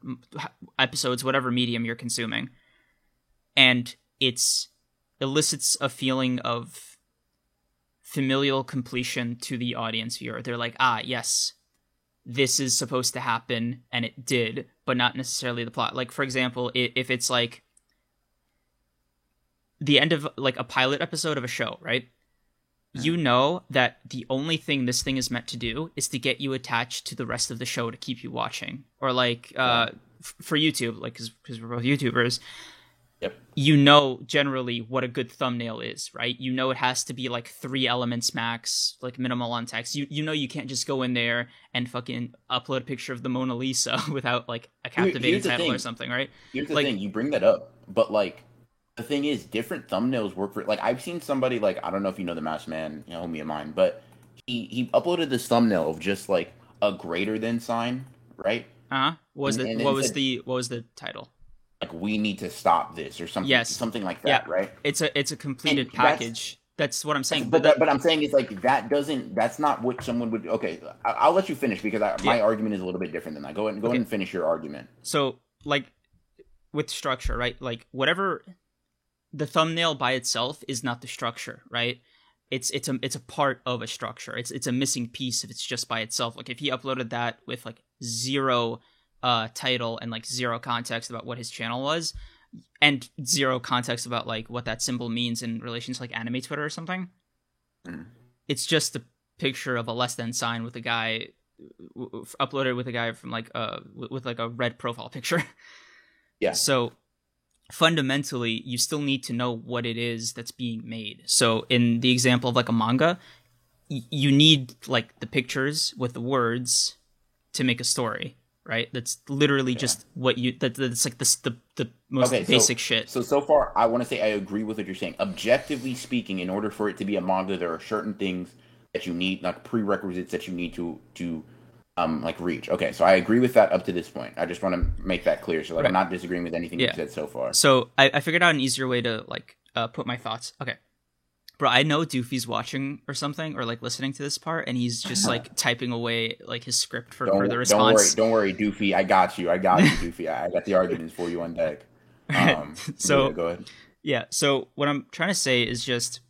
episodes, whatever medium you're consuming and it's elicits a feeling of familial completion to the audience viewer. They're like, ah, yes, this is supposed to happen, and it did, but not necessarily the plot. Like, for example, if it's like the end of like a pilot episode of a show, right? You know that the only thing this thing is meant to do is to get you attached to the rest of the show to keep you watching. Or like uh, f- for YouTube, like because we're both YouTubers, Yep. you know generally what a good thumbnail is, right? You know it has to be like three elements max, like minimal on text. You you know you can't just go in there and fucking upload a picture of the Mona Lisa (laughs) without like a captivating here's the title or something, right? Here's the Like- thing, you bring that up, but like the thing is, different thumbnails work for. Like I've seen somebody like I don't know if you know the Masked Man, you know, homie of mine, but he he uploaded this thumbnail of just like a greater than sign, right? Uh huh. What was the what was said- the what was the title? Like we need to stop this or something, Yes. something like that, Yeah. right? It's a it's a completed And package. That's what I'm saying. But that, but I'm saying is like that doesn't that's not what someone would. Okay, I, I'll let you finish because I, my argument is a little bit different than that. Go ahead, go Okay. ahead and finish your argument. so like with structure right like whatever the thumbnail by itself is not the structure right it's it's a it's a part of a structure it's it's a missing piece if it's just by itself like if he uploaded that with like zero uh title and like zero context about what his channel was and zero context about like what that symbol means in relation to like anime twitter or something Mhm. it's just a picture of a less than sign with a guy w- w- uploaded with a guy from like uh with, with like a red profile picture Yeah. so fundamentally you still need to know what it is that's being made. So in the example of like a manga y- you need like the pictures with the words to make a story right? That's literally just what you that, that's like the, the the most Okay, so- basic shit. So so far, I want to say I agree with what you're saying. Objectively speaking, in order for it to be a manga, there are certain things that you need, like prerequisites that you need to to um like reach. Okay, so I agree with that up to this point. I just want to make that clear. So like, I'm not disagreeing with anything Yeah. you've said so far. So I, I figured out an easier way to like uh, put my thoughts. Okay, bro, I know Doofy's watching or something or like listening to this part, and he's just like (laughs) typing away like his script for, Don't, for the don't worry, response. don't worry, Doofy. I got you. I got you, (laughs) Doofy. I I got the arguments for you on deck. (laughs) Um, So- yeah, go ahead. Yeah. So what I'm trying to say is just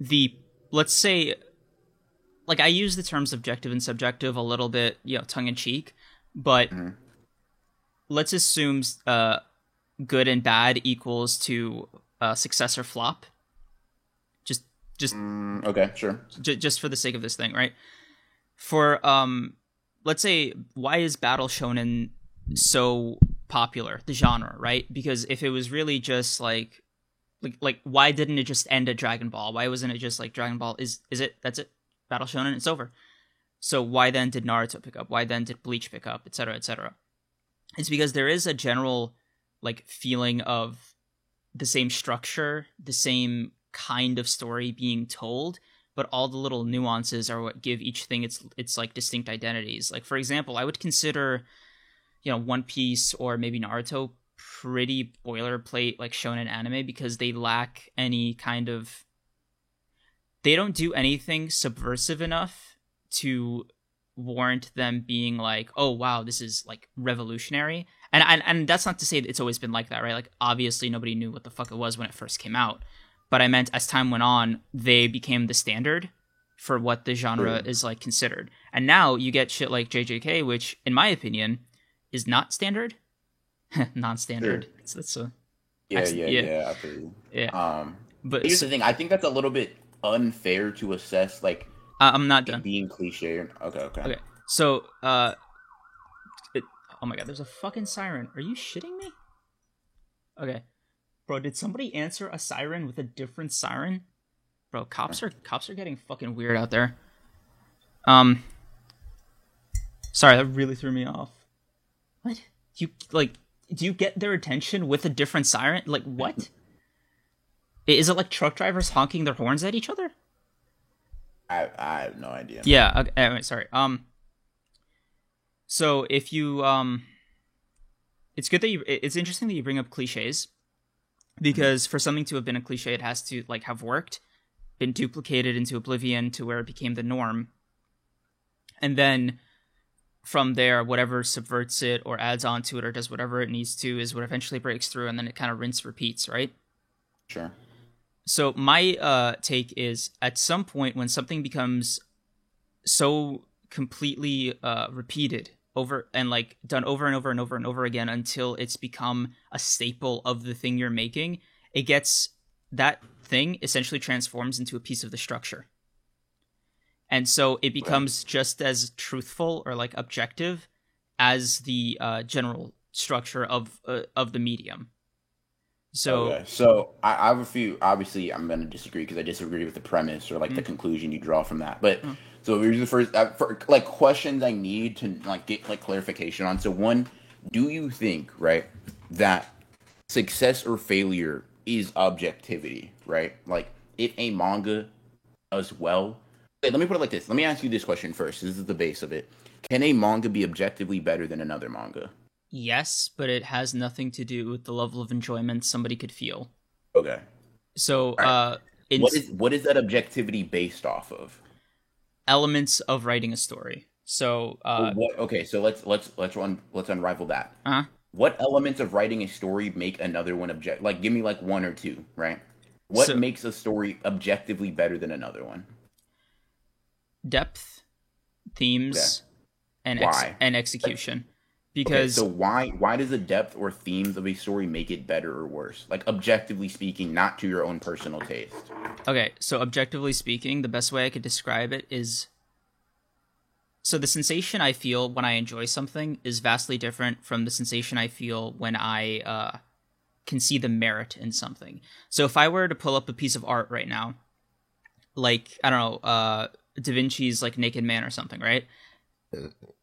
the let's say like I use the terms objective and subjective a little bit, you know, tongue in cheek, but Mhm. let's assume uh good and bad equals to uh success or flop. Just just Mm, okay, sure. j- just for the sake of this thing, right? For um, let's say why is battle shonen so popular, the genre, right? Because if it was really just like, like, like, why didn't it just end at Dragon Ball? Why wasn't it just like Dragon Ball? Is is it? That's it. Battle shonen, it's over. So why then did Naruto pick up? Why then did Bleach pick up? Etc. Etc. It's because there is a general like feeling of the same structure, the same kind of story being told, but all the little nuances are what give each thing its its like distinct identities. Like for example, I would consider you know One Piece or maybe Naruto pretty boilerplate like shonen anime because they lack any kind of they don't do anything subversive enough to warrant them being like, oh wow, this is like revolutionary. And and, and that's not to say that it's always been like that, right? Like obviously nobody knew what the fuck it was when it first came out. But I meant as time went on, they became the standard for what the genre True. is like considered. And now you get shit like JJK, which in my opinion is not standard. (laughs) Non-standard. Sure. It's, it's a Yeah, Ex- yeah, yeah. yeah. You. yeah. Um, But here's so- the thing. I think that's a little bit unfair to assess, like I- I'm not done. being cliche. Okay, okay. Okay. So, uh, it, oh my god, there's a fucking siren. Are you shitting me? Okay, bro, did somebody answer a siren with a different siren? Bro, cops are cops are getting fucking weird out there. Um, sorry, that really threw me off. What? You like? Do you get their attention with a different siren? Like what? Is it like truck drivers honking their horns at each other? I I have no idea. Yeah. Okay, anyway, sorry. Um. So if you um, it's good that you. It's interesting that you bring up cliches, because for something to have been a cliche, it has to like have worked, been duplicated into oblivion to where it became the norm, and then from there, whatever subverts it or adds on to it or does whatever it needs to is what eventually breaks through, and then it kind of rinse repeats, right? Sure. So my uh, take is at some point when something becomes so completely uh, repeated over and like done over and over and over and over again until it's become a staple of the thing you're making, it gets that thing essentially transforms into a piece of the structure. And so it becomes just as truthful or like objective as the uh, general structure of uh, of the medium. So, okay. so I, I, have a few. Obviously, I'm going to disagree because I disagree with the premise or like mm-hmm. the conclusion you draw from that. But mm-hmm. so here's the first, uh, for, like questions I need to like get like clarification on. So one, do you think right that success or failure is objectivity? Right, like if a manga as well. Okay, let me put it like this. Let me ask you this question first. This is the base of it. Can a manga be objectively better than another manga? Yes, but it has nothing to do with the level of enjoyment somebody could feel. Okay. So, right. uh, in what is what is that objectivity based off of? Elements of writing a story. So, uh, what, okay, so let's let's let's run let's unrival that. Uh-huh. What elements of writing a story make another one object? Like, give me like one or two, right? What so, makes a story objectively better than another one? Depth, themes, okay. and ex- and execution. Because okay, so why why does the depth or themes of a story make it better or worse? Like objectively speaking, not to your own personal taste. Okay, so objectively speaking, the best way I could describe it is so the sensation I feel when I enjoy something is vastly different from the sensation I feel when I uh, can see the merit in something. So if I were to pull up a piece of art right now, like I don't know, uh, Da Vinci's like Naked Man or something, right?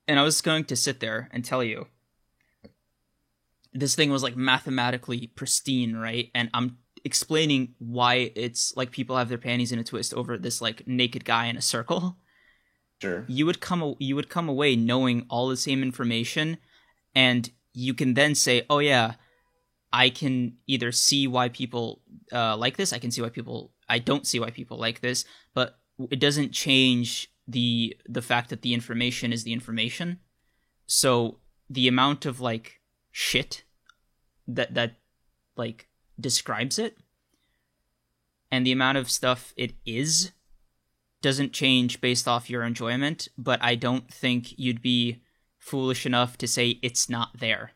And I was going to sit there and tell you this thing was like mathematically pristine, right? And I'm explaining why it's like people have their panties in a twist over this like naked guy in a circle. Sure. You would come you would come away knowing all the same information and you can then say, "Oh yeah, I can either see why people uh, like this, I can see why people I don't see why people like this, but it doesn't change the the fact that the information is the information. So the amount of like shit that that like describes it and the amount of stuff it is doesn't change based off your enjoyment, but I don't think you'd be foolish enough to say it's not there.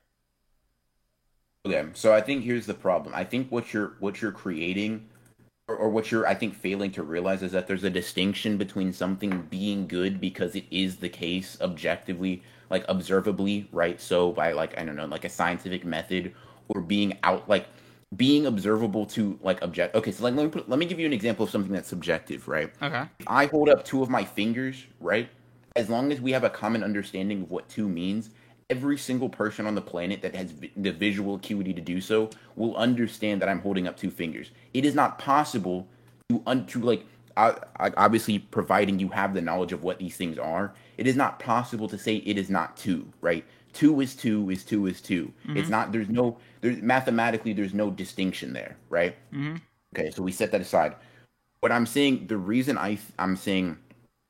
Okay, so I think here's the problem. I think what you're what you're creating or, or what you're I think failing to realize is that there's a distinction between something being good because it is the case objectively, like observably, right? So by like I don't know, like a scientific method, or being out like being observable to like object. Okay, so like let me put, let me give you an example of something that's subjective, right? Okay. If I hold up two of my fingers, right? As long as we have a common understanding of what two means, every single person on the planet that has the visual acuity to do so will understand that I'm holding up two fingers. It is not possible to un- to like I, I, obviously providing you have the knowledge of what these things are. It is not possible to say it is not two, right? Two is two is two is 2 mm-hmm. It's not. There's no. There's mathematically there's no distinction there, right? Mm-hmm. Okay, so we set that aside. What I'm saying, the reason I I'm saying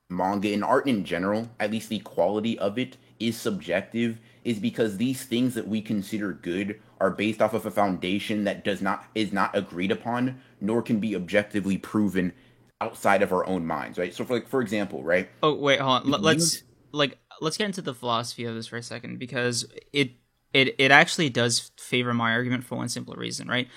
manga and art in general, at least the quality of it is subjective is because these things that we consider good are based off of a foundation that does not is not agreed upon nor can be objectively proven outside of our own minds right? So for like for example right? Oh wait hold on. L- let's like let's get into the philosophy of this for a second because it it it actually does favor my argument for one simple reason right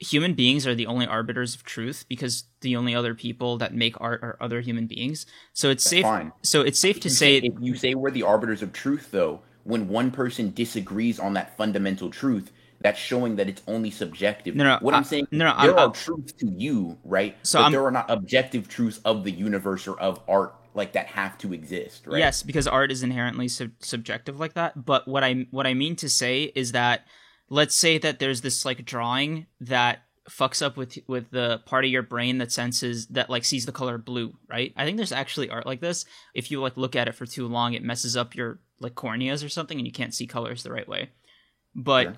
human beings are the only arbiters of truth because the only other people that make art are other human beings so it's That's safe fine. so it's safe to say, say if you say we're the arbiters of truth though when one person disagrees on that fundamental truth, that's showing that it's only subjective. No, no, what I, am saying, no, no, there I'm, are truths to you, right? So but I'm, there are not objective truths of the universe or of art like that have to exist, right? Yes, because art is inherently sub- subjective like that. But what I what I mean to say is that let's say that there's this like drawing that fucks up with with the part of your brain that senses that like sees the color blue, right? I think there's actually art like this. If you like look at it for too long, it messes up your like corneas or something and you can't see colors the right way. But yeah.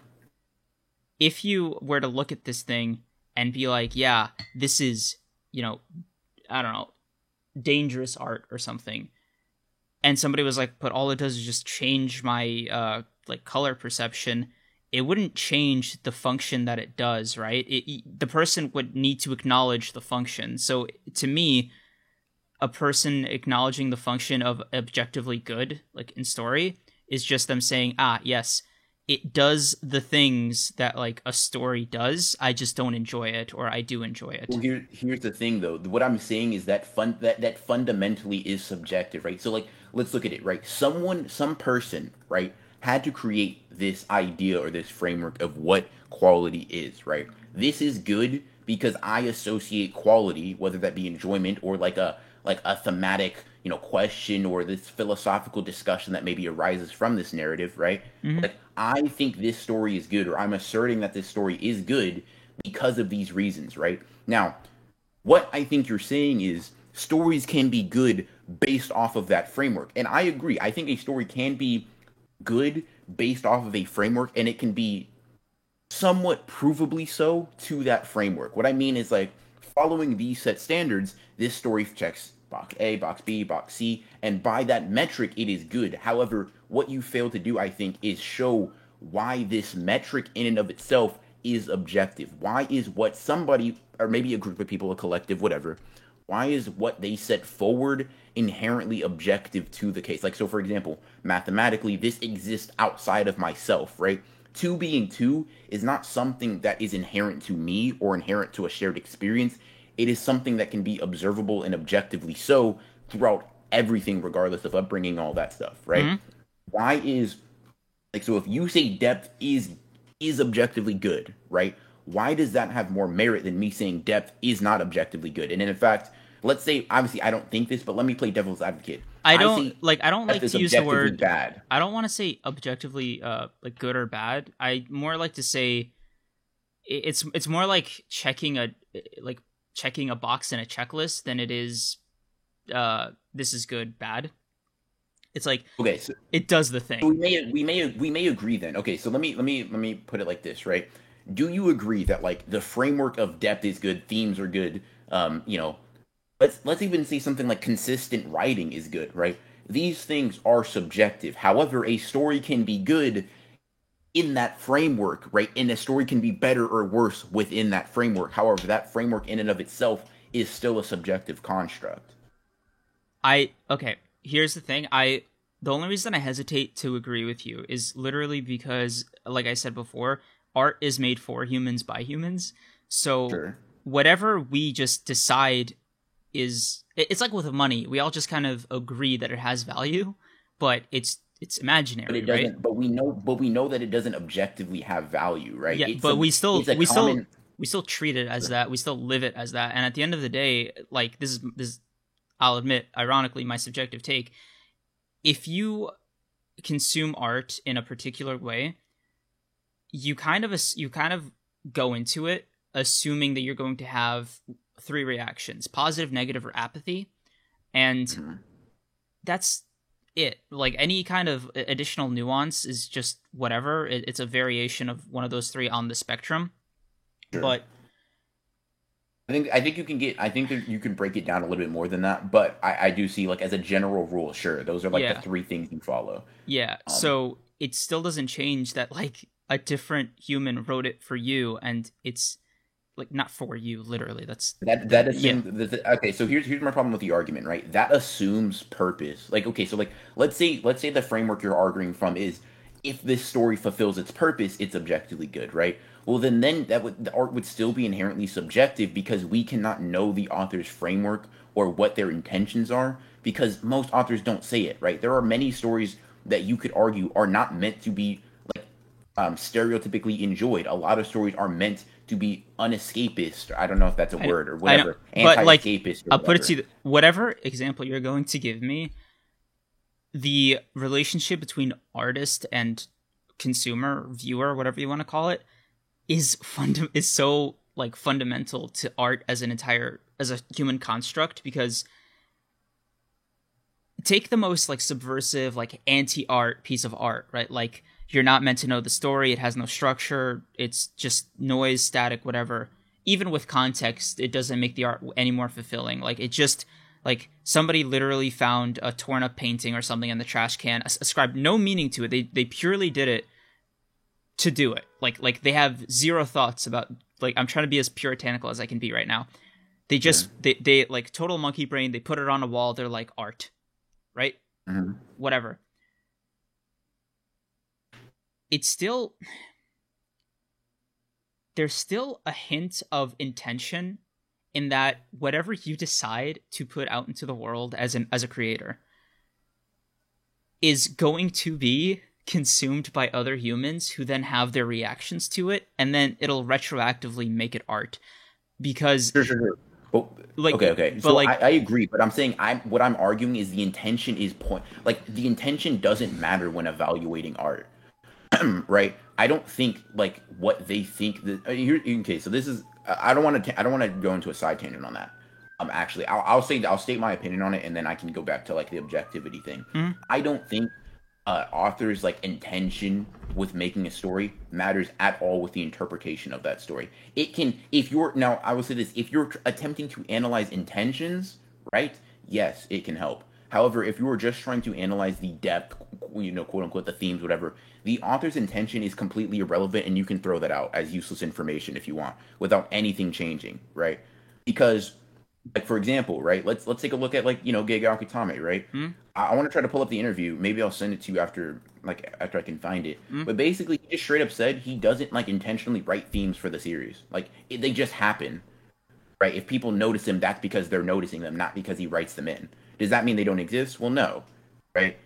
if you were to look at this thing and be like, yeah, this is, you know, I don't know, dangerous art or something, and somebody was like, but all it does is just change my uh like color perception, it wouldn't change the function that it does, right? It, the person would need to acknowledge the function. So to me, a person acknowledging the function of objectively good, like in story, is just them saying, ah, yes, it does the things that like a story does. I just don't enjoy it, or I do enjoy it. Well, here, here's the thing, though. What I'm saying is that fun that that fundamentally is subjective, right? So, like, let's look at it, right? Someone, some person, right, had to create this idea or this framework of what quality is, right? This is good because I associate quality, whether that be enjoyment or like a like a thematic you know question or this philosophical discussion that maybe arises from this narrative right mm-hmm. like i think this story is good or i'm asserting that this story is good because of these reasons right now what i think you're saying is stories can be good based off of that framework and i agree i think a story can be good based off of a framework and it can be somewhat provably so to that framework what i mean is like following these set standards this story checks box A, box B, box C, and by that metric, it is good. However, what you fail to do, I think, is show why this metric in and of itself is objective. Why is what somebody, or maybe a group of people, a collective, whatever, why is what they set forward inherently objective to the case? Like, so for example, mathematically, this exists outside of myself, right? Two being two is not something that is inherent to me or inherent to a shared experience it is something that can be observable and objectively so throughout everything, regardless of upbringing, all that stuff, right? Mm-hmm. Why is like so? If you say depth is is objectively good, right? Why does that have more merit than me saying depth is not objectively good? And in fact, let's say obviously I don't think this, but let me play devil's advocate. I don't I like I don't like to use the word bad. I don't want to say objectively uh like good or bad. I more like to say it's it's more like checking a like checking a box in a checklist than it is uh this is good bad it's like okay so it does the thing we may we may we may agree then okay so let me let me let me put it like this right do you agree that like the framework of depth is good themes are good um you know let's let's even say something like consistent writing is good right these things are subjective however a story can be good in that framework, right? And a story can be better or worse within that framework. However, that framework in and of itself is still a subjective construct. I okay, here's the thing. I the only reason I hesitate to agree with you is literally because like I said before, art is made for humans by humans. So sure. whatever we just decide is it's like with money. We all just kind of agree that it has value, but it's it's imaginary, but it doesn't. Right? But we know, but we know that it doesn't objectively have value, right? Yeah, it's but a, we still, we common... still, we still treat it as that. We still live it as that. And at the end of the day, like this is this, I'll admit, ironically, my subjective take. If you consume art in a particular way, you kind of you kind of go into it assuming that you're going to have three reactions: positive, negative, or apathy, and mm-hmm. that's it. Like any kind of additional nuance is just whatever. It, it's a variation of one of those three on the spectrum. Sure. But I think I think you can get I think that you can break it down a little bit more than that. But I, I do see like as a general rule, sure, those are like yeah. the three things you follow. Yeah. Um, so it still doesn't change that like a different human wrote it for you, and it's like not for you literally. That's that that assumes yeah. okay so here's here's my problem with the argument right? That assumes purpose. Like okay so like let's say let's say the framework you're arguing from is if this story fulfills its purpose it's objectively good right? Well then then that would the art would still be inherently subjective because we cannot know the author's framework or what their intentions are because most authors don't say it right? There are many stories that you could argue are not meant to be like um, stereotypically enjoyed. A lot of stories are meant to be unescapist. Or I don't know if that's a word or whatever. But like, I'll put it to you: whatever example you're going to give me, the relationship between artist and consumer, viewer, whatever you want to call it, is funda- is so like fundamental to art as an entire as a human construct because take the most like subversive like anti-art piece of art right like you're not meant to know the story. It has no structure. It's just noise, static, whatever. Even with context, it doesn't make the art any more fulfilling. Like it just like somebody literally found a torn up painting or something in the trash can, ascribed no meaning to it. They they purely did it to do it. Like like they have zero thoughts about like I'm trying to be as puritanical as I can be right now. They just yeah. they they like total monkey brain. They put it on a wall. They're like art, right? Mm-hmm. Whatever. It's still there's still a hint of intention in that whatever you decide to put out into the world as an as a creator is going to be consumed by other humans who then have their reactions to it and then it'll retroactively make it art because sure, sure, sure. But, like, okay, okay. But so like, I, I, agree, but I'm saying I'm what I'm arguing is the intention is point like the intention doesn't matter when evaluating art, right? I don't think like what they think that. Uh, here, okay, so this is I don't want to I don't want to go into a side tangent on that. Um, actually, I'll, I'll say I'll state my opinion on it, and then I can go back to like the objectivity thing. Mm-hmm. I don't think uh, author's like intention with making a story matters at all with the interpretation of that story. It can, if you're now, I will say this: if you're attempting to analyze intentions, right? Yes, it can help. However, if you are just trying to analyze the depth, you know, quote unquote, the themes, whatever, the author's intention is completely irrelevant, and you can throw that out as useless information if you want, without anything changing, right? Because like for example, right? Let's let's take a look at like you know Gege Akutami, right? Hmm? I, I want to try to pull up the interview. Maybe I'll send it to you after like after I can find it. Hmm? But basically, he just straight up said he doesn't like intentionally write themes for the series. Like it, they just happen, right? If people notice them, that's because they're noticing them, not because he writes them in. Does that mean they don't exist? Well, no, right?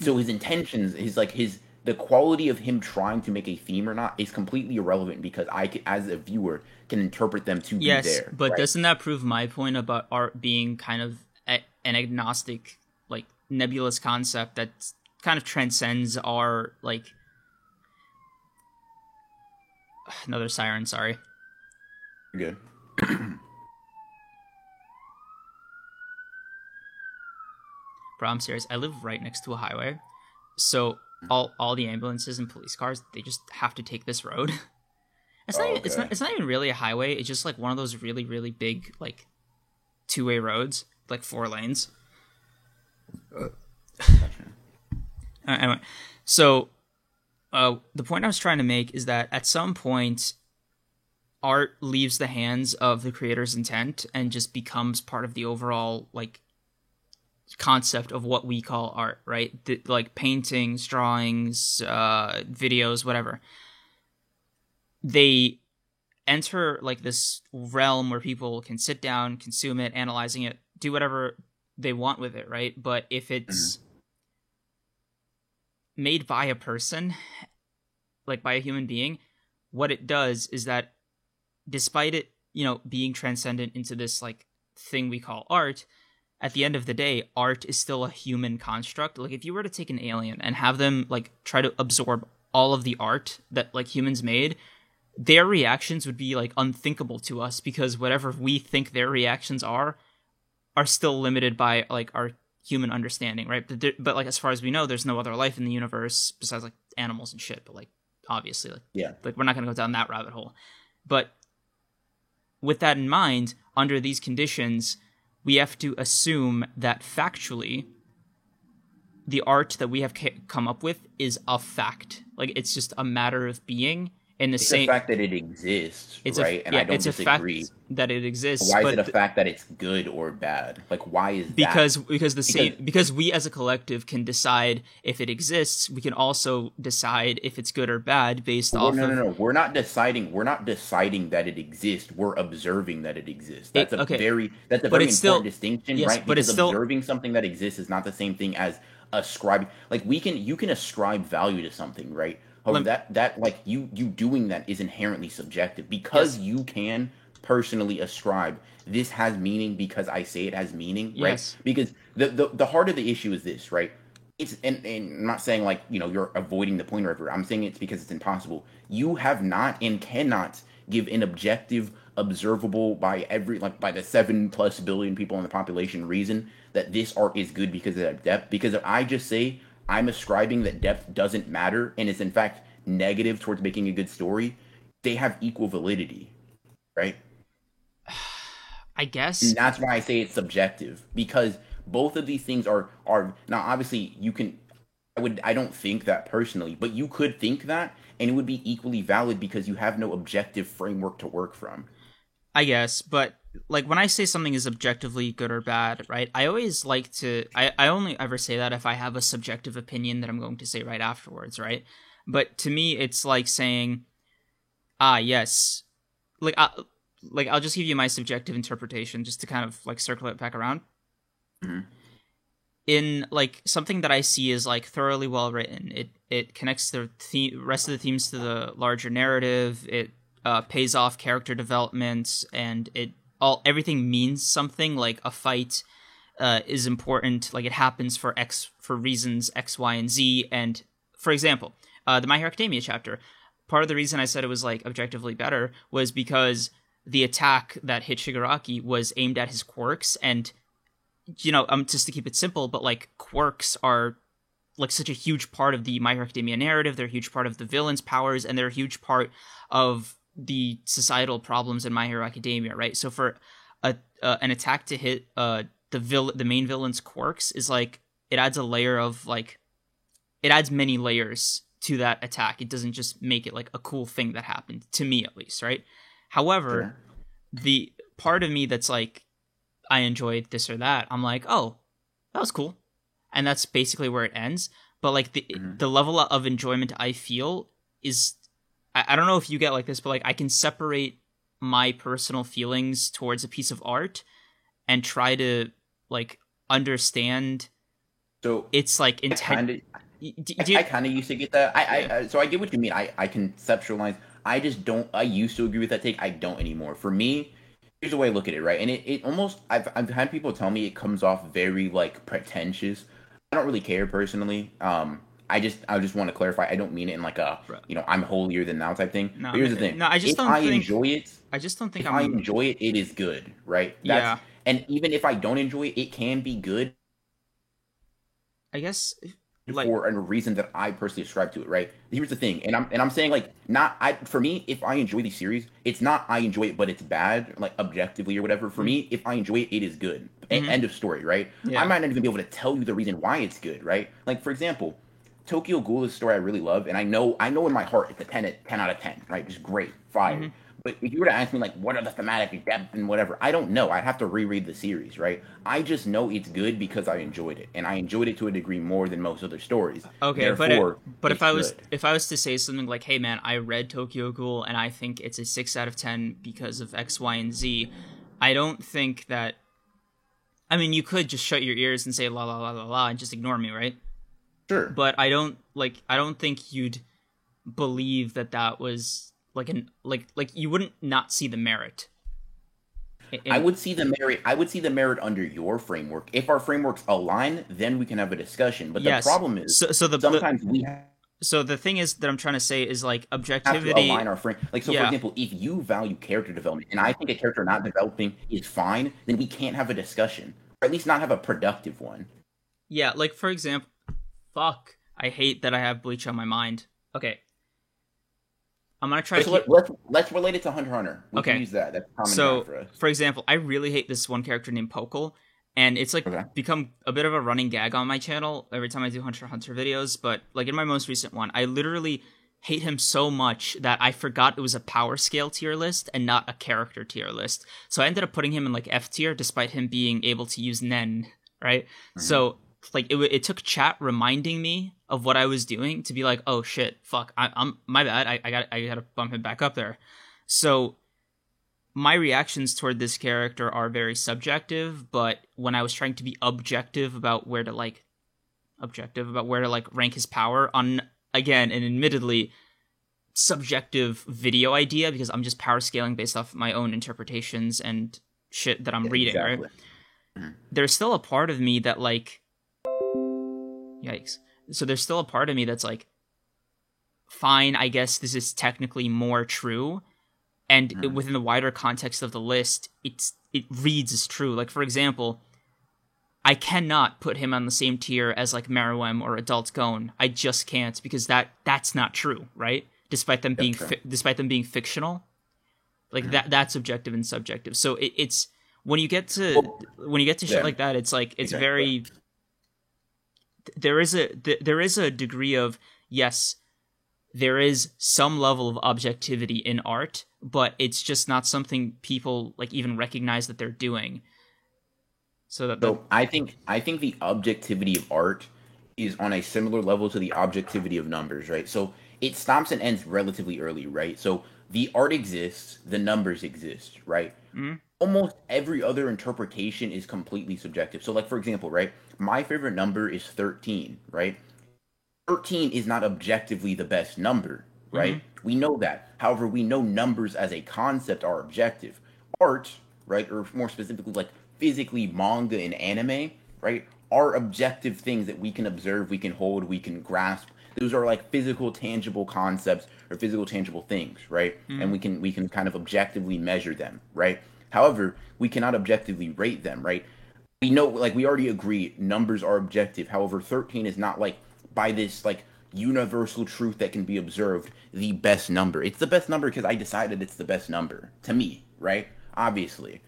So hmm. his intentions, his like his the quality of him trying to make a theme or not is completely irrelevant because I, can, as a viewer, can interpret them to yes, be there. but right? doesn't that prove my point about art being kind of a, an agnostic, like nebulous concept that kind of transcends our like (sighs) another siren? Sorry. Good. (clears throat) Bro, I'm serious. I live right next to a highway, so all all the ambulances and police cars they just have to take this road. (laughs) it's not. Oh, okay. It's not. It's not even really a highway. It's just like one of those really really big like two way roads, like four lanes. Uh, anyway, so uh, the point I was trying to make is that at some point, art leaves the hands of the creator's intent and just becomes part of the overall like concept of what we call art, right? The, like paintings, drawings, uh, videos, whatever. They enter like this realm where people can sit down, consume it, analyzing it, do whatever they want with it, right? But if it's mm-hmm. made by a person, like by a human being, what it does is that despite it, you know, being transcendent into this like thing we call art, at the end of the day, art is still a human construct. Like if you were to take an alien and have them like try to absorb all of the art that like humans made, their reactions would be like unthinkable to us because whatever we think their reactions are are still limited by like our human understanding, right? But, there, but like as far as we know, there's no other life in the universe besides like animals and shit. But like obviously, like yeah, like we're not gonna go down that rabbit hole. But with that in mind, under these conditions, we have to assume that factually the art that we have come up with is a fact. Like it's just a matter of being in the it's same fact that it exists it's right? a, and yeah, i don't it's disagree. that it exists why is it a fact that it's good or bad? Like why is because that? because the same because we as a collective can decide if it exists we can also decide if it's good or bad based well, off no no no no. We're not deciding we're not deciding that it exists. We're observing that it exists. That's it, a okay. very that's a very important still, distinction yes, right? but because it's still, observing something that exists is not the same thing as ascribing like we can you can ascribe value to something right However, that that like you you doing that is inherently subjective because yes. you can personally ascribe this has meaning because I say it has meaning, right? Yes. Because the, the the heart of the issue is this, right? It's and, and I'm not saying like you know you're avoiding the point or whatever. I'm saying it's because it's impossible. You have not and cannot give an objective, observable by every like by the seven plus billion people in the population reason that this art is good because of that depth. Because if I just say I'm ascribing that depth doesn't matter and is in fact negative towards making a good story, they have equal validity, right? (sighs) I guess. And that's why I say it's subjective because both of these things are are now obviously you can I would I don't think that personally, but you could think that and it would be equally valid because you have no objective framework to work from. I guess, but like when I say something is objectively good or bad, right? I always like to I, I only ever say that if I have a subjective opinion that I'm going to say right afterwards, right? But to me it's like saying ah yes. Like I, like I'll just give you my subjective interpretation just to kind of like circle it back around. Mm-hmm. In like something that I see is like thoroughly well written. It it connects the theme, rest of the themes to the larger narrative. It uh, pays off character development, and it all everything means something. Like a fight uh, is important. Like it happens for X for reasons X, Y, and Z. And for example, uh, the My Hero Academia chapter. Part of the reason I said it was like objectively better was because the attack that hit Shigaraki was aimed at his quirks and you know um just to keep it simple but like quirks are like such a huge part of the My Hero Academia narrative they're a huge part of the villain's powers and they're a huge part of the societal problems in My Hero Academia right so for a uh, an attack to hit uh the vill- the main villain's quirks is like it adds a layer of like it adds many layers to that attack it doesn't just make it like a cool thing that happened to me at least right However, sure. the part of me that's like, I enjoyed this or that, I'm like, oh, that was cool. And that's basically where it ends. But like the mm-hmm. the level of enjoyment I feel is I, I don't know if you get like this, but like I can separate my personal feelings towards a piece of art and try to like understand so it's like intent I, I kind of used to get that. I, I, I, so I get what you mean. I, I conceptualize I just don't. I used to agree with that take. I don't anymore. For me, here's the way I look at it, right? And it, it almost I've I've had people tell me it comes off very like pretentious. I don't really care personally. Um, I just I just want to clarify. I don't mean it in like a you know I'm holier than thou type thing. No, but here's the thing. No, I just if don't. Think I think, enjoy it. I just don't think if I'm... i enjoy it. It is good, right? That's, yeah. And even if I don't enjoy it, it can be good. I guess like, for a reason that I personally ascribe to it, right? Here's the thing, and I'm and I'm saying like not I for me, if I enjoy the series, it's not I enjoy it, but it's bad, like objectively or whatever. For me, if I enjoy it, it is good. Mm-hmm. End of story, right? Yeah. I might not even be able to tell you the reason why it's good, right? Like for example, Tokyo Ghoul is a story I really love, and I know I know in my heart it's a 10, 10 out of 10, right? Just great, fire. Mm-hmm. But if you were to ask me like what are the thematic depth and whatever, I don't know. I'd have to reread the series, right? I just know it's good because I enjoyed it, and I enjoyed it to a degree more than most other stories. Okay, Therefore, but it, but if I was good. if I was to say something like, "Hey man, I read Tokyo Ghoul and I think it's a six out of ten because of X, Y, and Z," I don't think that. I mean, you could just shut your ears and say la la la la la and just ignore me, right? Sure. But I don't like. I don't think you'd believe that that was like an like like you wouldn't not see the merit in, I would see the merit. I would see the merit under your framework. If our frameworks align, then we can have a discussion. But yes. the problem is, so, so the, sometimes the, we. Have, so the thing is that I'm trying to say is like objectivity. align our frame. Like so, yeah. for example, if you value character development, and I think a character not developing is fine, then we can't have a discussion, or at least not have a productive one. Yeah, like for example, fuck. I hate that I have Bleach on my mind. Okay, I'm gonna try let's, to. Keep... Let's let's relate it to Hunter Hunter. We okay, use that. That's common so, for. For example, I really hate this one character named Pokkle, and it's like okay. become a bit of a running gag on my channel every time I do Hunter Hunter videos. But like in my most recent one, I literally hate him so much that I forgot it was a power scale tier list and not a character tier list. So I ended up putting him in like F tier, despite him being able to use Nen. Right. Mm-hmm. So like it, it took chat reminding me of what I was doing to be like, oh shit, fuck, I, am my bad. I, I got I got to bump him back up there. So my reactions toward this character are very subjective, but when I was trying to be objective about where to like objective about where to like rank his power on again and admittedly subjective video idea because I'm just power scaling based off my own interpretations and shit that I'm reading, exactly. right? There's still a part of me that like Yikes. So there's still a part of me that's like, fine, I guess this is technically more true. And mm. within the wider context of the list, it's it reads as true. Like for example, I cannot put him on the same tier as like Meruem or Adult Gon. I just can't because that that's not true, right? Despite them being fi- despite them being fictional, like mm. that that's objective and subjective. So it, it's when you get to well, when you get to shit yeah. like that, it's like it's exactly. very there is a th- there is a degree of yes there is some level of objectivity in art but it's just not something people like even recognize that they're doing so that So I think I think the objectivity of art is on a similar level to the objectivity of numbers, right? So it stops and ends relatively early, right? So the art exists, the numbers exist, right? Mhm. Almost every other interpretation is completely subjective. So like for example, right? My favorite number is 13, right? 13 is not objectively the best number, mm-hmm. right? We know that. However, we know numbers as a concept are objective. Art, right, or more specifically, like physically manga and anime, right, are objective things that we can observe, we can hold, we can grasp. Those are like physical, tangible concepts or physical, tangible things, right? Mm. And we can we can kind of objectively measure them, right? However, we cannot objectively rate them, right? we know like we already agree numbers are objective. However 13 is not like by this like universal truth that can be observed the best number. It's the best number because i decided it's the best number to me right? Obviously.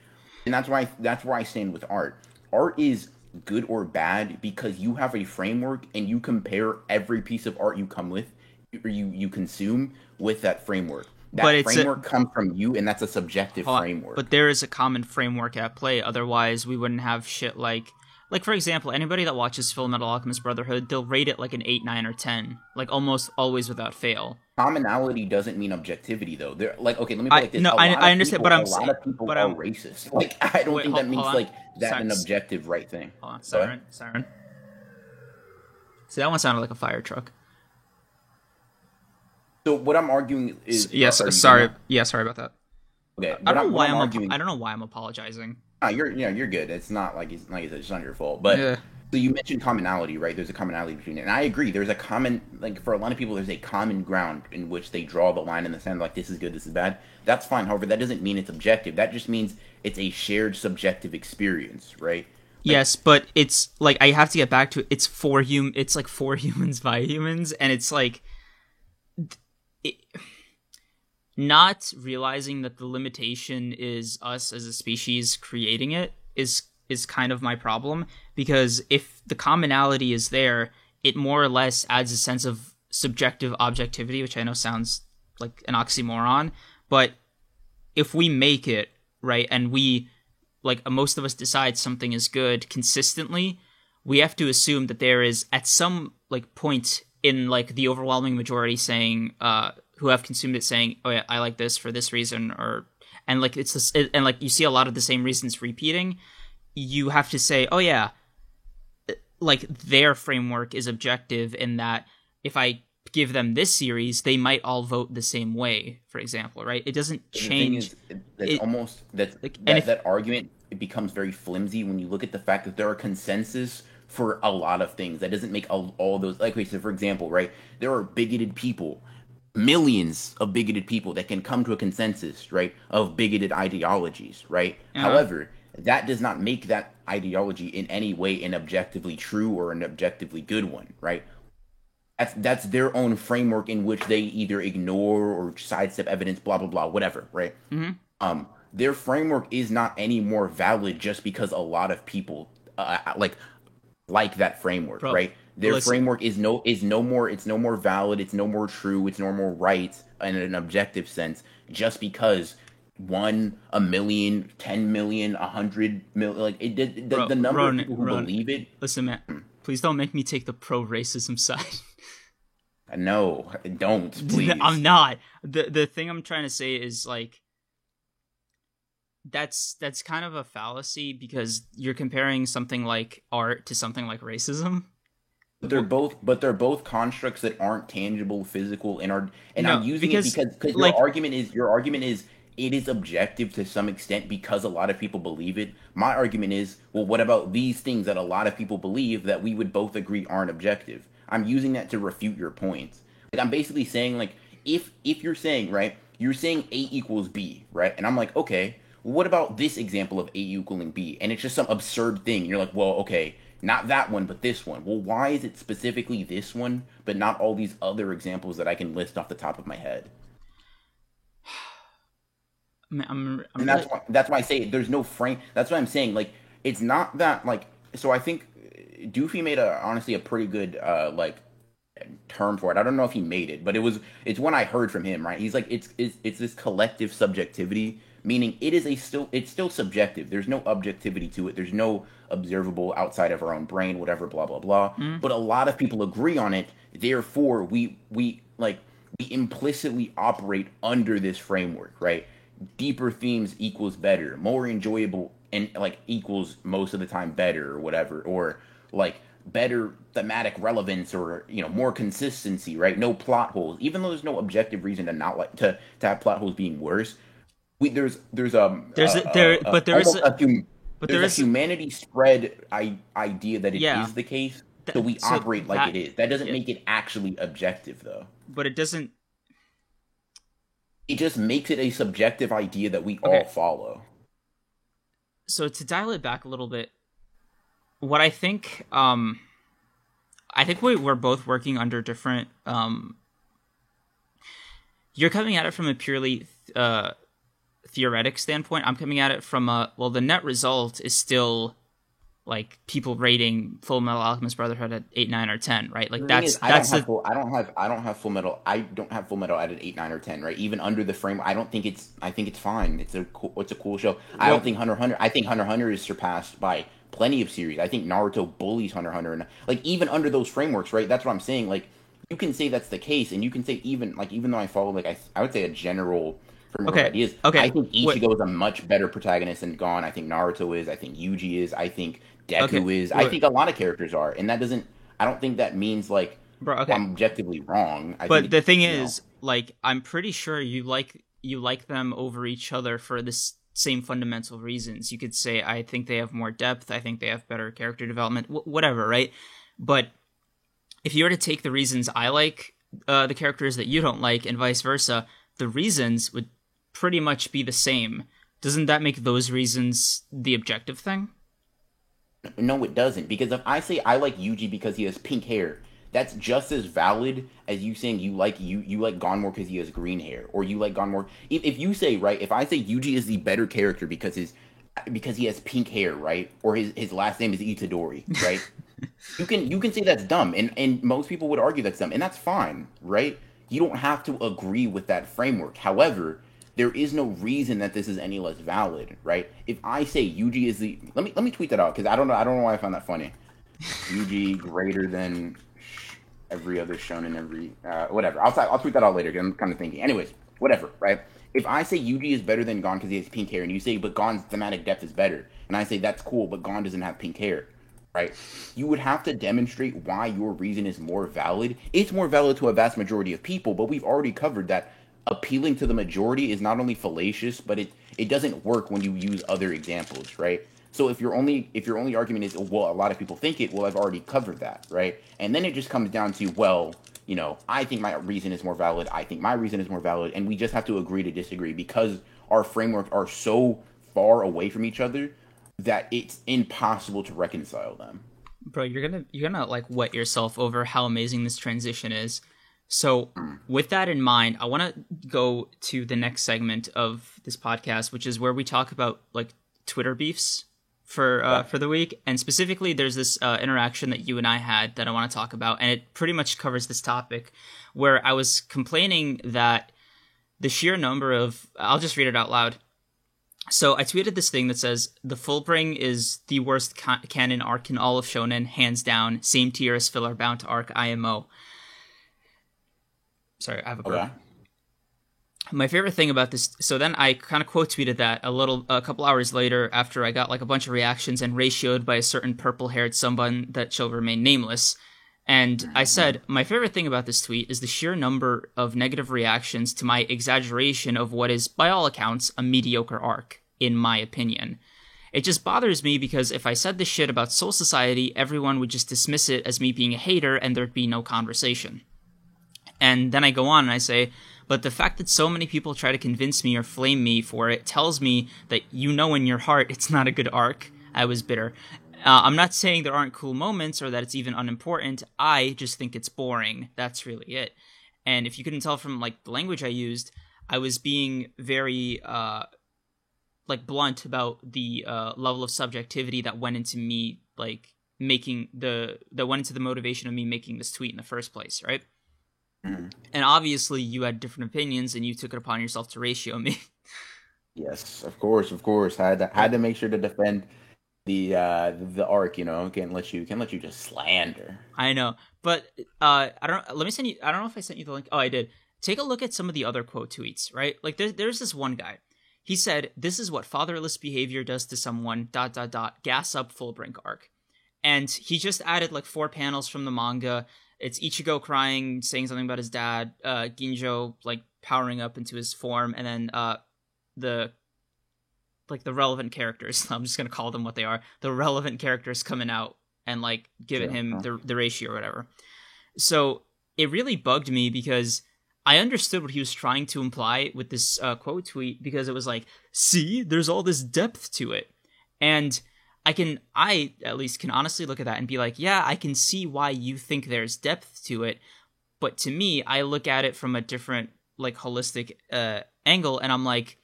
And that's why that's where i stand with art. Art is good or bad because you have a framework and you compare every piece of art you come with or you you consume with that framework that But it's a- framework comes from you and that's a subjective on. framework But there is a common framework at play. Otherwise, we wouldn't have shit like, like for example, anybody that watches Full Metal Alchemist Brotherhood, they'll rate it like an eight, nine, or ten, like almost always without fail. commonality doesn't mean objectivity though they're like okay let me put it like this no, A I- I understand, people- but I'm a lot of people but are I'm- racist (laughs) like i don't Wait, think hold- that means like that Sorry. an objective right thing Hold on, siren, siren. See, that one sounded like a fire truck. So what i'm arguing is yes, you sorry. Yeah, sorry about that. okay I don't know why I'm arguing I don't know why I'm apologizing. Ah, you're yeah you're good it's not like it's like it's not your fault but Yeah. so you mentioned commonality right there's a commonality between it and i agree there's a common like for a lot of people there's a common ground in which they draw the line in the sand like this is good this is bad that's fine however that doesn't mean it's objective that just means it's a shared subjective experience right yes, but it's like I have to get back to it. It's for hum. It's like for (laughs) humans by humans, and it's like. It, not realizing that the limitation is us as a species creating it is is kind of my problem because if the commonality is there it more or less adds a sense of subjective objectivity which i know sounds like an oxymoron but if we make it right and we like most of us decide something is good consistently we have to assume that there is at some like point in like the overwhelming majority saying uh who have consumed it saying oh yeah i like this for this reason or and like it's this and like you see a lot of the same reasons repeating. You have to say oh yeah like their framework is objective in that if i give them this series they might all vote the same way for example right? It doesn't change is, it- that's it- almost that like, that, if- that argument it becomes very flimsy when you look at the fact that there are consensus for a lot of things. That doesn't make all, all those like wait, so for example, right? There are bigoted people, millions of bigoted people that can come to a consensus, right, of bigoted ideologies, right? However, that does not make that ideology in any way an objectively true or an objectively good one, right? That's that's their own framework in which they either ignore or sidestep evidence, blah blah blah, whatever, right? Mhm. Um, their framework is not any more valid just because a lot of people uh, like like that framework, Bro, right? Their listen. framework is no is no more it's no more valid, it's no more true, it's no more right in an objective sense just because one, a million, ten million, a hundred million, like it did the, Bro, the number of people who believe it. listen man please don't make me take the pro racism (laughs) side No, don't please. I'm not. The the thing I'm trying to say is like that's that's kind of a fallacy because you're comparing something like art to something like racism. But they're both, but they're both constructs that aren't tangible, physical, and are. And No, I'm using because, it because because like- your argument is your argument is it is objective to some extent because a lot of people believe it. My argument is, well, what about these things that a lot of people believe that we would both agree aren't objective? I'm using that to refute your points. Like I'm basically saying, like if if you're saying right, you're saying A equals B, right? And I'm like, okay, what about this example of A equaling B? And it's just some absurd thing. You're like, well, okay, not that one, but this one. Well, why is it specifically this one, but not all these other examples that I can list off the top of my head? (sighs) I'm I'm, I'm And that's really- why that's why I say there's no frame. That's what I'm saying. Like it's not that like so I think Doofy made a honestly a pretty good uh like term for it. I don't know if he made it, but it was it's one I heard from him, right? He's like it's it's, it's this collective subjectivity, meaning it is a still it's still subjective. There's no objectivity to it. There's no observable outside of our own brain, whatever, blah blah blah. Mm. But a lot of people agree on it. Therefore, we we like we implicitly operate under this framework, right? Deeper themes equals better, more enjoyable and like equals most of the time better or whatever, or like better thematic relevance or you know more consistency right no plot holes even though there's no objective reason to not like to to have plot holes being worse we there's there's um There's a- uh, there- uh, but there is a- hum- but there's there is- a humanity spread I, idea that it is Yeah. the case That- so we so operate like that- it is that doesn't yeah. make it actually objective though but it doesn't it just makes it a subjective idea that we Okay. all follow so to dial it back a little bit what i think um i think we, we're both working under different um you're coming at it from a purely uh theoretic standpoint i'm coming at it from a well the net result is still like people rating full metal alchemist brotherhood at 8 9 or 10 right like The that's is, I that's don't the have full, I don't have I don't have full metal. I don't have full metal at an eight, nine, or ten. Right, even under the frame, I don't think it's. I think it's fine. It's a cool, it's a cool show. I Well- don't think Hunter Hunter. I think Hunter Hunter is surpassed by plenty of series. I think Naruto bullies Hunter Hunter, and like even under those frameworks, right? That's what I'm saying. Like you can say that's the case, and you can say even like even though I follow like I, I would say a general framework Okay, of ideas. okay, I think wait. Ichigo is a much better protagonist than Gon. I think Naruto is. I think Yuji is. I think Deku Okay, is. I think a lot of characters are, and that doesn't. I don't think that means like bro okay I'm objectively wrong. I but think the thing you know, is like i'm pretty sure you like you like them over each other for the same fundamental reasons you could say i think they have more depth i think they have better character development wh- whatever right but if you were to take the reasons i like uh, the characters that you don't like and vice versa the reasons would pretty much be the same doesn't that make those reasons the objective thing no, it doesn't. Because if I say I like Yuji because he has pink hair, that's just as valid as you saying you like you you like Gon more because he has green hair, or you like Gon more. If, if you say right, if I say Yuji is the better character because his because he has pink hair, right, or his his last name is Itadori, right? (laughs) you can you can say that's dumb, and and most people would argue that's dumb, and that's fine, right? You don't have to agree with that framework. However, there is no reason that this is any less valid, right? If I say Yuji is the let me let me tweet that out because I don't know I don't know why I found that funny. Yuji greater than every other shonen every uh, whatever. I'll I'll tweet that out later. 'cause I'm kind of thinking. Anyways, whatever, right? If I say Yuji is better than Gon because he has pink hair, and you say but Gon's thematic depth is better, and I say that's cool, but Gon doesn't have pink hair, right? You would have to demonstrate why your reason is more valid. It's more valid to a vast majority of people, but we've already covered that appealing to the majority is not only fallacious, but it it doesn't work when you use other examples, right? So if your only if your only argument is well, a lot of people think it, well, I've already covered that, right? And then it just comes down to well, you know, I think my reason is more valid. I think my reason is more valid, and we just have to agree to disagree because our frameworks are so far away from each other that it's impossible to reconcile them. bro you're gonna you're gonna like wet yourself over how amazing this transition is so with that in mind i want to go to the next segment of this podcast which is where we talk about like twitter beefs for uh, for the week and specifically there's this uh, interaction that you and i had that i want to talk about and it pretty much covers this topic where i was complaining that the sheer number of i'll just read it out loud so I tweeted this thing that says the Fullbring is the worst ca- canon arc in all of Shonen, hands down. Same tier as filler bound to arc IMO. Sorry, I have a burp. Okay. My favorite thing about this, so then I kind of quote tweeted that a little, a couple hours later after I got like a bunch of reactions and ratioed by a certain purple haired someone that shall remain nameless. And I mm-hmm. said, my favorite thing about this tweet is the sheer number of negative reactions to my exaggeration of what is, by all accounts, a mediocre arc, in my opinion. It just bothers me because if I said this shit about Soul Society, everyone would just dismiss it as me being a hater and there'd be no conversation. And then I go on and I say, but the fact that so many people try to convince me or flame me for it tells me that you know in your heart it's not a good arc. I was bitter. Uh, I'm not saying there aren't cool moments or that it's even unimportant. I just think it's boring. That's really it. And if you couldn't tell from like the language I used, I was being very uh, like blunt about the uh, level of subjectivity that went into me like making the that went into the motivation of me making this tweet in the first place, right? Mhm. And obviously, you had different opinions, and you took it upon yourself to ratio me. (laughs) Yes, of course, of course. Had to had to make sure to defend the uh the arc. You know, can't let you can't let you just slander. I know, but uh, I don't. Let me send you. I don't know if I sent you the link. Oh, I did. Take a look at some of the other quote tweets. Right, like there's there's this one guy. He said, "This is what fatherless behavior does to someone." Dot dot dot. Gas up Fullbring arc, and he just added like four panels from the manga. It's Ichigo crying, saying something about his dad. Uh, Ginjo like powering up into his form, and then uh, the like the relevant characters. (laughs) I'm just gonna call them what they are. The relevant characters coming out and like giving Sure, him the the ratio or whatever. So it really bugged me because I understood what he was trying to imply with this uh, quote tweet because it was like, see, there's all this depth to it, and I can I at least can honestly look at that and be like, yeah, I can see why you think there's depth to it, but to me, I look at it from a different like holistic uh, angle, and I'm like,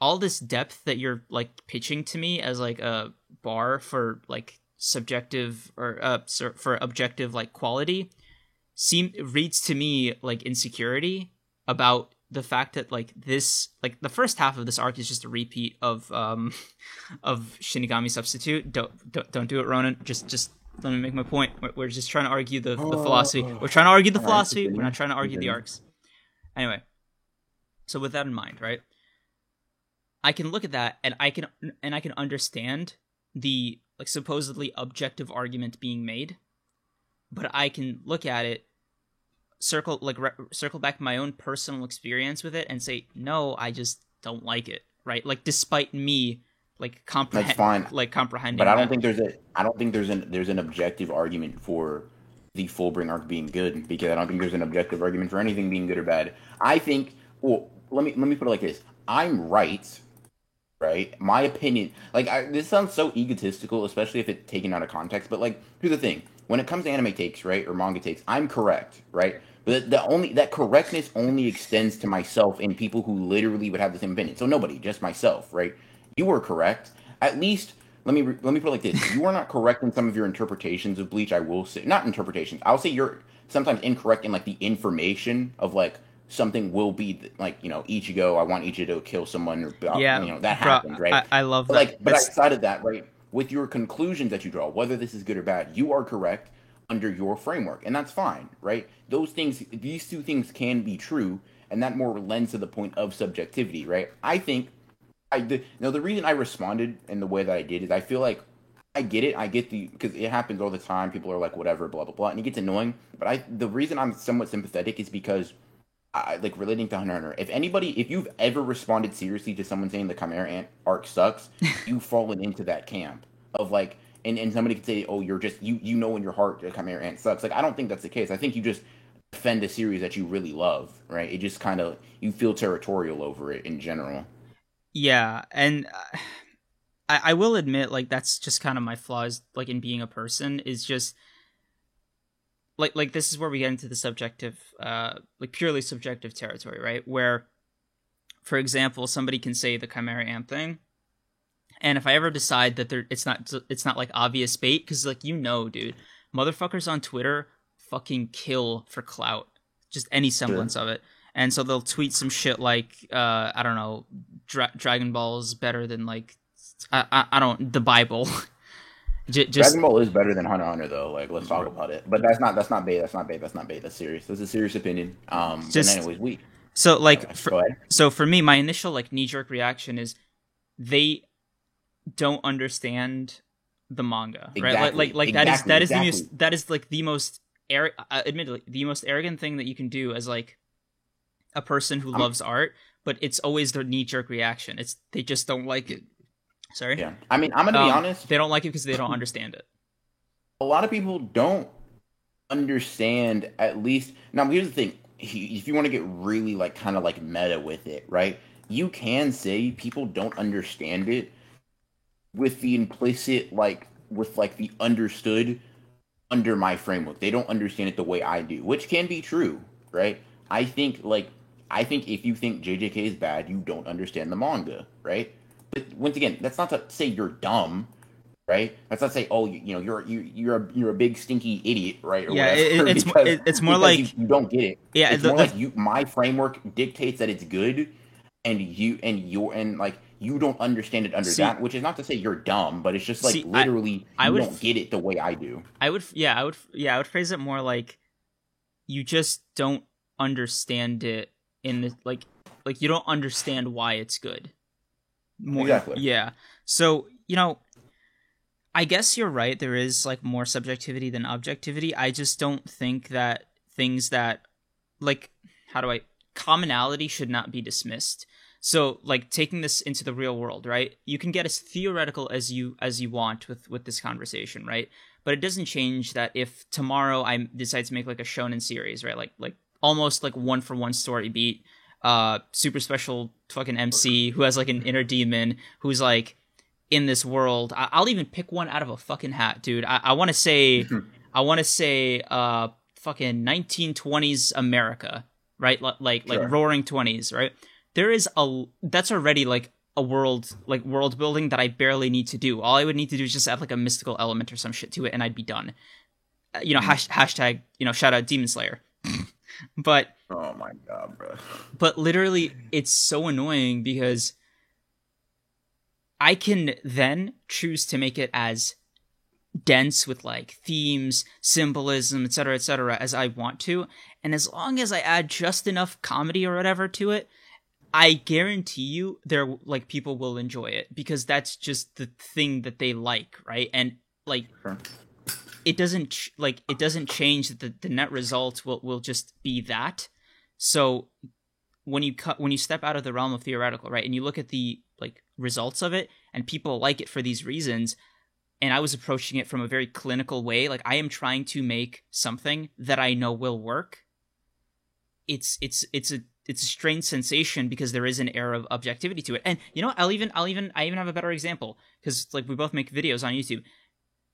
all this depth that you're like pitching to me as like a bar for like subjective or uh for objective like quality seem reads to me like insecurity about the fact that like this like the first half of this arc is just a repeat of um (laughs) of Shinigami substitute. Don't don't, don't do it Ronin. Just just let me make my point. We're, we're just trying to argue the, the philosophy. We're trying to argue the philosophy. we're not trying to argue the arcs. Anyway so with that in mind right I can look at that and I can and I can understand the like supposedly objective argument being made, but I can look at it, circle like re- circle back my own personal experience with it and say no, I just don't like it. Right? Like despite me like comprehend That's fine. like comprehending. But I don't that. think there's a I don't think there's an there's an objective argument for the Fullbring arc being good because I don't think there's an objective argument for anything being good or bad. I think well let me let me put it like this. I'm right, right? My opinion like I, this sounds so egotistical, especially if it's taken out of context. But like here's the thing: when it comes to anime takes, right, or manga takes, I'm correct, right? But the only that correctness only extends to myself and people who literally would have the same opinion. So nobody, just myself, right? You were correct. At least let me re- let me put it like this: you are not correct in some of your interpretations of Bleach. I will say, not interpretations. I'll say you're sometimes incorrect in like the information of like something will be like you know Ichigo. I want Ichigo to kill someone or yeah, you know that bro, happens, right? I, I love But that. like, but That's- outside of that, right, with your conclusions that you draw, whether this is good or bad, you are correct under your framework, and that's fine, right? Those things, these two things can be true, and that more lends to the point of subjectivity, right? I think, I the, no, the reason I responded in the way that I did is I feel like I get it, I get the because it happens all the time. People are like, whatever, blah blah blah, and it gets annoying. But I, the reason I'm somewhat sympathetic is because. I, like relating to Hunter Hunter. If anybody, if you've ever responded seriously to someone saying the Chimera Ant arc sucks, (laughs) you've fallen into that camp of like, and, and somebody could say, oh, you're just you you know in your heart the Chimera Ant sucks. Like I don't think that's the case. I think you just defend a series that you really love, right? It just kind of you feel territorial over it in general. Yeah, and uh, I, I will admit, like that's just kind of my flaws, like in being a person, is just like like this is where we get into the subjective, uh, like purely subjective territory, right? Where, for example, somebody can say the Chimera Ant thing, and if I ever decide that there, it's not it's not like obvious bait, because like you know, dude, motherfuckers on Twitter fucking kill for clout, just any semblance of it and so they'll tweet some shit like uh, I don't know, Dra- Dragon Ball is better than like I I, I don't the Bible. (laughs) J- just Dragon Ball is better than Hunter Hunter though. Like let's talk about it. But that's not that's not bait. That's not bait. That's not bait. That's serious. That's a serious opinion. Um. Just- anyways, we so like for, so for me, my initial like knee jerk reaction is they don't understand the manga, right? Like like like that is exactly, that is the exactly. most that is like the most ar- uh, admittedly the most arrogant thing that you can do as like a person who I'm- loves art, but it's always their knee jerk reaction. It's they just don't like it. Sorry. Yeah. I mean, I'm gonna be Um, honest. They don't like it because they don't (laughs) understand it. a lot of people don't understand at least now here's the thing if you want to get really like kind of like meta with it right you can say people don't understand it with the implicit like with like the understood under my framework they don't understand it the way i do which can be true right i think like i think if you think jjk is bad you don't understand the manga right but once again that's not to say you're dumb right? Let's not say, oh, you, you know, you're you, you're a you're a big stinky idiot, right? yeah, it, (laughs) it's because, it, it's more like you, you, don't get it. Yeah, it's the, more the, like you. My framework dictates that it's good, and you and you and like you don't understand it under see, that. Which is not to say you're dumb, but it's just like see, literally I, I you would, don't get it the way I do. I would, yeah, I would, yeah, I would phrase it more like you just don't understand it in the like like you don't understand why it's good. More, exactly. Yeah. So you know I guess you're right. There is like more subjectivity than objectivity. I just don't think that things that like how do I commonality should not be dismissed. So like taking this into the real world, right? You can get as theoretical as you as you want with with this conversation, right? But it doesn't change that if tomorrow I decide to make like a shonen series, right? Like like almost like one for one story beat, uh super special fucking MC who has like an inner demon who's like in this world. I- will even pick one out of a fucking hat, dude. I, I want to say, (laughs) I want to say, uh, fucking 1920s America, right? L- like sure. like Roaring Twenties, right? There is a that's already like a world like world building that I barely need to do. All I would need to do is just add like a mystical element or some shit to it, and I'd be done. Uh, you know, mm. hash- hashtag you know shout out Demon Slayer. (laughs) but oh my god, bro. But literally, it's so annoying because I can then choose to make it as dense with like themes, symbolism, etc., etc., as I want to. And as long as I add just enough comedy or whatever to it, I guarantee you there like people will enjoy it because that's just the thing that they like, right? And like sure. it doesn't ch- like it doesn't change that the, the net result will will just be that. So when you cut when you step out of the realm of theoretical, right, and you look at the like results of it and people like it for these reasons and I was approaching it from a very clinical way like I am trying to make something that I know will work it's it's it's a it's a strange sensation because there is an air of objectivity to it and you know I'll even I'll even I even have a better example cuz like we both make videos on YouTube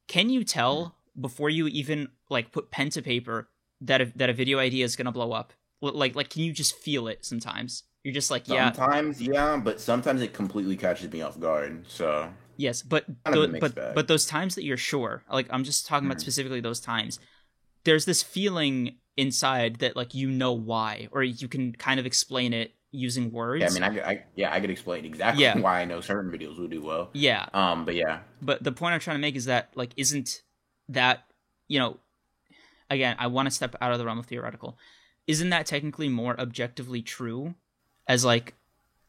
can you tell before you even like put pen to paper that a, that a video idea is going to blow up like like can you just feel it sometimes you're just like, yeah. Sometimes, yeah, but sometimes it completely catches me off guard. So yes, but th- but bag. but those times that you're sure, like I'm just talking mm. about specifically those times. There's this feeling inside that like you know why, or you can kind of explain it using words. Yeah, I mean, I, I yeah, I could explain exactly yeah. why I know certain videos will do well. Yeah. Um, but yeah. But the point I'm trying to make is that like, isn't that you know, again, I want to step out of the realm of theoretical. Isn't that technically more objectively true as like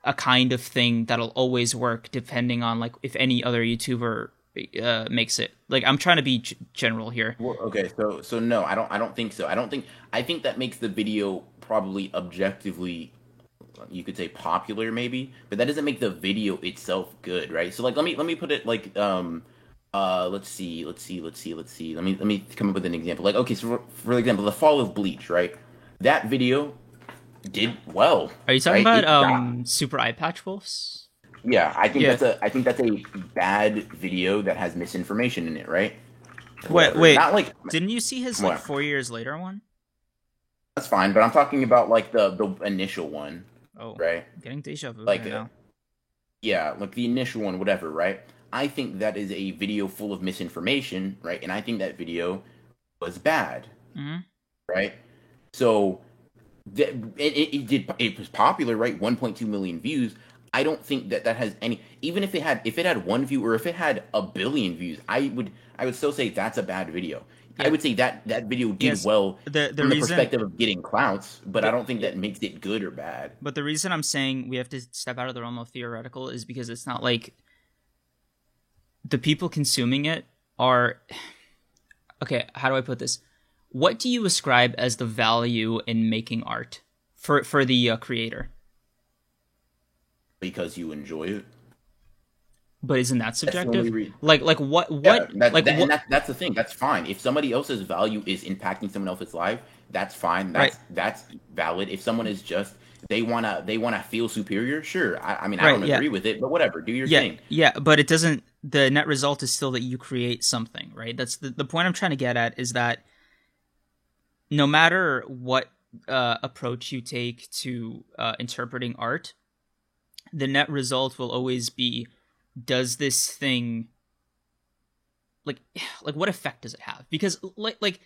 a kind of thing that'll always work depending on like if any other YouTuber uh, makes it. Like I'm trying to be g- general here. Well, okay, so so no, I don't I don't think so. I don't think I think that makes the video probably objectively you could say popular maybe, but that doesn't make the video itself good, right? So like let me let me put it like um uh let's see, let's see, let's see, let's see. Let me let me come up with an example. Like okay, so for, for example, the fall of Bleach, right? That video did well. Are you talking right? about it, um Super Eye Patch Wolves? Yeah, I think yeah. that's a I think that's a bad video that has misinformation in it, right? Wait, wait. Not like didn't you see his like four years later one? That's fine, but I'm talking about like the the initial one. Oh, right. Getting deja vu like right now. Yeah, like the initial one, whatever, right? I think that is a video full of misinformation, right? And I think that video was bad, mm-hmm. right? So it, it, it did it was popular right 1.2 million views i don't think that that has any even if it had if it had one view or if it had a billion views i would i would still say that's a bad video yeah. i would say that that video did yes. well the, the from reason, the perspective of getting clouts but i don't think that makes it good or bad but the reason i'm saying we have to step out of the realm of theoretical is because it's not like the people consuming it are okay how do i put this what do you ascribe as the value in making art for for the uh, creator? Because you enjoy it. But isn't that subjective? Like like what what yeah, that, like that, what? That, that's the thing. That's fine. If somebody else's value is impacting someone else's life, that's fine. That's right. that's valid. If someone is just they wanna they wanna feel superior, sure. I, I mean I right, don't agree with it, but whatever. Do your yeah, thing. Yeah, but it doesn't. The net result is still that you create something, right? That's the the point I'm trying to get at is that no matter what uh, approach you take to uh, interpreting art, the net result will always be does this thing like (sighs) like what effect does it have? Because like like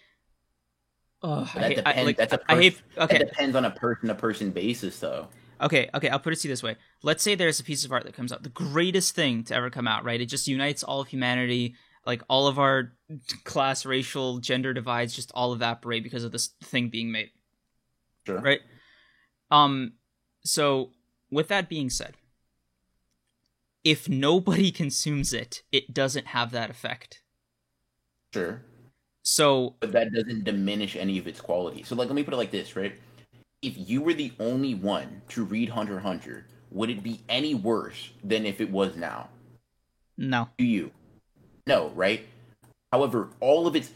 oh, I, that hate- I- depends. like, that's a I pers- hate okay It depends on a person to person basis, though. Okay, okay, I'll put it to you this way. Let's say there's a piece of art that comes out, the greatest thing to ever come out, right? It just unites all of humanity, like all of our class, racial, gender divides just all evaporate because of this thing being made, Sure. right? Um so with that being said, if nobody consumes it, it doesn't have that effect. Sure. So, But that doesn't diminish any of its quality. So, like, let me put it like this, right? If you were the only one to read Hunter Hunter, would it be any worse than if it was now? no. to you. No, right? However, all of its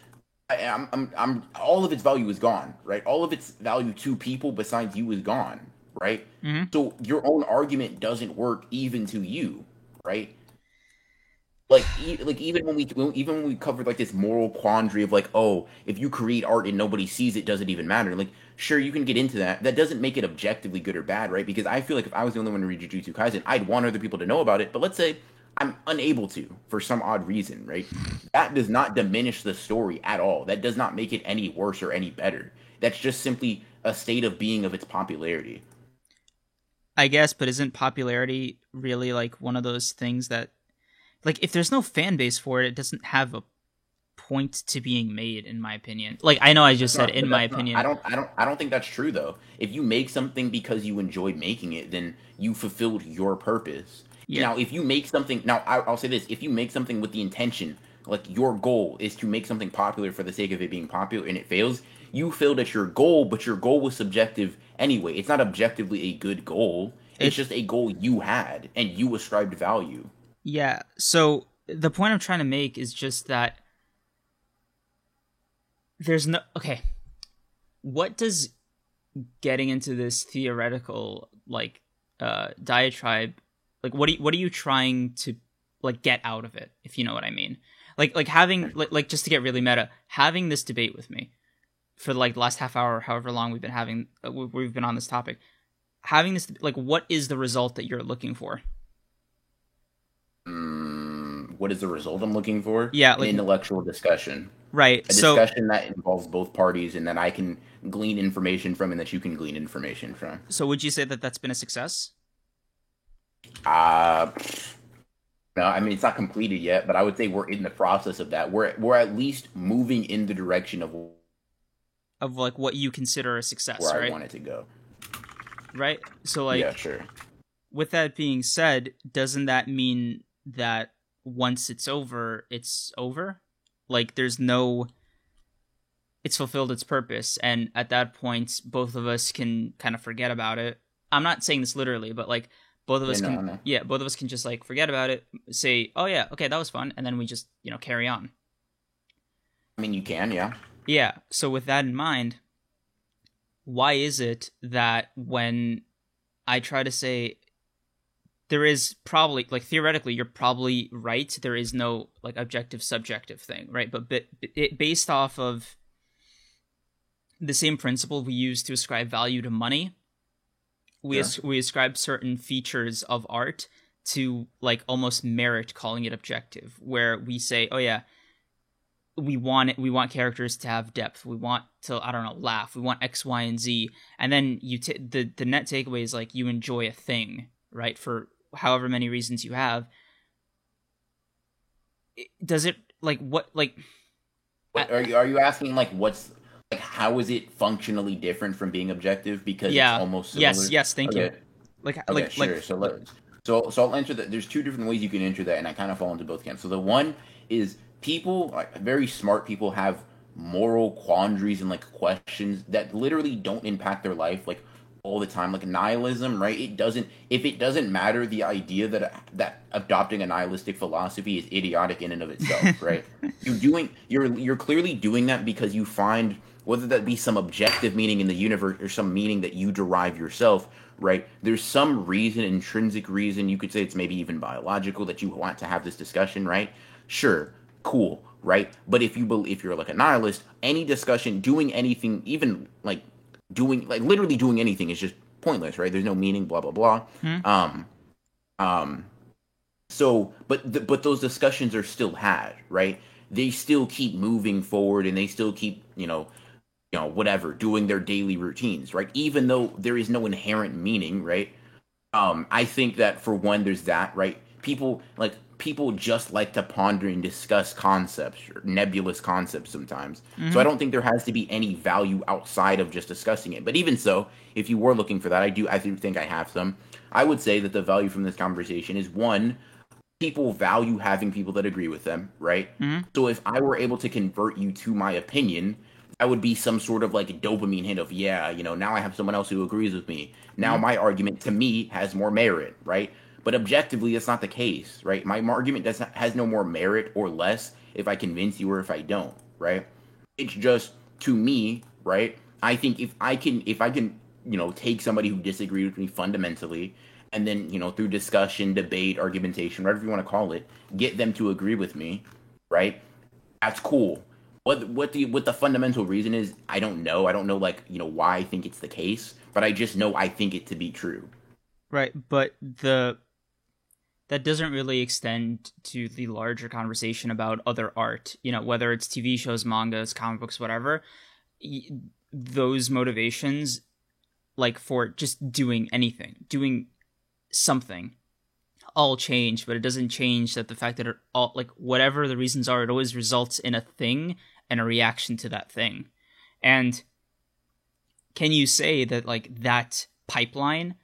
I, I'm, I'm, I'm, all of its value is gone, right? All of its value to people besides you is gone, right? Mhm. So your own argument doesn't work even to you, right? Like, e- like even when we, even when we covered like this moral quandary of like, oh, if you create art and nobody sees it, does it even matter? Like, sure, you can get into that. That doesn't make it objectively good or bad, right? Because I feel like if I was the only one to read Jujutsu Kaisen, I'd want other people to know about it. But let's say I'm unable to for some odd reason, right? That does not diminish the story at all. That does not make it any worse or any better. That's just simply a state of being of its popularity. I guess, but isn't popularity really like one of those things that, like, if there's no fan base for it, it doesn't have a point to being made, in my opinion. Like, I know I just said Not- in my not- opinion. I don't I don't I don't think that's true though. If you make something because you enjoy making it, then you fulfilled your purpose. Yeah. Now, if you make something now I, I'll say this, if you make something with the intention, like your goal is to make something popular for the sake of it being popular and it fails, you failed at your goal, but your goal was subjective anyway. It's not objectively a good goal. It's It- just a goal you had and you ascribed value. Yeah. So the point I'm trying to make is just that there's no okay. What does getting into this theoretical like uh diatribe like what are you, what are you trying to like get out of it if you know what I mean? Like like having like, like just to get really meta, having this debate with me for like the last half hour or however long we've been having uh, we- we've been on this topic. Having this like what is the result that you're looking for? Mm, what is the result I'm looking for? Yeah, An like- intellectual discussion. Right. a so discussion that involves both parties and that I can glean information from and that you can glean information from. So would you say that that's been a success? Uh no, I mean it's not completed yet, but I would say we're in the process of that. We're we're at least moving in the direction of Of like what you consider a success, where I right? want it to go. Right? So like yeah, sure. with that being said, doesn't that mean that once it's over, it's over? Like there's no it's fulfilled its purpose and at that point both of us can kind of forget about it. I'm not saying this literally, but like both of Yeah, us no, can I know. yeah, both of us can just like forget about it, say, "Oh yeah, okay, that was fun," and then we just, you know, carry on. I mean you can, yeah. Yeah. So with that in mind, why is it that when I try to say there is probably like theoretically you're probably right there is no like objective subjective thing right but but it based off of the same principle we use to ascribe value to money we Yeah. as- we ascribe certain features of art to like almost merit calling it objective where we say oh yeah we want it we want characters to have depth we want to i don't know laugh we want x y and z and then you t- the the net takeaway is like you enjoy a thing right for however many reasons you have does it like what like What, are you are you asking like what's like how is it functionally different from being objective because Yeah. it's almost similar? yes yes thank you like Okay, like sure. like so let's so so I'll answer that. There's two different ways you can enter that, and I kind of fall into both camps. So the one is people, like very smart people, have moral quandaries and like questions that literally don't impact their life like all the time. Like nihilism, right? It doesn't. If it doesn't matter, the idea that that adopting a nihilistic philosophy is idiotic in and of itself, (laughs) right? You're doing. You're you're clearly doing that because you find whether that be some objective meaning in the universe or some meaning that you derive yourself right there's some reason intrinsic reason you could say it's maybe even biological that you want to have this discussion right sure cool right but if you believe if you're like a nihilist any discussion doing anything even like doing like literally doing anything is just pointless right there's no meaning blah blah blah Hmm. um um so but th- but those discussions are still had right they still keep moving forward and they still keep, you know, you know, whatever, doing their daily routines, right? Even though there is no inherent meaning, right? Um, I think that for one, there's that, right? People like people just like to ponder and discuss concepts, or nebulous concepts sometimes. Mm-hmm. So I don't think there has to be any value outside of just discussing it. But even so, if you were looking for that, I do I do think I have some. I would say that the value from this conversation is one, people value having people that agree with them, right? Mm-hmm. So if I were able to convert you to my opinion, that would be some sort of like a dopamine hit of yeah, you know, now I have someone else who agrees with me. Now mm-hmm. my argument to me has more merit, right? But objectively, that's not the case, right? My argument does not, has no more merit or less if I convince you or if I don't, right? It's just to me, right? I think if I can, if I can, you know, take somebody who disagrees with me fundamentally, and then you know through discussion, debate, argumentation, whatever you want to call it, get them to agree with me, right? That's cool. What what the what the fundamental reason is, I don't know. I don't know like you know why I think it's the case, but I just know I think it to be true. Right, but the that doesn't really extend to the larger conversation about other art. You know, whether it's TV shows, mangas, comic books, whatever. Those motivations, like for just doing anything, doing something, all change. But it doesn't change that the fact that it all, like whatever the reasons are, it always results in a thing and a reaction to that thing. And can you say that like that pipeline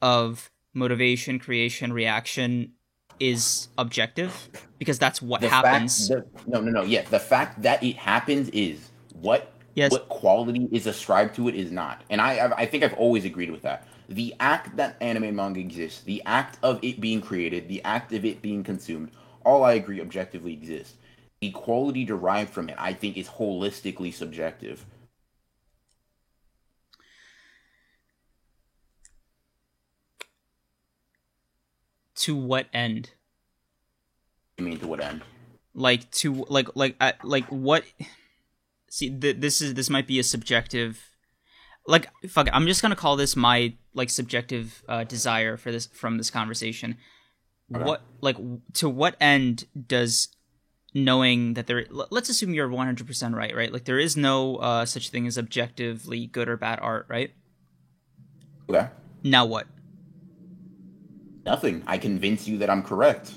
of motivation, creation, reaction is objective because that's what the happens. Fact, the, no, no, no. Yeah, the fact that it happens is what yes. what quality is ascribed to it is not. And I I think I've always agreed with that. The act that anime manga exists, the act of it being created, the act of it being consumed, all I agree objectively exists. The quality derived from it, I think, is holistically subjective. To what end? You mean to what end? Like to like like uh, like what? See, th- this is this might be a subjective. Like fuck, it, I'm just gonna call this my like subjective uh, desire for this from this conversation. Okay. What like to what end does knowing that there let's assume you're 100% right right like there is no uh, such thing as objectively good or bad art right okay now what Nothing. I convince you that I'm correct,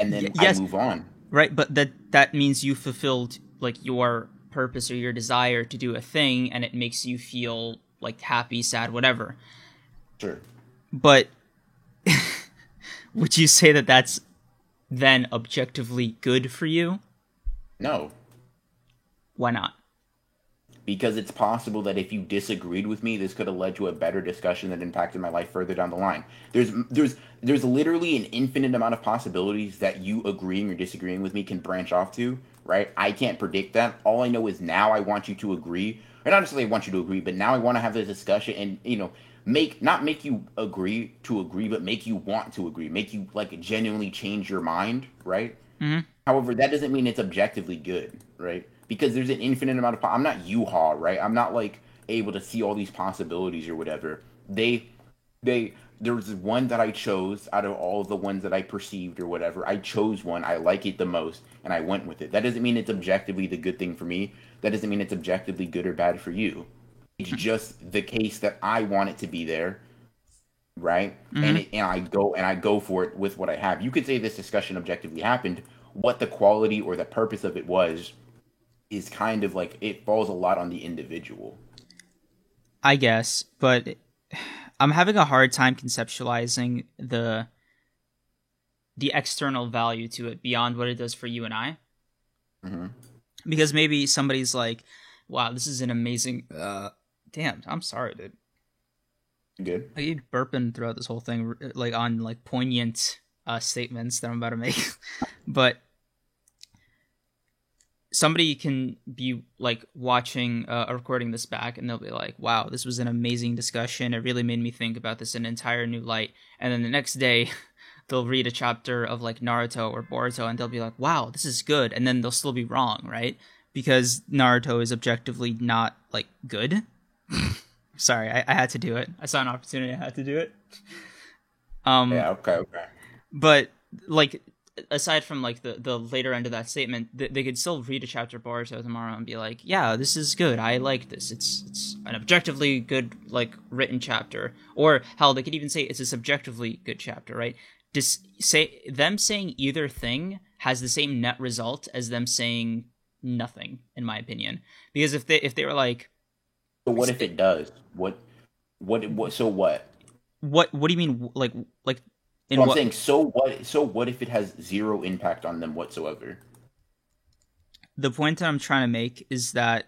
and then yes, I move on. Right, but that that means you fulfilled like your purpose or your desire to do a thing, and it makes you feel like happy, sad, whatever. Sure. But (laughs) would you say that that's then objectively good for you? No. Why not? Because it's possible that if you disagreed with me, this could have led to a better discussion that impacted my life further down the line. There's there's there's literally an infinite amount of possibilities that you agreeing or disagreeing with me can branch off to, right? I can't predict that. All I know is now I want you to agree, or not necessarily I want you to agree, but now I want to have this discussion and you know make not make you agree to agree, but make you want to agree, make you like genuinely change your mind, right? Mm-hmm. However, that doesn't mean it's objectively good, right? Because there's an infinite amount of. I'm not U-Haul, right? I'm not like able to see all these possibilities or whatever. They, they, there was one that I chose out of all the ones that I perceived or whatever. I chose one. I like it the most, and I went with it. That doesn't mean it's objectively the good thing for me. That doesn't mean it's objectively good or bad for you. It's just the case that I want it to be there, right? Mm-hmm. And it, and I go and I go for it with what I have. You could say this discussion objectively happened. What the quality or the purpose of it was is kind of like it falls a lot on the individual. I guess, but I'm having a hard time conceptualizing the the external value to it beyond what it does for you and I. Mm-hmm. Because maybe somebody's like, "Wow, this is an amazing." Uh, damn, I'm sorry, dude. Good. I keep burping throughout this whole thing, like on like poignant uh, statements that I'm about to make, (laughs) but somebody can be like watching uh, recording this back and they'll be like wow this was an amazing discussion. It really made me think about this in an entire new light. And then the next day (laughs) they'll read a chapter of like naruto or boruto and they'll be like wow this is good. And then they'll still be wrong right? Because naruto is objectively not like good. (laughs) Sorry I, I had to do it. I saw an opportunity i had to do it. Um yeah okay okay. but like aside from like the the later end of that statement, th- they could still read a chapter of Boruto tomorrow and be like, "Yeah, this is good. I like this. It's it's an objectively good like written chapter." Or hell, they could even say it's a subjectively good chapter, right? Just say them saying either thing has the same net result as them saying nothing, in my opinion. Because if they if they were like, So what if it does? What what what so what? "What what do you mean? Like like in So I'm what?" saying so what so what if it has zero impact on them whatsoever? the point that I'm trying to make is that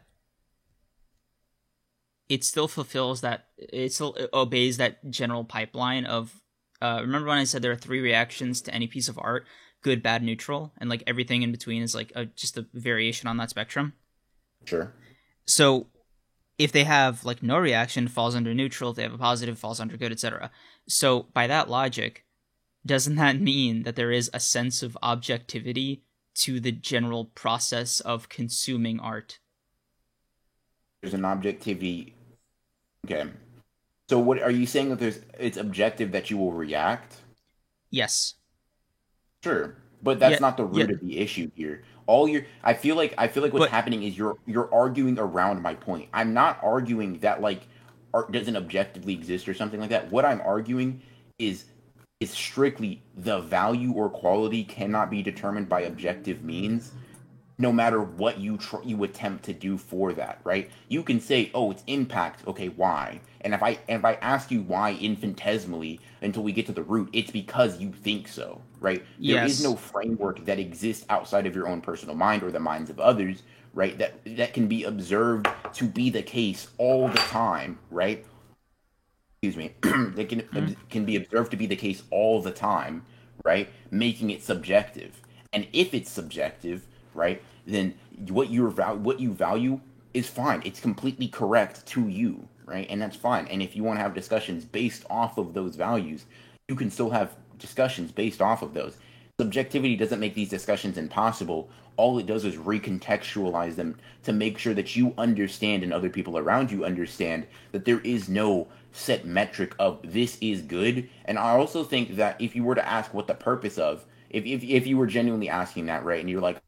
it still fulfills that it still obeys that general pipeline of uh, remember when I said there are three reactions to any piece of art good bad neutral and like everything in between is like a, just a variation on that spectrum Sure. so if they have like no reaction falls under neutral if they have a positive falls under good etc so by that logic doesn't that mean that there is a sense of objectivity to the general process of consuming art There's an objectivity. Okay. So what are you saying that there's it's objective that you will react? yes Sure. But that's Yeah, not the root yeah. of the issue here. All you're I feel like I feel like what's But- happening is you're you're arguing around my point. I'm not arguing that like art doesn't objectively exist or something like that. What I'm arguing is is strictly the value or quality cannot be determined by objective means no matter what you tr- you attempt to do for that, right? You can say, "Oh, it's impact." Okay, why? And if I and if I ask you why infinitesimally until we get to the root, it's because you think so, right? There is no framework that exists outside of your own personal mind or the minds of others, right? That that can be observed to be the case all the time, right? Excuse me, (clears throat) that can hmm? can be observed to be the case all the time, right? Making it subjective. And if it's subjective, right, then what you what you value is fine. It's completely correct to you, right? And that's fine. And if you want to have discussions based off of those values, you can still have discussions based off of those. Subjectivity doesn't make these discussions impossible. All it does is recontextualize them to make sure that you understand and other people around you understand that there is no set metric of this is good. And I also think that if you were to ask what the purpose of, if, if, if you were genuinely asking that, right, and you're like,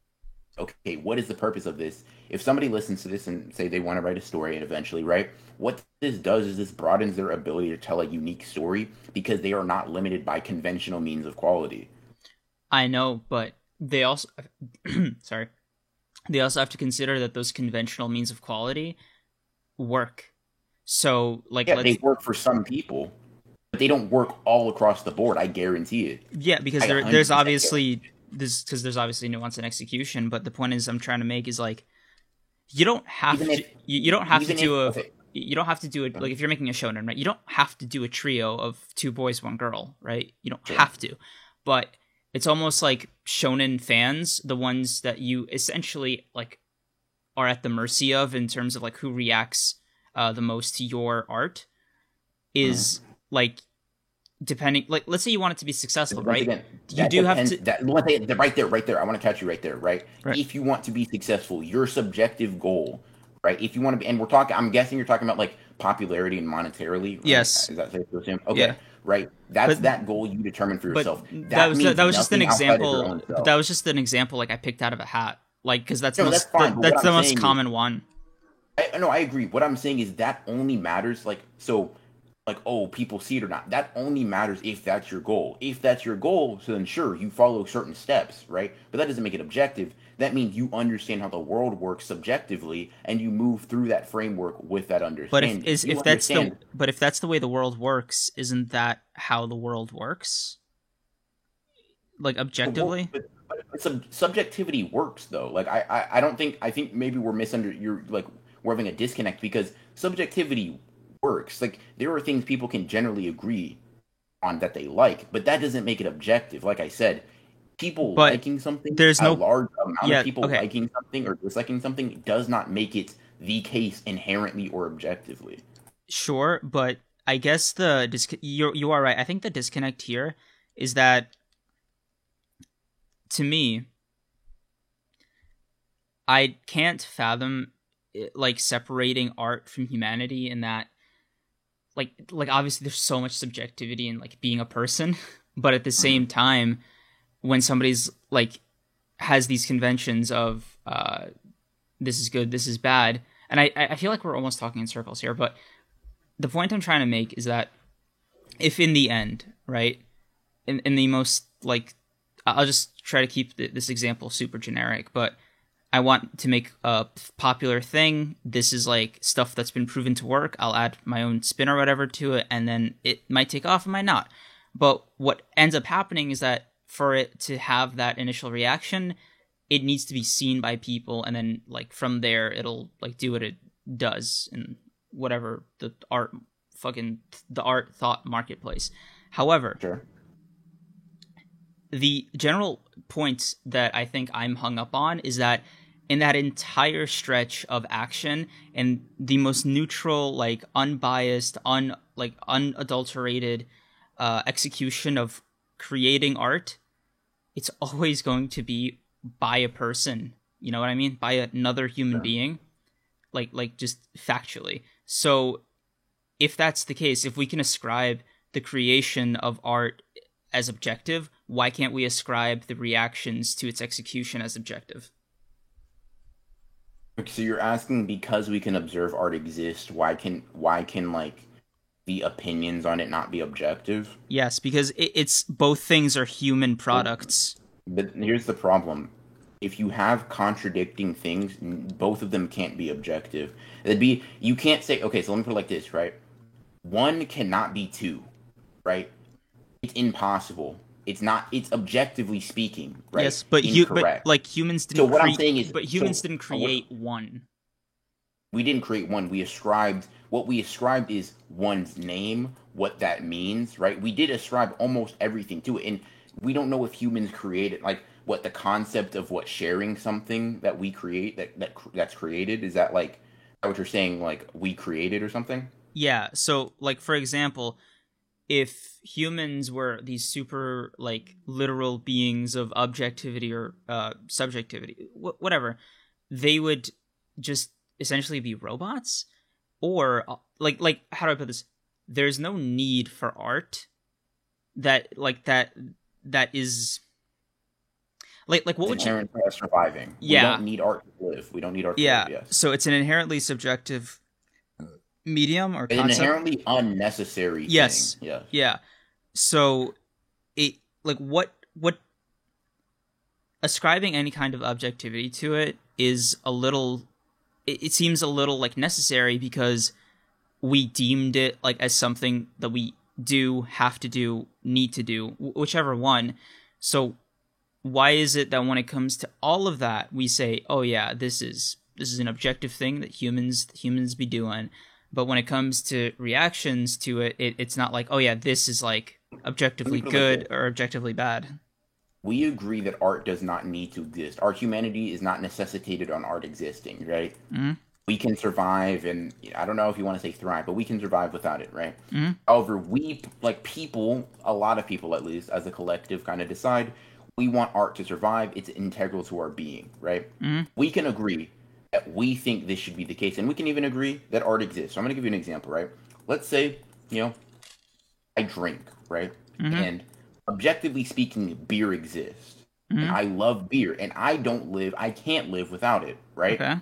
okay, what is the purpose of this? If somebody listens to this and say they want to write a story and eventually, right, what this does is this broadens their ability to tell a unique story because they are not limited by conventional means of quality. I know, but they also (clears throat) sorry. They also have to consider that those conventional means of quality work. So like Yeah, let's they work for some people, but they don't work all across the board. I guarantee it. yeah, because there there's obviously this because there's obviously nuance in execution, but the point is I'm trying to make is like you don't have Even to if- you, you don't have to do a okay. you don't have to do it like if you're making a shonen, right? You don't have to do a trio of two boys, one girl, right? You don't Sure. have to. But it's almost like shonen fans, the ones that you essentially like are at the mercy of in terms of like who reacts uh, the most to your art is like depending like let's say you want it to be successful, Once right? again, You that do have to- That, one thing- right there, right there. I want to catch you right there, right? Right. If you want to be successful, your subjective goal, right? If you want to be, and we're talking, I'm guessing you're talking about like popularity and monetarily. right? Yes. Is that safe to assume? Okay. Yeah. Right. That's But- that goal you determine for But yourself. that, was means that was just an nothing outside of your example. But that was just an example like I picked out of a hat. Like because that's No, the that's most fine, the- that's the I'm most saying is- common one. I, no, I agree. What I'm saying is that only matters like so like oh people see it or not. That only matters if that's your goal. If that's your goal, so then sure you follow certain steps, right? But that doesn't make it objective. That means you understand how the world works subjectively and you move through that framework with that But understanding. if is if that's the but if that's the way the world works, isn't that how the world works? Like objectively? But, but, but sub- subjectivity works though. Like I, I, I don't think I think maybe we're misunderstanding. you're like we're having a disconnect because subjectivity works. Like there are things people can generally agree on that they like, but that doesn't make it objective. Like I said, people But liking something, there's a no- large amount Yeah, of people okay. liking something or disliking something does not make it the case inherently or objectively. Sure, but I guess the dis- you you are right. I think the disconnect here is that to me I can't fathom it, like separating art from humanity in that like like obviously there's so much subjectivity in like being a person, (laughs) but at the same time when somebody's like has these conventions of uh, this is good, this is bad, and I I feel like we're almost talking in circles here, but the point I'm trying to make is that if in the end, right, in in the most like I'll just try to keep this example super generic, but I want to make a popular thing. This is like stuff that's been proven to work. I'll add my own spin or whatever to it, and then it might take off, it might not. But what ends up happening is that for it to have that initial reaction, it needs to be seen by people, and then like from there, it'll like do what it does in whatever the art fucking the art thought marketplace. However, Sure. the general point that I think I'm hung up on is that in that entire stretch of action and the most neutral, like unbiased, un like unadulterated uh, execution of creating art, it's always going to be by a person. You know what I mean? By another human Sure. being, like like just factually. So, if that's the case, if we can ascribe the creation of art as objective, why can't we ascribe the reactions to its execution as objective? So you're asking because we can observe art exist, why can why can like the opinions on it not be objective? Yes, because it, it's both things are human products. But here's the problem. If you have contradicting things, both of them can't be objective. It'd be you can't say okay, so let me put it like this, right? One cannot be two, right? It's impossible. It's not it's objectively speaking, right? Yes, but you but like humans didn't. So what I'm saying is- but humans so- didn't uh, what- create one. we didn't create one we ascribed what we ascribed is one's name what that means right we did ascribe almost everything to it and we don't know if humans created like what the concept of what sharing something that we create that, that that's created is that like what you're saying like we created or something Yeah. So, like for example, if humans were these super like literal beings of objectivity or uh, subjectivity, wh- whatever, they would just essentially be robots, or uh, like like how do I put this? There's no need for art that like that that is like like what it's would you surviving. Yeah. we don't need art to live. We don't need art to yeah. live yes. So it's an inherently subjective medium or it's an inherently unnecessary Yes. thing. yeah Yeah. So it like what what ascribing any kind of objectivity to it is a little it, it seems a little like necessary because we deemed it like as something that we do have to do need to do wh- whichever one so why is it that when it comes to all of that we say oh yeah this is this is an objective thing that humans humans be doing but when it comes to reactions to it, it it's not like oh yeah this is like objectively Let me put it like good or objectively bad we agree that art does not need to exist. Our humanity is not necessitated on art existing, right? Mhm. We can survive, and I don't know if you want to say thrive, but we can survive without it, right? Mhm. However, we, like people, a lot of people at least, as a collective, kind of decide we want art to survive. It's integral to our being, right? Mhm. We can agree that we think this should be the case, and we can even agree that art exists. So I'm going to give you an example, right? Let's say, you know, I drink, right? Mhm. And objectively speaking, beer exists. And Mhm. I love beer, and I don't live, I can't live without it, right? okay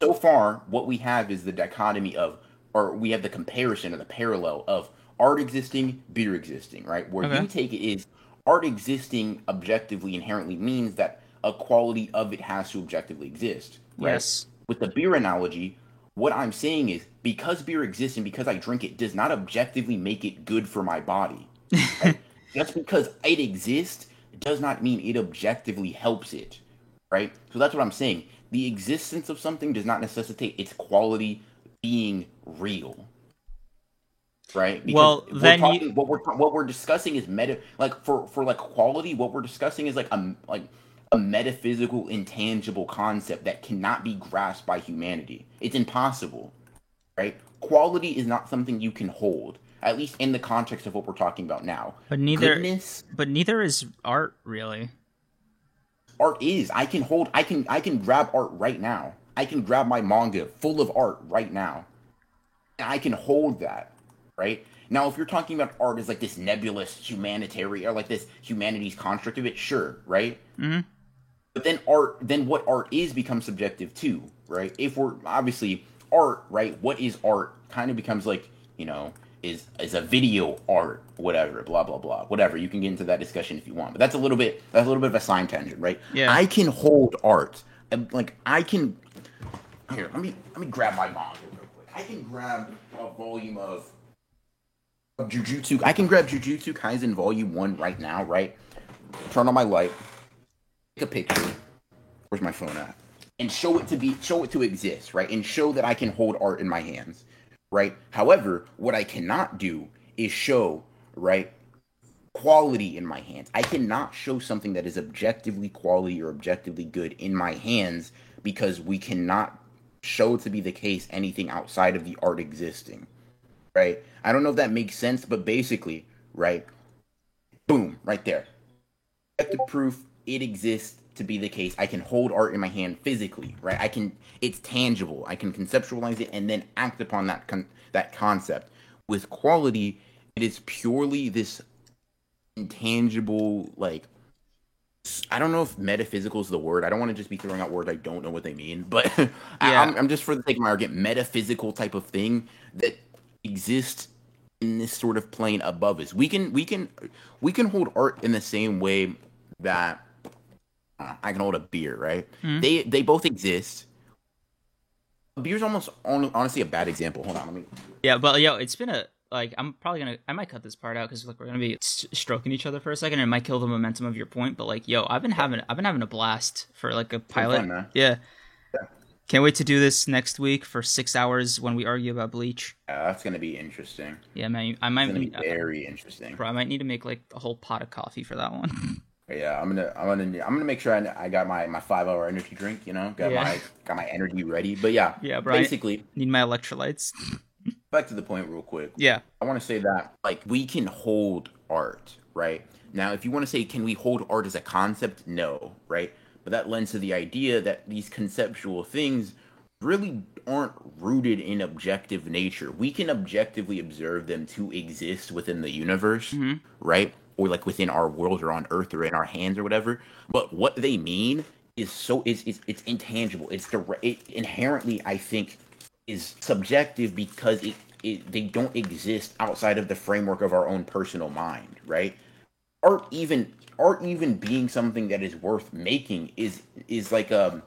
So far, what we have is the dichotomy of, or we have the comparison or the parallel of art existing, beer existing, right? Where Okay. you take it is art existing objectively inherently means that a quality of it has to objectively exist. Right? yes With the beer analogy, what I'm saying is because beer exists and because I drink it does not objectively make it good for my body. (laughs) Right? Just because it exists does not mean it objectively helps it. Right? So that's what I'm saying. The existence of something does not necessitate its quality being real. Right? Well, we're then you- what we're what we're discussing is meta like for for like quality, what we're discussing is like a like a metaphysical intangible concept that cannot be grasped by humanity. It's impossible. Right? Quality is not something you can hold. At least in the context of what we're talking about now. but neither Goodness but neither is art really art is. I can hold I can I can grab art right now. I can grab my manga full of art right now. And I can hold that. right? Now, if you're talking about art as like this nebulous humanitarian or like this humanities construct of it, sure, right? Mm-hmm. But then art, then what art is becomes subjective too, right? If we're obviously art, right? What is art? Kind of becomes like you know is is a video art, whatever, blah blah blah, whatever. You can get into that discussion if you want, but that's a little bit that's a little bit of a sign tangent, right? Yeah. I can hold art, and, like I can. Here, let me let me grab my manga real quick. I can grab a volume of of Jujutsu. I can grab Jujutsu Kaisen Volume One right now, right? Turn on my light, a picture. Where's my phone at? And show it to be show it to exist, right? And show that I can hold art in my hands, right? However, what I cannot do is show, right, quality in my hands. I cannot show something that is objectively quality or objectively good in my hands because we cannot show to be the case anything outside of the art existing. Right? I don't know if that makes sense, but basically, right? Boom, right there. Objective proof it exists to be the case. I can hold art in my hand physically, right? I can it's tangible. I can conceptualize it and then act upon that con- that concept. With quality, it is purely this intangible like I don't know if metaphysical is the word. I don't want to just be throwing out words I don't know what they mean, but (laughs) yeah. I, am I'm just for the sake of my argument, metaphysical type of thing that exists in this sort of plane above us. We can we can we can hold art in the same way that I can hold a beer, right? Mm-hmm. They they both exist. A beer's almost on, honestly a bad example. Hold on, let me. Yeah, but yo, it's been a like I'm probably gonna I might cut this part out because like we're gonna be stroking each other for a second and it might kill the momentum of your point. But like, yo, I've been having I've been having a blast for like a pilot. Fun, yeah. yeah. Can't wait to do this next week for six hours when we argue about Bleach. Yeah, that's gonna be interesting. Yeah, man, I might be very uh, interesting. Bro, I might need to make like a whole pot of coffee for that one. (laughs) Yeah, I'm gonna, I'm gonna, I'm gonna make sure I, I got my, my five hour energy drink. You know, got yeah. my, got my energy ready. But yeah, yeah, bro, basically need my electrolytes. back to the point real quick. Yeah. I want to say that like we can hold art, right? Now, if you want to say can we hold art as a concept? No, right? But that lends to the idea that these conceptual things really aren't rooted in objective nature. We can objectively observe them to exist within the universe, mm-hmm. right? Or like within our world or on earth or in our hands or whatever. But what they mean is so is it's, it's intangible. It's direct. It inherently, I think, is subjective because it, it they don't exist outside of the framework of our own personal mind, right? Art even art even being something that is worth making is is like um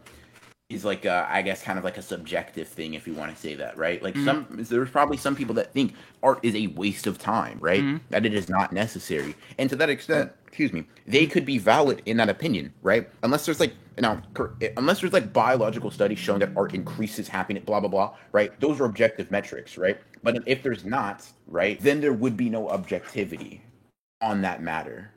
is like a, I guess kind of like a subjective thing if you want to say that, right? Like mm-hmm. some there's probably some people that think art is a waste of time, right? Mm-hmm. That it is not necessary. And to that extent, excuse me, they could be valid in that opinion, right? Unless there's like now unless there's like biological studies showing that art increases happiness, blah blah blah, right? Those are objective metrics, right? But if there's not, right, then there would be no objectivity on that matter,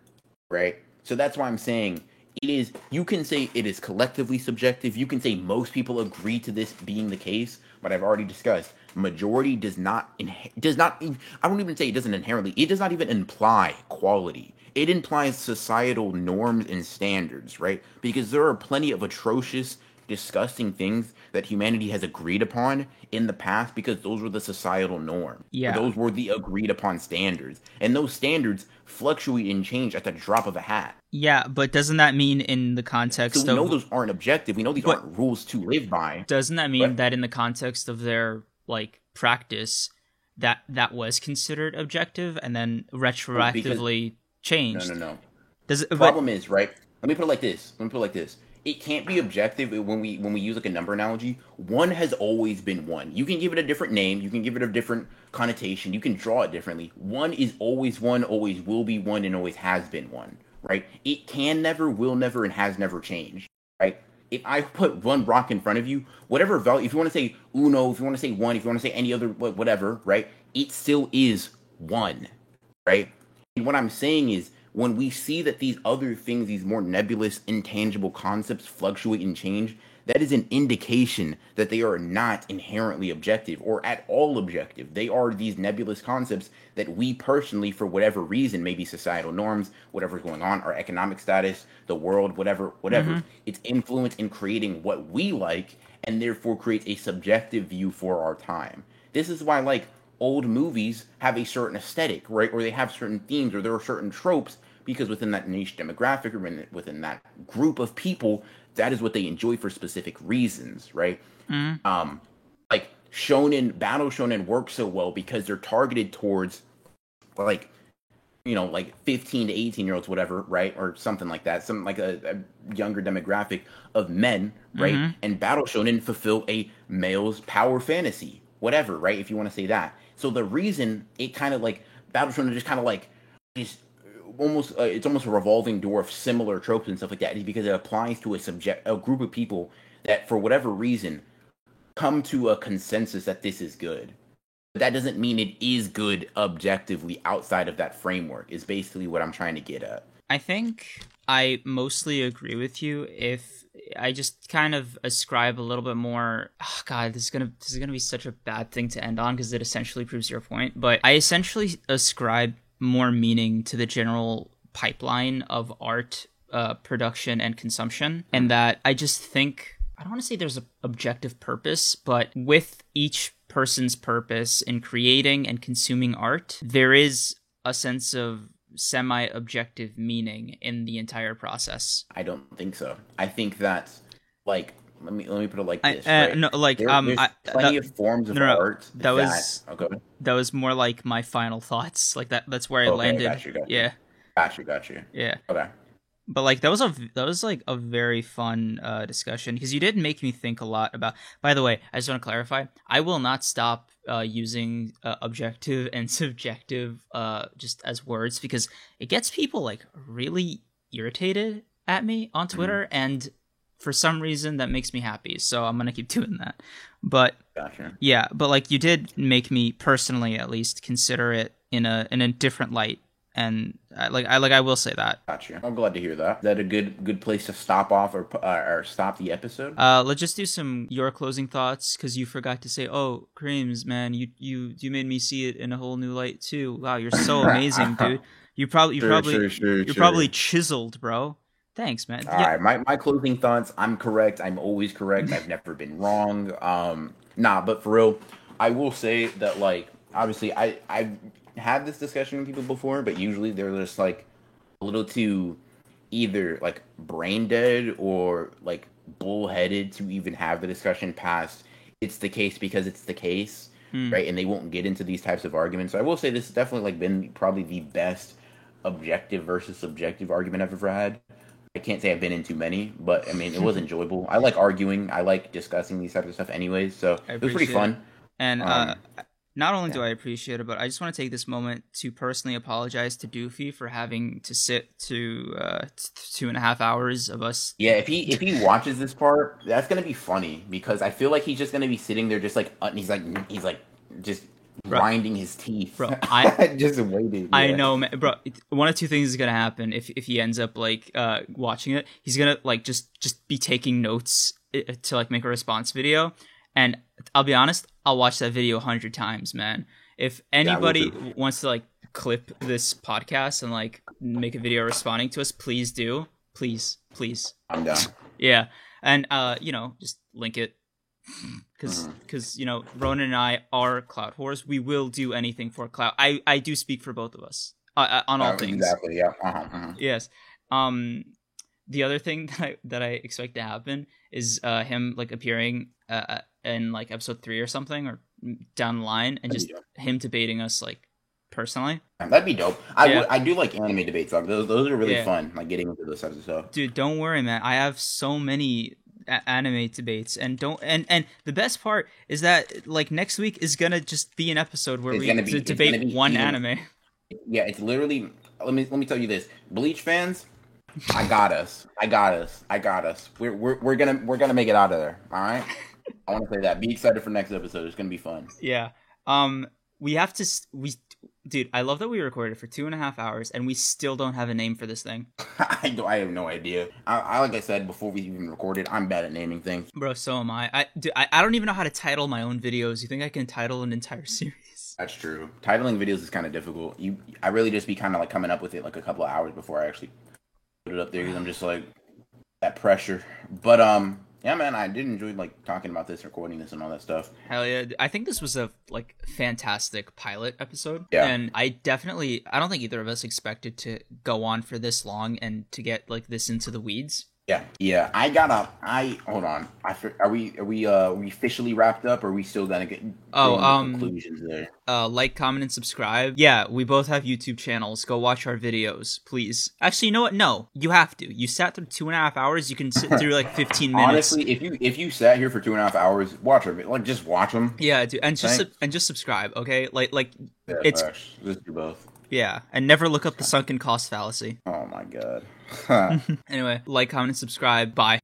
right? So that's why I'm saying it is you can say it is collectively subjective. You can say most people agree to this being the case but i've already discussed majority does not does not i don't even say it doesn't inherently it does not even imply quality. It implies societal norms and standards right? Because there are plenty of atrocious disgusting things that humanity has agreed upon in the past because those were the societal norm. Yeah. Those were the agreed upon standards. And those standards fluctuate and change at the drop of a hat. Yeah, but doesn't that mean in the context so we of know those aren't objective. We know these aren't rules to live by. Doesn't that mean but, that in the context of their like practice that that was considered objective and then retroactively because, changed? No, no, no. Does it, the problem is, right? Let me put it like this. Let me put it like this it can't be objective when we when we use like a number analogy. One has always been one. You can give it a different name, you can give it a different connotation, you can draw it differently. One is always one, always will be one, and always has been one. Right? It can never, will never, and has never changed. Right? If I put one rock in front of you, whatever value, if you want to say uno, if you want to say one, if you want to say any other whatever, right? It still is one. Right? And what I'm saying is when we see that these other things, these more nebulous, intangible concepts fluctuate and change, that is an indication that they are not inherently objective or at all objective. They are these nebulous concepts that we personally, for whatever reason, maybe societal norms, whatever's going on, our economic status, the world, whatever, whatever, mm-hmm. it's influence in creating what we like and therefore creates a subjective view for our time. This is why, like, old movies have a certain aesthetic, right? Or they have certain themes, or there are certain tropes because within that niche demographic or within that group of people, that is what they enjoy for specific reasons, right? Mm-hmm. Um, like shonen battle shonen works so well because they're targeted towards like you know like 15 to 18 year olds whatever right or something like that some like a, a younger demographic of men right Mhm. and battle shonen fulfill a male's power fantasy whatever right if you want to say that so the reason it kind of like battle shonen just kind of like is almost uh, it's almost a revolving door of similar tropes and stuff like that because it applies to a subject a group of people that for whatever reason come to a consensus that this is good but that doesn't mean it is good objectively outside of that framework is basically what i'm trying to get at I think I mostly agree with you. If I just kind of ascribe a little bit more, oh God, this is gonna this is gonna be such a bad thing to end on because it essentially proves your point. But I essentially ascribe more meaning to the general pipeline of art uh, production and consumption, and that I just think I don't want to say there's an objective purpose, but with each person's purpose in creating and consuming art, there is a sense of semi-objective meaning in the entire process. i don't think so. I think that like let me let me put it like I, this uh, right? no, like There- um, I, plenty that, of forms of no, no, art that was- okay that was more like my final thoughts. Like that. That's where I Okay, landed. got you, got you. Yeah, got you got you yeah. okay But like that was a that was like a very fun uh, discussion because you did make me think a lot about. By the way, I just want to clarify: I will not stop uh, using uh, objective and (laughs) subjective uh, just as words because it gets people like really irritated at me on Twitter, and for some reason that makes me happy. So I'm gonna keep (laughs) doing that. But gotcha yeah, but like you did make me personally at least consider it in a in a different light, and I, like I like I will say that. Gotcha. I'm glad to hear that. Is that a good good place to stop off or uh, or stop the episode? Uh, let's just do some your closing thoughts because you forgot to say, "Oh, Kreams, man, you you you made me see it in a whole new light too. Wow, you're so (laughs) amazing, dude. You probably you Sure, probably sure, sure, you're probably chiseled, bro. Thanks, man. All right, my, my closing thoughts. I'm correct. I'm always correct. I've never been wrong. Um, nah, but for real, I will say that like obviously I I've had this discussion with people before, but usually they're just like a little too either like brain dead or like bullheaded to even have the discussion past it's the case because it's the case Hmm. right and they won't get into these types of arguments so i will say this has definitely like been probably the best objective versus subjective argument i've ever had i can't say i've been in too many but i mean it was (laughs) enjoyable i like arguing i like discussing these types of stuff anyways so it was pretty fun And uh, Um, not only do. I appreciate it, but I just want to take this moment to personally apologize to Doofy for having to sit to uh, t- two and a half hours of us. Yeah, if he if he watches this part, that's gonna be funny because I feel like he's just gonna be sitting there, just like uh, he's like he's like just Bro. grinding his teeth, Bro, (laughs) I- just waiting. I yeah. know, man, bro. One of two things is gonna happen if if he ends up like uh watching it. He's gonna like just just be taking notes uh, to like make a response video, and I'll be honest, I'll watch that video a hundred times, man. If anybody too. wants to like clip this podcast and like make a video responding to us, please do. Please, please. I'm down. (laughs) Yeah, and uh, you know, just link it because because you know, Ronin and I are cloud whores. We will do anything for cloud. I I do speak for both of us uh, uh, on all Uh, things. Exactly. Yeah. Uh-huh, uh-huh. Yes. Um, the other thing (laughs) that I, that I expect to happen is uh him like appearing uh in like episode three or something or down the line and That'd just him debating us like personally. That'd be dope. I Yeah. would- I do like anime debates. Like those, those are really Yeah. fun. Like getting into those types of stuff. Dude, don't worry, man. I have so many a- anime debates, and don't and and the best part is that like next week is gonna just be an episode where It's we be- debate one even- anime. Yeah, it's literally. Let me let me tell you this, Bleach fans. I got us. I got us. I got us. We're we're we're gonna we're gonna make it out of there. All right. I want to say that. Be excited for next episode. It's gonna be fun. (laughs) Yeah. Um, we have to. s- We, dude, I love that we recorded for two and a half hours, and we still don't have a name for this thing, (laughs) I do. I have no idea. I, I like I said before we even recorded. I'm bad at naming things. bro. So am I. I, dude, I, I don't even know how to title my own videos. You think I can title an entire (laughs) series? That's true. Titling videos is kind of difficult. You, I really just be kind of like coming up with it like a couple of hours before I actually put it up there because I'm just like that pressure. But um, yeah, man, I did enjoy like talking about this, recording this, and all that stuff. Hell yeah! I think this was a like fantastic pilot episode. Yeah. and I definitely I don't think either of us expected to go on for this long and to get like this into the weeds. Yeah, yeah. I gotta. I hold on. I are we are we uh are we officially wrapped up? or Are we still gonna get Oh, um, conclusions there? Uh, like, comment, and subscribe. Yeah, we both have YouTube channels. Go watch our videos, please. Actually, you know what? No, you have to. You sat through two and a half hours. You can sit through like (laughs) fifteen minutes. Honestly, if you if you sat here for two and a half hours, watch our like just watch them. yeah, dude, and just Thanks. and just subscribe. Okay, like like Yeah, It's- facts. Let's do both. Yeah, and never look up the sunken cost fallacy. Oh my god. (laughs) (laughs) Anyway, like, comment, and subscribe. Bye.